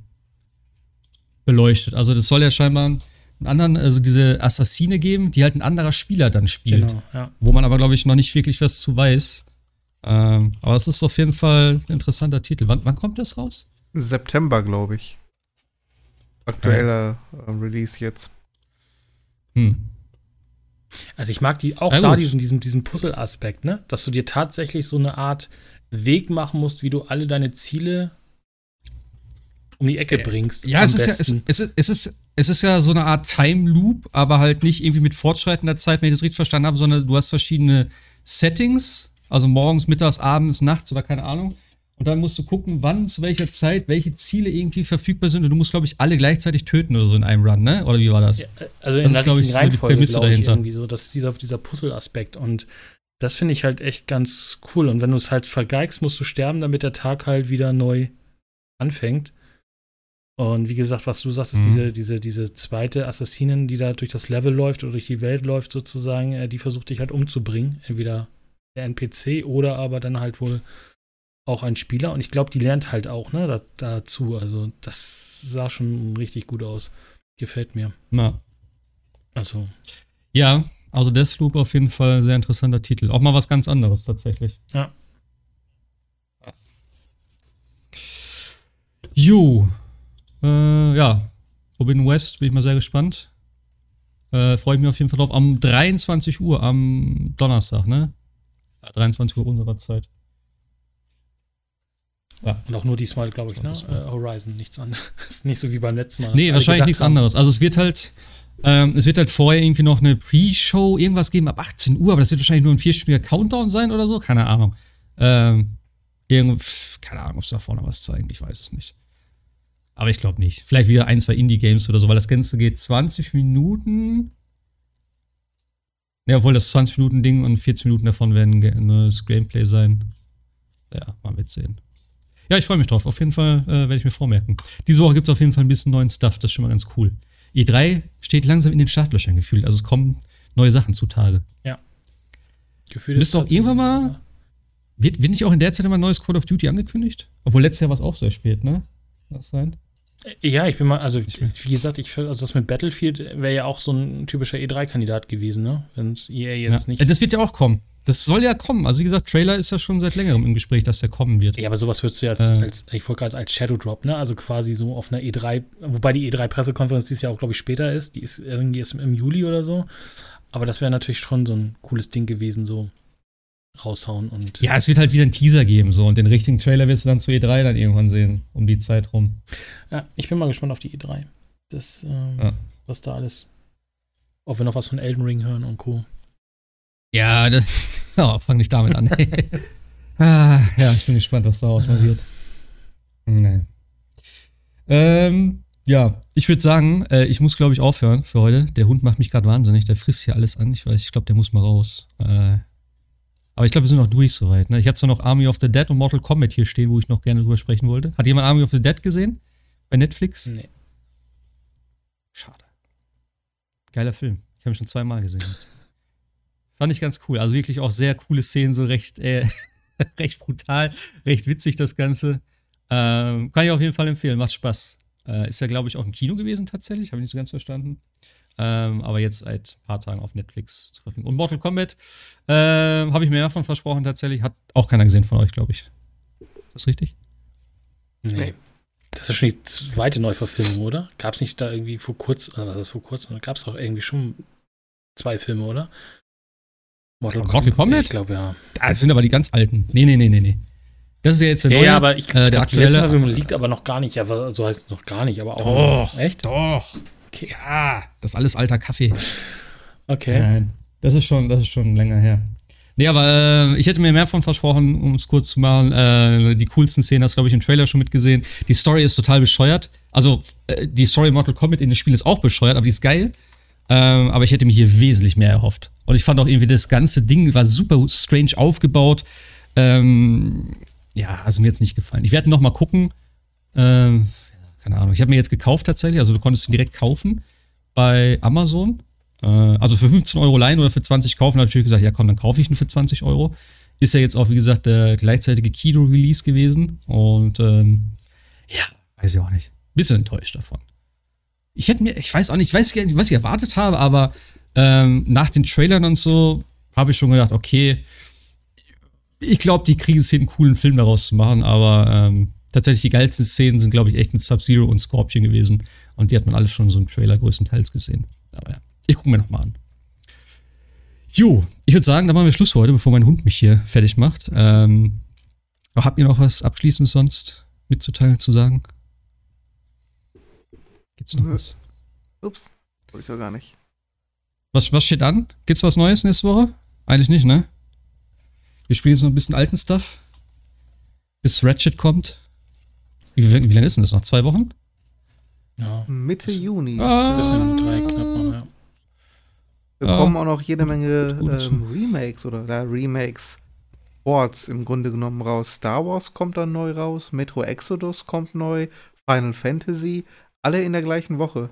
beleuchtet. Also, das soll ja scheinbar einen anderen, also diese Assassine geben, die halt ein anderer Spieler dann spielt. Genau, ja. Wo man aber, glaube ich, noch nicht wirklich was zu weiß. Ähm, aber es ist auf jeden Fall ein interessanter Titel. Wann, wann kommt das raus? September, glaube ich. Aktueller ja. äh, Release jetzt. Hm. Also ich mag die auch ja, da diesen, diesen, diesen Puzzle-Aspekt, ne? Dass du dir tatsächlich so eine Art Weg machen musst, wie du alle deine Ziele um die Ecke bringst. Ja, es ist ja, es, es, ist, es, ist, es ist ja so eine Art Time Loop, aber halt nicht irgendwie mit fortschreitender Zeit, wenn ich das richtig verstanden habe, sondern du hast verschiedene Settings, also morgens, mittags, abends, nachts oder keine Ahnung. Und dann musst du gucken, wann, zu welcher Zeit, welche Ziele irgendwie verfügbar sind. Und du musst, glaube ich, alle gleichzeitig töten oder so in einem Run, ne? Oder wie war das? Ja, also in das ist, glaube ich, so die Prämisse dahinter. Irgendwie so, das ist dieser, dieser Puzzle-Aspekt. Und das finde ich halt echt ganz cool. Und wenn du es halt vergeigst, musst du sterben, damit der Tag halt wieder neu anfängt. Und wie gesagt, was du sagst, ist mhm. diese, diese, diese zweite Assassinin, die da durch das Level läuft oder durch die Welt läuft, sozusagen, äh, die versucht dich halt umzubringen. Entweder der NPC oder aber dann halt wohl auch ein Spieler und ich glaube, die lernt halt auch ne, da, dazu. Also das sah schon richtig gut aus. Gefällt mir. Na. Also. Ja, also Deathloop auf jeden Fall sehr interessanter Titel. Auch mal was ganz anderes tatsächlich. Ja. Jo. Äh, ja. Robin West bin ich mal sehr gespannt. Äh, Freue ich mich auf jeden Fall drauf. Am 23 Uhr am Donnerstag, ne? 23 Uhr unserer Zeit. Ja. Und auch nur diesmal, glaube ich, ne? Äh, Horizon, nichts anderes. nicht so wie beim letzten Mal. Nee, wahrscheinlich nichts haben. anderes. Also es wird halt, ähm, es wird halt vorher irgendwie noch eine Pre-Show irgendwas geben ab 18 Uhr, aber das wird wahrscheinlich nur ein vierstündiger Countdown sein oder so. Keine Ahnung. Ähm, irgend, keine Ahnung, ob es da vorne was zeigen, ich weiß es nicht. Aber ich glaube nicht. Vielleicht wieder ein, zwei Indie-Games oder so, weil das Ganze geht 20 Minuten. Ja, obwohl das 20 Minuten Ding und 14 Minuten davon werden ein neues Gameplay sein. Ja, mal mitsehen. Ja, ich freue mich drauf. Auf jeden Fall äh, werde ich mir vormerken. Diese Woche gibt es auf jeden Fall ein bisschen neuen Stuff. Das ist schon mal ganz cool. E3 steht langsam in den Startlöchern gefühlt. Also es kommen neue Sachen zutage. Ja. Gefühlt Bist du auch irgendwann mal. Wird, wird nicht auch in der Zeit immer ein neues Call of Duty angekündigt? Obwohl letztes Jahr war es auch sehr spät, ne? Kann das sein? Ja, ich bin mal, also wie gesagt, ich also das mit Battlefield wäre ja auch so ein typischer E3-Kandidat gewesen, ne? Wenn es EA jetzt ja. nicht. Das wird ja auch kommen. Das soll ja kommen. Also wie gesagt, Trailer ist ja schon seit längerem im Gespräch, dass der kommen wird. Ja, aber sowas würdest du jetzt äh. als, ich wollte gerade als Shadow Drop, ne? Also quasi so auf einer E3, wobei die E3-Pressekonferenz dieses Jahr auch, glaube ich, später ist. Die ist irgendwie ist im Juli oder so. Aber das wäre natürlich schon so ein cooles Ding gewesen, so raushauen und. Ja, es wird halt wieder einen Teaser geben, so. Und den richtigen Trailer wirst du dann zu E3 dann irgendwann sehen, um die Zeit rum. Ja, ich bin mal gespannt auf die E3. Das, ähm, ja. was da alles. Ob wir noch was von Elden Ring hören und Co. Ja, das, oh, fang nicht damit an. ah, ja, ich bin gespannt, was daraus mal wird. Nee. Ähm, ja, ich würde sagen, äh, ich muss, glaube ich, aufhören für heute. Der Hund macht mich gerade wahnsinnig. Der frisst hier alles an. Ich weiß, ich glaube, der muss mal raus. Äh, aber ich glaube, wir sind noch durch soweit. Ne? Ich hatte zwar noch Army of the Dead und Mortal Kombat hier stehen, wo ich noch gerne drüber sprechen wollte. Hat jemand Army of the Dead gesehen? Bei Netflix? Nee. Schade. Geiler Film. Ich habe ihn schon zweimal gesehen. Fand ich ganz cool. Also wirklich auch sehr coole Szenen, so recht, äh, recht brutal, recht witzig das Ganze. Ähm, kann ich auf jeden Fall empfehlen, macht Spaß. Äh, ist ja, glaube ich, auch im Kino gewesen tatsächlich, habe ich nicht so ganz verstanden. Ähm, aber jetzt seit ein paar Tagen auf Netflix zu verfügen. Und Mortal Kombat äh, habe ich mir davon versprochen tatsächlich, hat auch keiner gesehen von euch, glaube ich. Das ist richtig? Nee. Das ist schon die zweite Neuverfilmung, oder? Gab es nicht da irgendwie vor kurzem, oder was ist vor kurzem? Gab es doch irgendwie schon zwei Filme, oder? Mortal Kombat? Ich glaube, ja. Das sind aber die ganz alten. Nee, nee, nee, nee, nee. Das ist ja jetzt der Ja, neue. ja, aber ich äh, der glaub, die letzte aktuelle. Liegt aber noch gar nicht, aber so heißt es noch gar nicht, aber auch. Doch. Echt? Doch. Okay. Ja, das ist alles alter Kaffee. Okay. Nein, das ist schon, das ist schon länger her. Nee, aber äh, ich hätte mir mehr von versprochen, um es kurz zu machen. Äh, die coolsten Szenen hast du, glaube ich, im Trailer schon mitgesehen. Die Story ist total bescheuert. Also, äh, die Story Mortal Kombat in dem Spiel ist auch bescheuert, aber die ist geil. Ähm, aber ich hätte mir hier wesentlich mehr erhofft. Und ich fand auch irgendwie, das ganze Ding war super strange aufgebaut. Ähm, ja, also mir jetzt nicht gefallen. Ich werde noch mal gucken. Ähm, keine Ahnung. Ich habe mir jetzt gekauft tatsächlich. Also, du konntest ihn direkt kaufen bei Amazon. Äh, also für 15 Euro leihen oder für 20 kaufen, habe ich natürlich gesagt, ja komm, dann kaufe ich ihn für 20 Euro. Ist ja jetzt auch, wie gesagt, der gleichzeitige Kido-Release gewesen. Und ähm, ja, weiß ich auch nicht. Bisschen enttäuscht davon. Ich hätte mir, ich weiß auch nicht, ich weiß nicht, was ich erwartet habe, aber ähm, nach den Trailern und so habe ich schon gedacht, okay, ich glaube, die kriegen es hin, einen coolen Film daraus zu machen, aber ähm, tatsächlich die geilsten Szenen sind, glaube ich, echt mit Sub-Zero und Scorpion gewesen. Und die hat man alle schon so im Trailer größtenteils gesehen. Aber ja, ich gucke mir noch mal an. Jo, ich würde sagen, da machen wir Schluss für heute, bevor mein Hund mich hier fertig macht. Ähm, habt ihr noch was Abschließendes sonst mitzuteilen, zu sagen? Gibt's noch was? Ups, wollte ich doch gar nicht. Was? Was steht an? Gibt's was Neues nächste Woche? Eigentlich nicht, ne? Wir spielen jetzt noch ein bisschen alten Stuff. Bis Ratchet kommt. Wie, wie lange ist denn das noch? Zwei Wochen? Ja. Mitte Juni. Ah. Bisschen drei knapp noch, ja. Wir Ja. bekommen auch noch jede Menge Gut. ähm, Remakes oder ja, Remakes. Ports im Grunde genommen raus. Star Wars kommt dann neu raus, Metro Exodus kommt neu, Final Fantasy, alle in der gleichen Woche.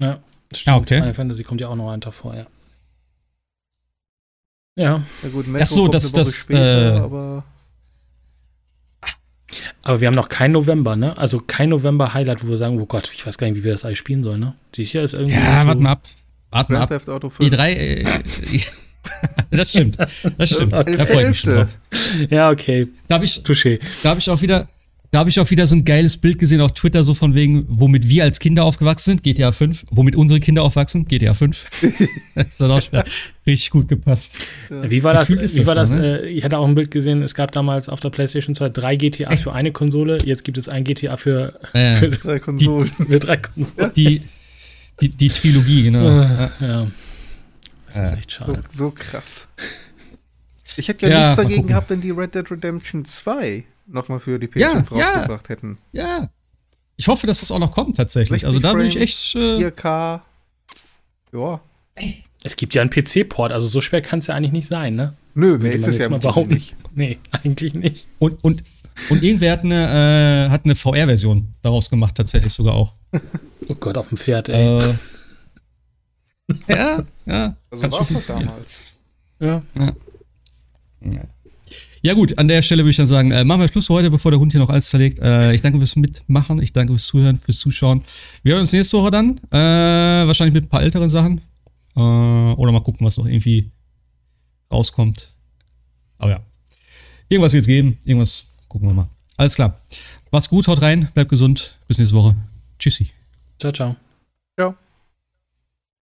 Ja, stimmt. Ah, okay. Final Fantasy kommt ja auch noch einen Tag vor, ja. Ja, Ja gut, Metro Ach so, das- das, später, äh, aber aber wir haben noch kein November, ne? Also kein November-Highlight, wo wir sagen, oh Gott, ich weiß gar nicht, wie wir das alles spielen sollen, ne? Die hier ist irgendwie. Ja, so, warte mal ab. Warte mal Grand ab. Theft Auto 5. E3, äh, das stimmt. Das stimmt. Da freue ich mich schon drauf. Ja, okay. Da habe ich, Touché. da ich auch wieder. Da habe ich auch wieder so ein geiles Bild gesehen auf Twitter, so von wegen, womit wir als Kinder aufgewachsen sind, GTA 5, womit unsere Kinder aufwachsen, GTA 5. das hat auch schon richtig gut gepasst. Wie war das? Gefühlt ist Wie war das das? so, ne? äh, ich hatte auch ein Bild gesehen, es gab damals auf der PlayStation 2 drei GTAs für eine Konsole, jetzt gibt es ein GTA für, Äh, für, Drei Konsolen. für drei Konsolen. die, die, die Trilogie, genau. Ja. Ja. Das ist echt So, schade. so krass. Ich hätte ja, Ja, nichts dagegen gehabt, wenn die Red Dead Redemption 2 nochmal für die Ja, PS5 ja. rausgebracht hätten. ja. Ich hoffe, dass das auch noch kommt, tatsächlich. Also da würde ich echt. Äh, 4K. Ja. Es gibt ja einen PC-Port, also so schwer kann es ja eigentlich nicht sein, ne? Nö, mehr ist es jetzt ja mal behaupten. nicht. Nee, eigentlich nicht. und, und, und irgendwer hat eine, äh, hat eine VR-Version daraus gemacht, tatsächlich sogar auch. Oh Gott, auf dem Pferd, ey. Äh, ja, ja. Also war schon es funktionieren. damals. Ja. Ja gut, an der Stelle würde ich dann sagen, äh, machen wir Schluss für heute, bevor der Hund hier noch alles zerlegt. Äh, ich danke fürs Mitmachen, ich danke fürs Zuhören, fürs Zuschauen. Wir hören uns nächste Woche dann, äh, wahrscheinlich mit ein paar älteren Sachen. Äh, oder mal gucken, was noch irgendwie rauskommt. Aber ja, irgendwas wird es geben, irgendwas gucken wir mal. Alles klar. Macht's gut, haut rein, bleibt gesund, bis nächste Woche. Tschüssi. Ciao, ciao.